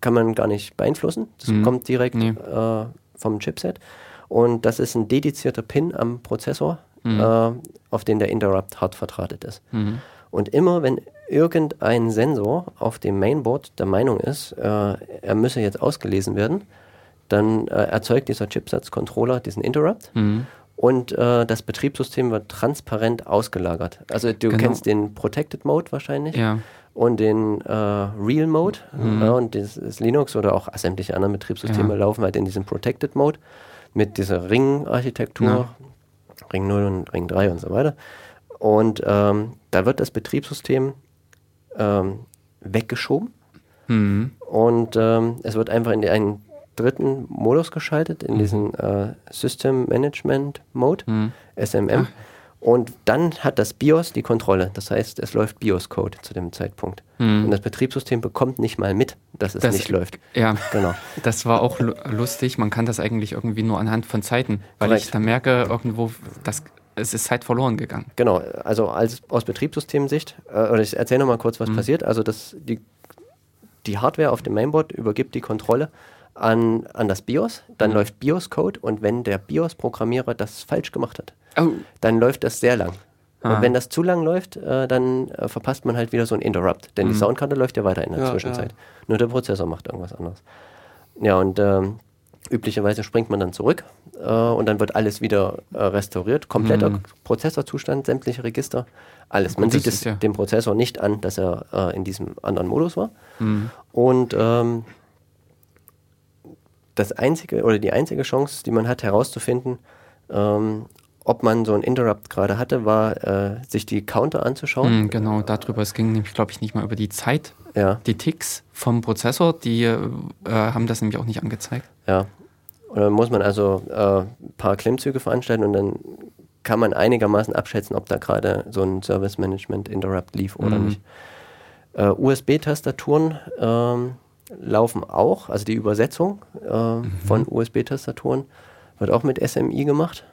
kann man gar nicht beeinflussen. Das mhm. kommt direkt nee. äh, vom Chipset. Und das ist ein dedizierter Pin am Prozessor, mhm. äh, auf den der Interrupt hart verdrahtet ist. Mhm. Und immer wenn irgendein Sensor auf dem Mainboard der Meinung ist, äh, er müsse jetzt ausgelesen werden, dann äh, erzeugt dieser Chipsatz-Controller diesen Interrupt mhm. und äh, das Betriebssystem wird transparent ausgelagert. Also du genau. kennst den Protected Mode wahrscheinlich. Ja. Und den äh, Real Mode mhm. und das, das, Linux oder auch sämtliche anderen Betriebssysteme ja. laufen halt in diesem Protected Mode mit dieser Ring-Architektur, ja. Ring 0 und Ring 3 und so weiter. Und ähm, da wird das Betriebssystem ähm, weggeschoben mhm. und ähm, es wird einfach in einen dritten Modus geschaltet, in mhm. diesen äh, System Management Mode, mhm. SMM. Ach. Und dann hat das BIOS die Kontrolle. Das heißt, es läuft BIOS-Code zu dem Zeitpunkt. Mhm. Und das Betriebssystem bekommt nicht mal mit, dass es das, nicht läuft. Ja, genau. Das war auch lustig. Man kann das eigentlich irgendwie nur anhand von Zeiten, weil Correct. ich da merke irgendwo, dass es ist Zeit verloren gegangen. Genau. Also als, aus Betriebssystemsicht, äh, oder ich erzähle nochmal kurz, was mhm. passiert. Also das, die, die Hardware auf dem Mainboard übergibt die Kontrolle an, an das BIOS, dann mhm. läuft BIOS-Code und wenn der BIOS-Programmierer das falsch gemacht hat, oh. dann läuft das sehr lang. Ah. Und wenn das zu lang läuft, äh, dann äh, verpasst man halt wieder so ein Interrupt, denn mhm. die Soundkarte läuft ja weiter in der ja, Zwischenzeit. Ja. Nur der Prozessor macht irgendwas anderes. Ja, und ähm, üblicherweise springt man dann zurück äh, und dann wird alles wieder äh, restauriert. Kompletter mhm. Prozessorzustand, sämtliche Register, alles. Man sieht es ja. dem Prozessor nicht an, dass er äh, in diesem anderen Modus war. Mhm. Und ähm, das einzige oder die einzige Chance, die man hat herauszufinden, ähm, ob man so ein Interrupt gerade hatte, war, äh, sich die Counter anzuschauen. Mm, genau, darüber. Es ging nämlich, glaube ich, nicht mal über die Zeit. Ja. Die Ticks vom Prozessor, die äh, haben das nämlich auch nicht angezeigt. Ja. Und dann muss man also äh, ein paar Klimmzüge veranstalten und dann kann man einigermaßen abschätzen, ob da gerade so ein Service Management Interrupt lief oder mm. nicht. Äh, USB-Tastaturen ähm, laufen auch, also die Übersetzung äh, mhm. von USB-Tastaturen wird auch mit SMI gemacht,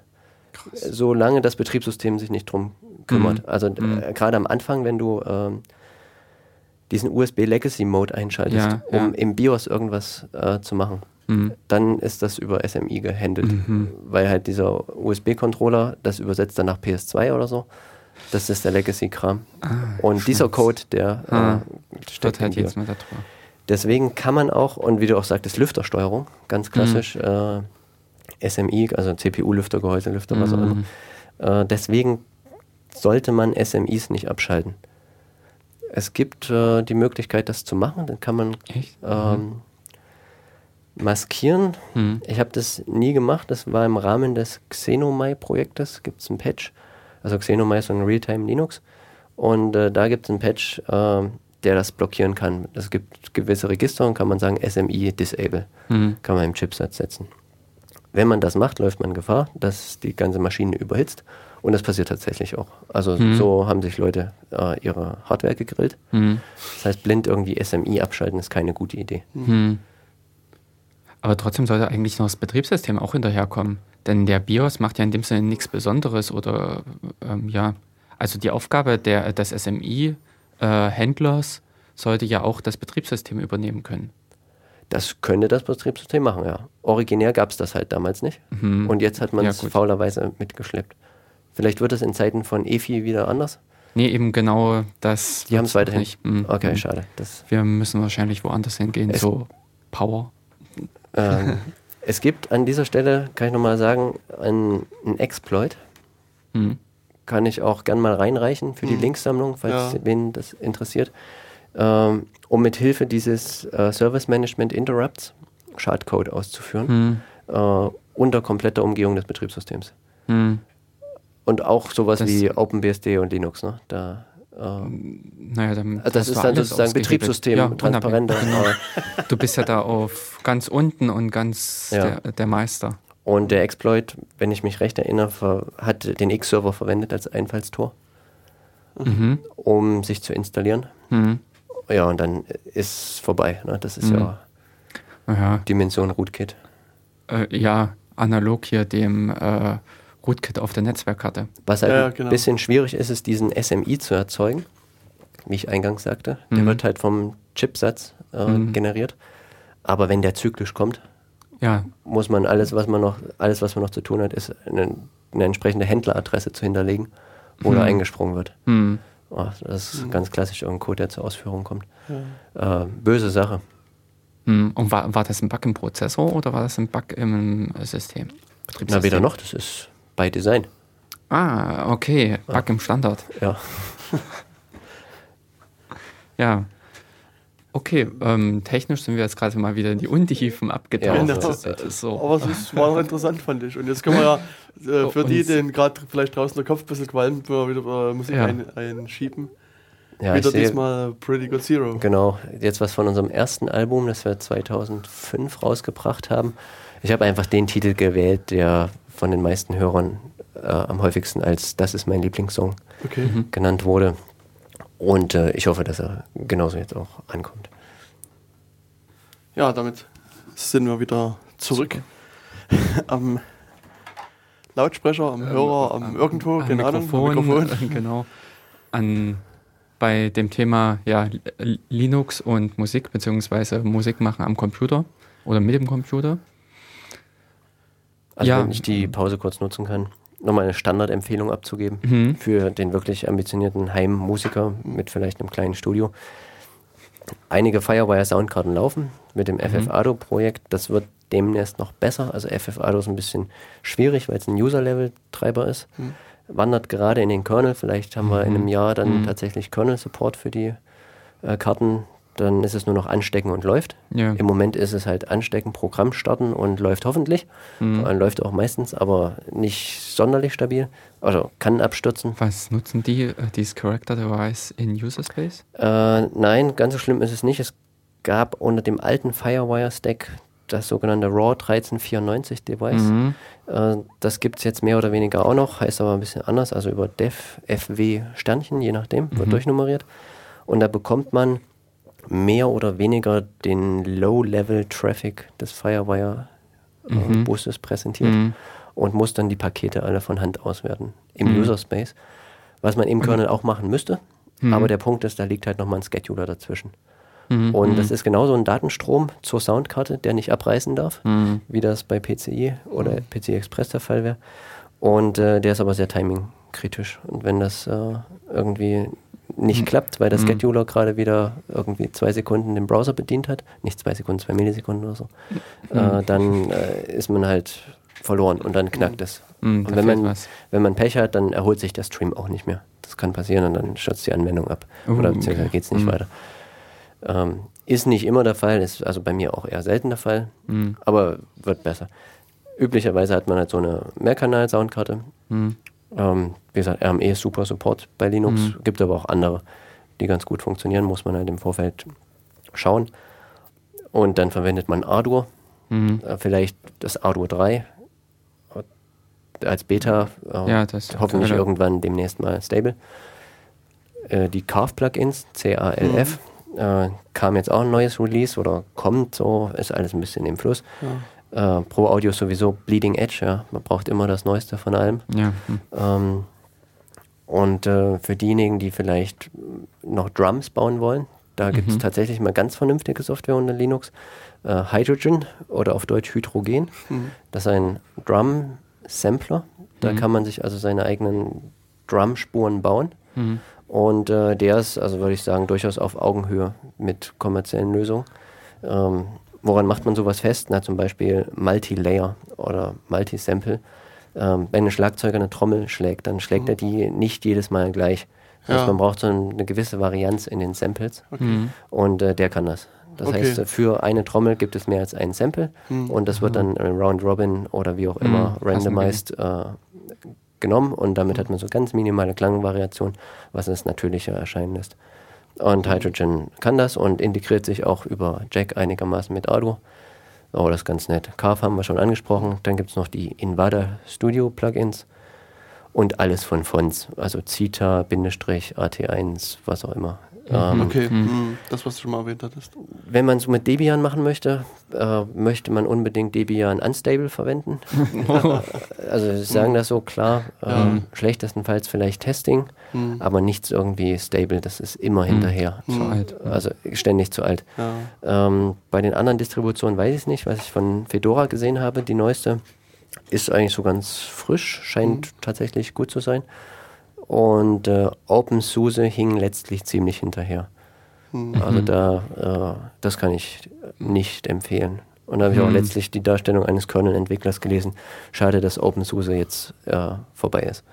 Krass. solange das Betriebssystem sich nicht drum kümmert. Mhm. Also mhm. äh, gerade am Anfang, wenn du äh, diesen USB Legacy Mode einschaltest, ja, um ja. im BIOS irgendwas äh, zu machen, mhm. dann ist das über SMI gehandelt, mhm. weil halt dieser USB-Controller das übersetzt dann nach PS2 oder so. Das ist der Legacy-Kram. Ah, und dieser Code, der ah, äh, steckt halt jetzt mal da drüber. Deswegen kann man auch, und wie du auch sagtest, Lüftersteuerung, ganz klassisch, mhm. äh, SMI, also CPU-Lüfter, Gehäuselüfter, mhm. was auch immer. Mhm. Äh, deswegen sollte man SMIs nicht abschalten. Es gibt äh, die Möglichkeit, das zu machen, dann kann man ähm, maskieren. Mhm. Ich habe das nie gemacht, das war im Rahmen des Xenomai-Projektes, gibt es ein Patch. Also Xenomai ist so ein Realtime Linux. Und äh, da gibt es ein Patch, äh, der das blockieren kann. Es gibt gewisse Register und kann man sagen SMI Disable. Mhm. Kann man im Chipsatz setzen. Wenn man das macht, läuft man Gefahr, dass die ganze Maschine überhitzt. Und das passiert tatsächlich auch. Also mhm. so haben sich Leute äh, ihre Hardware gegrillt. Mhm. Das heißt, blind irgendwie SMI abschalten ist keine gute Idee. Mhm. Aber trotzdem sollte eigentlich noch das Betriebssystem auch hinterherkommen. Denn der BIOS macht ja in dem Sinne nichts Besonderes oder ähm, ja, also die Aufgabe der, des SMI äh, Händlers sollte ja auch das Betriebssystem übernehmen können. Das könnte das Betriebssystem machen, ja. Originär gab es das halt damals nicht. Mhm. Und jetzt hat man es ja, faulerweise mitgeschleppt. Vielleicht wird es in Zeiten von EFI wieder anders. Nee, eben genau das. Die haben es weiterhin nicht. Mhm. Okay, mhm. schade. Das Wir müssen wahrscheinlich woanders hingehen, es so Power. Ähm, es gibt an dieser Stelle, kann ich nochmal sagen, einen, einen Exploit. Mhm kann ich auch gern mal reinreichen für die mhm. Linksammlung, falls ja. wen das interessiert, ähm, um mit Hilfe dieses äh, Service Management Interrupts Schadcode auszuführen, mhm. äh, unter kompletter Umgehung des Betriebssystems. Mhm. Und auch sowas das wie OpenBSD und Linux, ne? Da ähm, naja, dann also das ist dann sozusagen Betriebssystem, ja, transparenter. Genau. du bist ja da auf ganz unten und ganz ja. der, der, Meister. Und der Exploit, wenn ich mich recht erinnere, hat den X-Server verwendet als Einfallstor, mhm. um sich zu installieren. Mhm. Ja, und dann ist vorbei. Ne? Das ist mhm. ja Aha. Dimension Rootkit. Äh, ja, analog hier dem äh, Rootkit auf der Netzwerkkarte. Was halt ja, genau. ein bisschen schwierig ist, ist diesen SMI zu erzeugen, wie ich eingangs sagte. Der mhm. wird halt vom Chipsatz äh, mhm. generiert. Aber wenn der zyklisch kommt, ja. muss man alles, was man noch, alles, was man noch zu tun hat, ist eine, eine entsprechende Händleradresse zu hinterlegen, wo mhm. da eingesprungen wird. Mhm. Oh, das ist ganz klassisch irgendein Code, der zur Ausführung kommt. Ja. Äh, böse Sache. Mhm. Und war, war das ein Bug im Prozessor oder war das ein Bug im System? Na, weder noch, das ist bei Design. Ah, okay. Bug ah. im Standard. Ja. ja. Okay, ähm, technisch sind wir jetzt gerade mal wieder in die Untiefen abgetaucht. Ja, das, äh, so. Aber es ist, war noch interessant, fand ich. Und jetzt können wir ja äh, für die, denen gerade vielleicht draußen der Kopf ein bisschen qualmt, wieder äh, Musik ja. ein, einschieben. Ja, wieder diesmal Pretty Good Zero. Genau, jetzt was von unserem ersten Album, das wir 2005 rausgebracht haben. Ich habe einfach den Titel gewählt, der von den meisten Hörern äh, am häufigsten als Das ist mein Lieblingssong okay. Mhm. genannt wurde. Und äh, ich hoffe, dass er genauso jetzt auch ankommt. Ja, damit sind wir wieder zurück am Lautsprecher, am Hörer, am, am irgendwo, am keine Mikrofon, am Mikrofon. Genau. An, bei dem Thema ja, Linux und Musik, beziehungsweise Musik machen am Computer oder mit dem Computer. Also ja. wenn ich die Pause kurz nutzen kann nochmal eine Standardempfehlung abzugeben mhm. für den wirklich ambitionierten Heimmusiker mit vielleicht einem kleinen Studio. Einige Firewire Soundkarten laufen mit dem mhm. FFADO-Projekt. Das wird demnächst noch besser. Also FFADO ist ein bisschen schwierig, weil es ein User-Level-Treiber ist. Mhm. Wandert gerade in den Kernel. Vielleicht haben wir in einem mhm. Jahr dann mhm. tatsächlich Kernel-Support für die äh, Karten dann ist es nur noch anstecken und läuft. Ja. Im Moment ist es halt anstecken, Programm starten und läuft hoffentlich. Mhm. Läuft auch meistens, aber nicht sonderlich stabil. Also kann abstürzen. Was nutzen die, äh, dieses Character Device in User Space? Äh, nein, ganz so schlimm ist es nicht. Es gab unter dem alten Firewire Stack das sogenannte RAW 1394 Device. Mhm. Äh, das gibt es jetzt mehr oder weniger auch noch, heißt aber ein bisschen anders, also über Dev, FW Sternchen, je nachdem, wird mhm. durchnummeriert. Und da bekommt man mehr oder weniger den Low-Level-Traffic des Firewire-Busses äh, mhm. präsentiert mhm. und muss dann die Pakete alle von Hand auswerten im mhm. User Space, was man im mhm. Kernel auch machen müsste. Mhm. Aber der Punkt ist, da liegt halt nochmal ein Scheduler dazwischen. Mhm. Und das ist genauso ein Datenstrom zur Soundkarte, der nicht abreißen darf, wie das bei PCI oder PCI Express der Fall wäre. Und äh, der ist aber sehr timing-kritisch. Und wenn das äh, irgendwie nicht mhm. klappt, weil der mhm. Scheduler gerade wieder irgendwie zwei Sekunden den Browser bedient hat, nicht zwei Sekunden, zwei Millisekunden oder so, mhm. äh, dann äh, ist man halt verloren und dann knackt es. Mhm, und wenn man, wenn man Pech hat, dann erholt sich der Stream auch nicht mehr. Das kann passieren und dann stürzt die Anwendung ab. Uh, oder beziehungsweise geht es nicht mhm. weiter. Ähm, ist nicht immer der Fall, ist also bei mir auch eher selten der Fall, aber wird besser. Üblicherweise hat man halt so eine Mehrkanal-Soundkarte. Ähm, wie gesagt, RME ist super Support bei Linux, mhm. gibt aber auch andere, die ganz gut funktionieren, muss man halt im Vorfeld schauen. Und dann verwendet man Ardour, mhm. äh, vielleicht das Ardour 3 äh, als Beta, äh, ja, hoffentlich ja. irgendwann demnächst mal stable. Äh, die Carve-Plugins, C-A-L-F, mhm. Äh, kam jetzt auch ein neues Release oder kommt so, ist alles ein bisschen im Fluss. Ja. Äh, Pro Audio sowieso Bleeding Edge, ja. Man braucht immer das Neueste von allem. Ja. Hm. Ähm, und äh, für diejenigen, die vielleicht noch Drums bauen wollen, da gibt es mhm. tatsächlich mal ganz vernünftige Software unter Linux. Äh, Hydrogen oder auf Deutsch Hydrogen. Mhm. Das ist ein Drum-Sampler. Da mhm. kann man sich also seine eigenen Drum-Spuren bauen. Mhm. Und äh, der ist, also würde ich sagen, durchaus auf Augenhöhe mit kommerziellen Lösungen. Ähm, woran macht man sowas fest? Na, zum Beispiel Multi-Layer oder Multi-Sample. Ähm, wenn ein Schlagzeuger eine Trommel schlägt, dann schlägt mhm. er die nicht jedes Mal gleich. Das heißt, man braucht so eine gewisse Varianz in den Samples okay. Mhm. und äh, der kann das. Das okay. heißt, für eine Trommel gibt es mehr als ein Sample mhm. und das wird dann Round Robin oder wie auch immer mhm. randomized äh, genommen und damit hat man so ganz minimale Klangvariation, was es natürlicher erscheinen lässt. Und Hydrogen kann das und integriert sich auch über Jack einigermaßen mit Arduino. Oh, das ist ganz nett. Carve haben wir schon angesprochen. Dann gibt es noch die Invada Studio Plugins und alles von Fonts. Also Zita, Bindestrich, AT1, was auch immer. Mhm. Ähm, okay, mhm. das, was du schon mal erwähnt hattest. Wenn man es mit Debian machen möchte, äh, möchte man unbedingt Debian Unstable verwenden. also sie sagen das so klar, äh, ja. schlechtestenfalls vielleicht Testing, mhm. aber nichts irgendwie stable, das ist immer mhm. hinterher. Zu alt. Also ständig zu alt. Ja. Ähm, bei den anderen Distributionen weiß ich es nicht, was ich von Fedora gesehen habe, die neueste ist eigentlich so ganz frisch, scheint mhm. tatsächlich gut zu sein. Und äh, OpenSUSE hing letztlich ziemlich hinterher. Mhm. Also da, äh, das kann ich nicht empfehlen. Und da habe ich mhm. auch letztlich die Darstellung eines Kernel-Entwicklers gelesen. Schade, dass OpenSUSE jetzt äh, vorbei ist.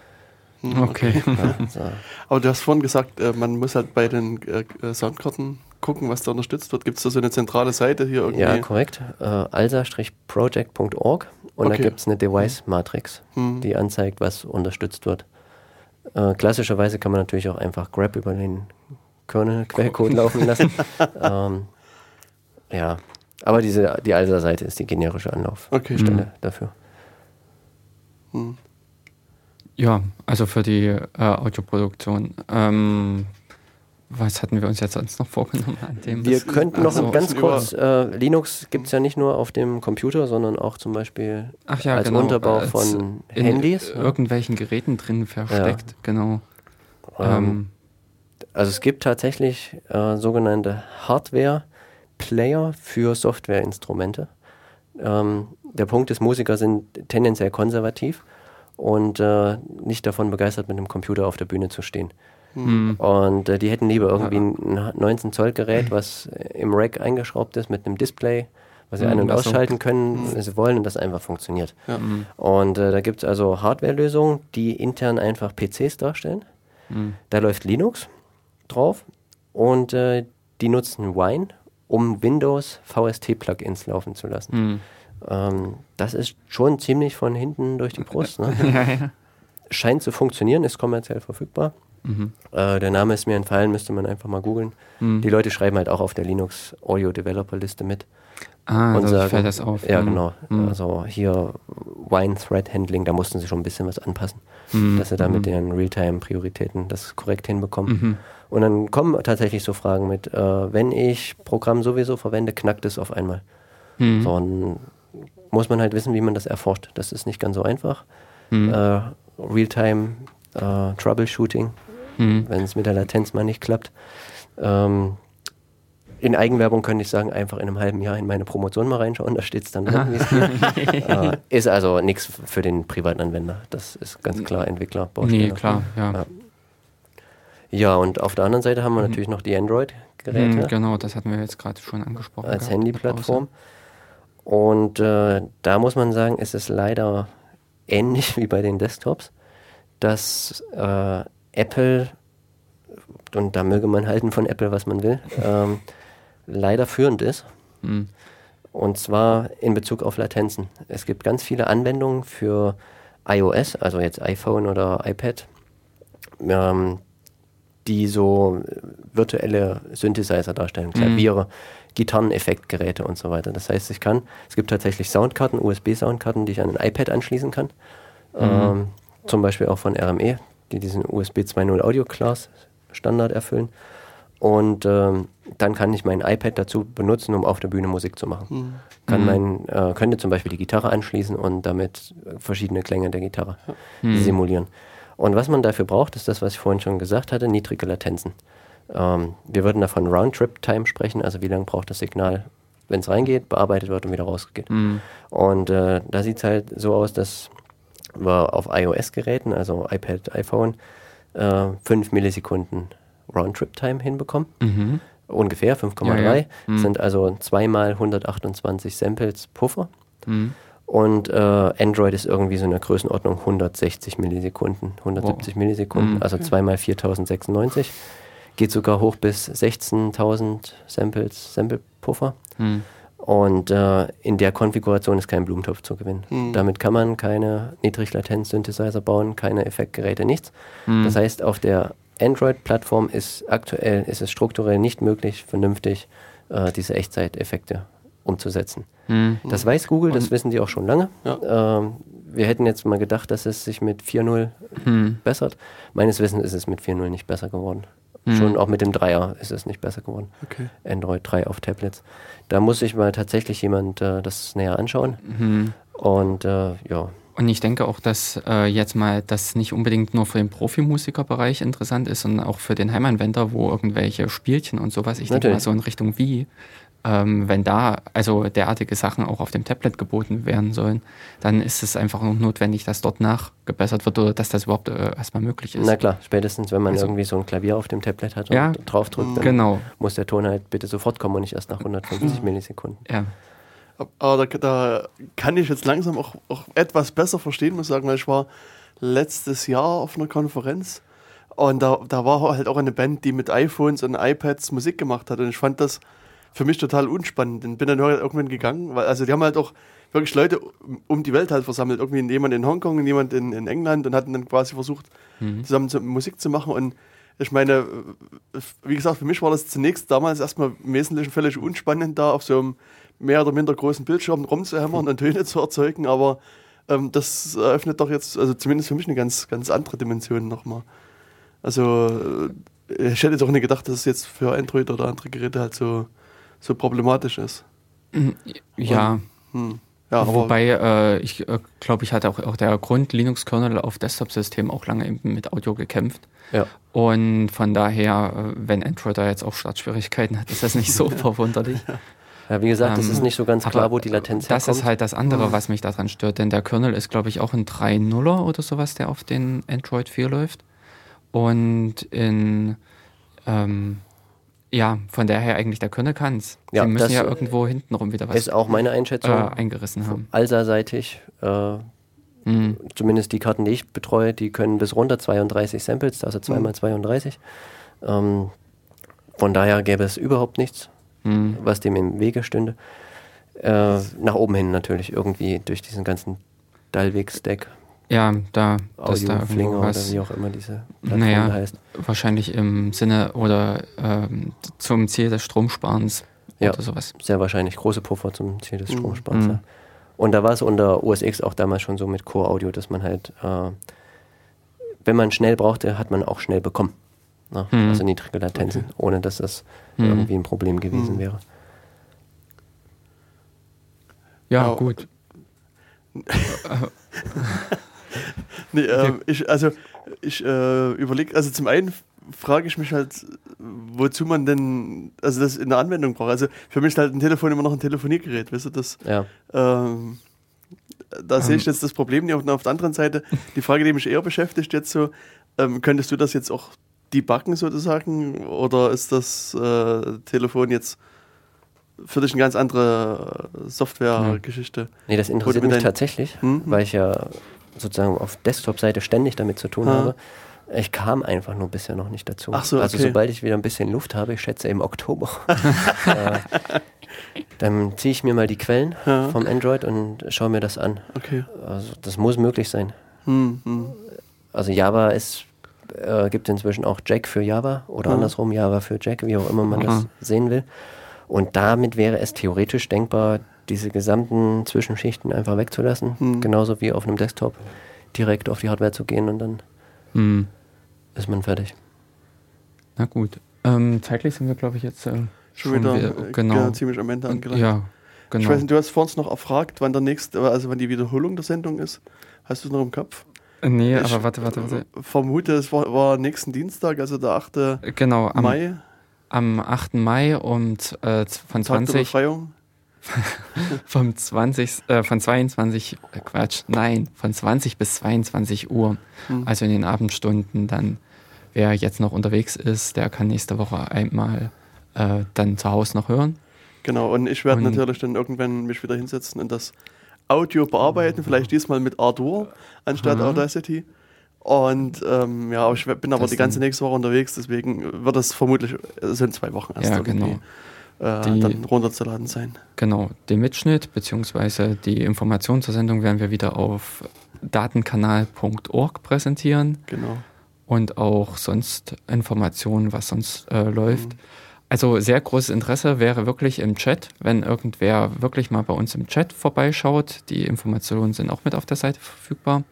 Mhm. Okay. Ja, so. Aber du hast vorhin gesagt, äh, man muss halt bei den äh, äh, Soundkarten gucken, was da unterstützt wird. Gibt es da so eine zentrale Seite hier irgendwie? Ja, korrekt. Äh, alsa-project.org und okay. da gibt es eine Device-Matrix, mhm. die anzeigt, was unterstützt wird. Äh, klassischerweise kann man natürlich auch einfach Grab über den Kernel-Quellcode laufen lassen. ähm, ja, aber diese, die ALSA-Seite ist die generische Anlaufstelle okay. dafür. Hm. Ja, also für die äh, Audioproduktion. Ähm, was hatten wir uns jetzt sonst noch vorgenommen an dem? Wir könnten noch so, ganz kurz, äh, Linux gibt es ja nicht nur auf dem Computer, sondern auch zum Beispiel ja, als genau, Unterbau als von Handys. In irgendwelchen Geräten drin versteckt, ja. genau. Ähm, ähm, also es gibt tatsächlich äh, sogenannte Hardware-Player für Softwareinstrumente. Ähm, der Punkt ist, Musiker sind tendenziell konservativ und äh, nicht davon begeistert, mit einem Computer auf der Bühne zu stehen. Mhm. Und äh, die hätten lieber irgendwie ein 19 Zoll Gerät, was im Rack eingeschraubt ist mit einem Display, was sie mhm, ein- und ausschalten können, mhm. wenn sie wollen und das einfach funktioniert. Ja. Mhm. Und äh, da gibt es also Hardware-Lösungen, die intern einfach PCs darstellen. Mhm. Da läuft Linux drauf und äh, die nutzen Wine, um Windows VST-Plugins laufen zu lassen. Ähm, das ist schon ziemlich von hinten durch die Brust. Ne? ja, ja. Scheint zu funktionieren, ist kommerziell verfügbar. Mhm. Äh, der Name ist mir entfallen, müsste man einfach mal googeln. Mhm. Die Leute schreiben halt auch auf der Linux Audio Developer Liste mit. Ah, und sagen, fällt das auf. Ja, mhm. genau. Mhm. Also hier Wine Thread Handling, da mussten sie schon ein bisschen was anpassen, mhm. dass sie da mit mhm. den Realtime-Prioritäten das korrekt hinbekommen. Und dann kommen tatsächlich so Fragen mit, äh, wenn ich Programm sowieso verwende, knackt es auf einmal. So, dann muss man halt wissen, wie man das erforscht. Das ist nicht ganz so einfach. Mhm. Äh, Realtime äh, Troubleshooting mhm. wenn es mit der Latenz mal nicht klappt. Ähm, in Eigenwerbung könnte ich sagen, einfach in einem halben Jahr in meine Promotion mal reinschauen, da steht es dann drin, äh, ist also nichts für den privaten Anwender. Das ist ganz klar Entwickler. Baustelle. Nee, klar, ja. ja. ja. und auf der anderen Seite haben wir mhm. natürlich noch die Android-Geräte. Mhm, genau, das hatten wir jetzt gerade schon angesprochen. Als Handyplattform. Und äh, da muss man sagen, ist es leider ähnlich wie bei den Desktops, dass äh, Apple, und da möge man halten von Apple, was man will, ähm, leider führend ist. Mhm. Und zwar in Bezug auf Latenzen. Es gibt ganz viele Anwendungen für iOS, also jetzt iPhone oder iPad, ähm, die so virtuelle Synthesizer darstellen, mhm. Klaviere, mhm. Gitarreneffektgeräte und so weiter. Das heißt, ich kann, es gibt tatsächlich Soundkarten, USB-Soundkarten, die ich an ein iPad anschließen kann. Mhm. Ähm, zum Beispiel auch von RME, die diesen USB 2.0 Audio Class Standard erfüllen. Und ähm, dann kann ich mein iPad dazu benutzen, um auf der Bühne Musik zu machen. Mhm. Kann mein, äh, könnte zum Beispiel die Gitarre anschließen und damit verschiedene Klänge der Gitarre mhm. simulieren. Und was man dafür braucht, ist das, was ich vorhin schon gesagt hatte, niedrige Latenzen. Ähm, wir würden davon Roundtrip-Time sprechen, also wie lange braucht das Signal, wenn es reingeht, bearbeitet wird und wieder rausgeht. Mhm. Und äh, da sieht es halt so aus, dass wir auf iOS-Geräten, also iPad, iPhone, äh, 5 Millisekunden Roundtrip-Time hinbekommen. Mhm. Ungefähr 5,3. Ja, ja. mhm. Sind also zweimal 128 Samples Puffer. Mhm. Und äh, Android ist irgendwie so in der Größenordnung 160 Millisekunden, 170 wow. Millisekunden, mhm. also zweimal 4096. Geht sogar hoch bis 16.000 Samples, Sample Puffer. Mhm. Und äh, in der Konfiguration ist kein Blumentopf zu gewinnen. Mhm. Damit kann man keine Niedriglatenz-Synthesizer bauen, keine Effektgeräte, nichts. Mhm. Das heißt, auf der Android-Plattform ist aktuell ist es strukturell nicht möglich, vernünftig äh, diese Echtzeiteffekte umzusetzen. Mhm. Das weiß Google, das wissen die auch schon lange. Ja. Ähm, wir hätten jetzt mal gedacht, dass es sich mit 4.0 mhm. bessert. Meines Wissens ist es mit 4.0 nicht besser geworden. Mhm. Schon auch mit dem Dreier ist es nicht besser geworden. Okay. Android 3 auf Tablets. Da muss sich mal tatsächlich jemand äh, das näher anschauen. Mhm. Und äh, ja. Und ich denke auch, dass äh, jetzt mal das nicht unbedingt nur für den Profimusikerbereich interessant ist, sondern auch für den Heimanwender, wo irgendwelche Spielchen und sowas, ich denke mal so in Richtung wie, ähm, wenn da also derartige Sachen auch auf dem Tablet geboten werden sollen, dann ist es einfach noch notwendig, dass dort nachgebessert wird oder dass das überhaupt äh, erstmal möglich ist. Na klar, spätestens wenn man also, irgendwie so ein Klavier auf dem Tablet hat und ja, draufdrückt, dann genau. muss der Ton halt bitte sofort kommen und nicht erst nach 150 Millisekunden. Ja. Aber da, da, kann ich jetzt langsam auch, auch etwas besser verstehen, muss ich sagen, weil ich war letztes Jahr auf einer Konferenz und da, da war halt auch eine Band, die mit iPhones und iPads Musik gemacht hat und ich fand das für mich total unspannend. Und bin dann irgendwann gegangen, weil also die haben halt auch wirklich Leute um die Welt halt versammelt. Irgendwie jemand in Hongkong und jemand in, in England und hatten dann quasi versucht, mhm. zusammen zu, Musik zu machen. Und ich meine, wie gesagt, für mich war das zunächst damals erstmal im Wesentlichen völlig unspannend, da auf so einem mehr oder minder großen Bildschirm rumzuhämmern und Töne zu erzeugen. Aber ähm, das eröffnet doch jetzt, also zumindest für mich eine ganz, ganz andere Dimension nochmal. Also äh, ich hätte doch nicht gedacht, dass es jetzt für Android oder andere Geräte halt so so problematisch ist. Mm, ja. Und, hm, ja Wobei, äh, ich äh, glaube, ich hatte auch, auch der Grund Linux-Kernel auf Desktop-Systemen auch lange mit Audio gekämpft. Ja. Und von daher, äh, wenn Android da jetzt auch Startschwierigkeiten hat, ist das nicht so verwunderlich. Ja, wie gesagt, es ähm, ist nicht so ganz klar, wo die Latenz Das herkommt. ist halt das andere, mhm. was mich daran stört, denn der Kernel ist, glaube ich, auch ein 3.0er oder sowas, der auf den Android 4 läuft. Und in ähm, ja, von daher eigentlich der Könne kann es. Ja, Sie müssen ja irgendwo hintenrum wieder was ist auch meine Einschätzung, äh, eingerissen haben. Alsa-seitig, äh, mhm. zumindest die Karten, die ich betreue, die können bis runter 32 Samples, also 2 x 32. Ähm, von daher gäbe es überhaupt nichts, mhm. was dem im Wege stünde. Äh, nach oben hin natürlich irgendwie durch diesen ganzen Dalvik-Stack ja, da, dass da irgendwo was, oder wie auch immer diese Plattform naja, heißt. Wahrscheinlich im Sinne oder ähm, zum Ziel des Stromsparens ja, oder sowas. Sehr wahrscheinlich große Puffer zum Ziel des mhm. Stromsparens. Mhm. Ja. Und da war es unter OS X auch damals schon so mit Core Audio, dass man halt, äh, wenn man schnell brauchte, hat man auch schnell bekommen. Ne? Mhm. Also niedrige Latenzen, okay. ohne dass das mhm. irgendwie ein Problem gewesen mhm. wäre. Ja, ja gut. nee, äh, ich, also ich äh, überlege, also zum einen frage ich mich halt, wozu man denn, also das in der Anwendung braucht. Also für mich ist halt ein Telefon immer noch ein Telefoniergerät, weißt du, das. Ja. Ähm, da um. sehe ich ähm. jetzt das Problem nicht. Und auf der anderen Seite, die Frage, die mich eher beschäftigt jetzt so, ähm, könntest du das jetzt auch debuggen sozusagen? Oder ist das äh, Telefon jetzt für dich eine ganz andere Software-Geschichte? Nee, das interessiert mich tatsächlich, hm? weil ich ja sozusagen auf Desktop-Seite ständig damit zu tun ha. habe. Ich kam einfach nur bisher noch nicht dazu. Ach so, also okay. sobald ich wieder ein bisschen Luft habe, ich schätze im Oktober, äh, dann ziehe ich mir mal die Quellen ja. vom Android und schaue mir das an. Okay. Also das muss möglich sein. Hm, hm. Also Java ist, äh, gibt inzwischen auch Jack für Java oder hm. andersrum Java für Jack, wie auch immer man das sehen will. Und damit wäre es theoretisch denkbar, diese gesamten Zwischenschichten einfach wegzulassen. Mhm. Genauso wie auf einem Desktop direkt auf die Hardware zu gehen und dann mhm. ist man fertig. Na gut. Ähm, zeitlich sind wir, glaube ich, jetzt äh, schon, wieder, wieder äh, genau. ziemlich am Ende angelangt. Ja, genau. Ich weiß nicht, du hast vor uns noch erfragt, wann der nächste, also wann die Wiederholung der Sendung ist. Hast du es noch im Kopf? Äh, nee, ich aber warte, warte, warte. Vermute, es war, war nächsten Dienstag, also der 8. Genau, am, Mai. Am 8. Mai und äh, von Tag 20. Der Befreiung. Vom 20, äh, von 22, äh, Quatsch, nein, von 20 bis 22 Uhr, mhm. also in den Abendstunden, dann, wer jetzt noch unterwegs ist, der kann nächste Woche einmal äh, dann zu Hause noch hören. Genau, und ich werde natürlich dann irgendwann mich wieder hinsetzen und das Audio bearbeiten, vielleicht diesmal mit Ardour anstatt aha. Audacity. Und ähm, ja, ich bin aber das die ganze nächste Woche unterwegs, deswegen wird das vermutlich, es sind zwei Wochen erst ja, irgendwie. Genau äh, die, dann runterzuladen sein. Genau, den Mitschnitt bzw. die Informationen zur Sendung werden wir wieder auf datenkanal.org präsentieren. Genau. Und auch sonst Informationen, was sonst äh, läuft. Mhm. Also sehr großes Interesse wäre wirklich im Chat, wenn irgendwer wirklich mal bei uns im Chat vorbeischaut. Die Informationen sind auch mit auf der Seite verfügbar.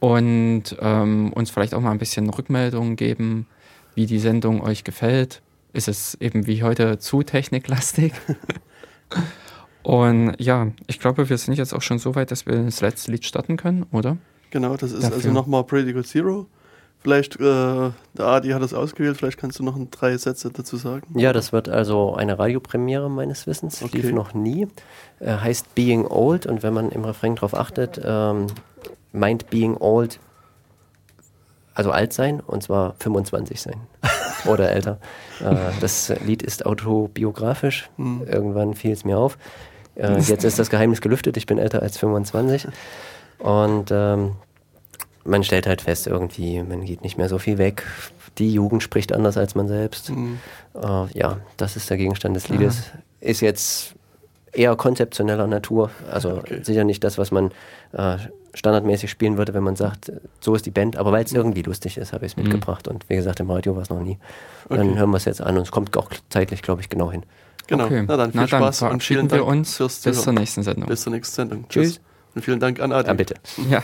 Und ähm, uns vielleicht auch mal ein bisschen Rückmeldungen geben, wie die Sendung euch gefällt. Ist es eben wie heute zu techniklastig? Und ja, ich glaube, wir sind jetzt auch schon so weit, dass wir das letzte Lied starten können, oder? Genau, das ist Dafür. also nochmal Pretty Good Zero. Vielleicht, äh, der Adi hat das ausgewählt, vielleicht kannst du noch drei Sätze dazu sagen. Ja, das wird also eine Radiopremiere meines Wissens, okay. lief noch nie. Äh, heißt Being Old und wenn man im Refrain drauf achtet, ähm, meint Being Old, also alt sein und zwar 25 sein oder älter. Äh, das Lied ist autobiografisch, hm. irgendwann fiel es mir auf. Äh, jetzt ist das Geheimnis gelüftet, ich bin älter als 25 und ähm, man stellt halt fest, irgendwie, man geht nicht mehr so viel weg. Die Jugend spricht anders als man selbst. Mhm. Äh, ja, das ist der Gegenstand des Liedes. Aha. Ist jetzt eher konzeptioneller Natur. Also okay. sicher nicht das, was man äh, standardmäßig spielen würde, wenn man sagt, so ist die Band. Aber weil es mhm. irgendwie lustig ist, habe ich es mhm. mitgebracht. Und wie gesagt, im Radio war es noch nie. Okay. Dann hören wir es jetzt an und es kommt auch zeitlich, glaube ich, genau hin. Genau. Okay. Na dann viel Na Spaß dann und vielen Dank wir uns fürs Bis zur nächsten Sendung. Bis zur nächsten Sendung. Tschüss. Tschüss. Und vielen Dank an Adi. Ja, bitte. Ja.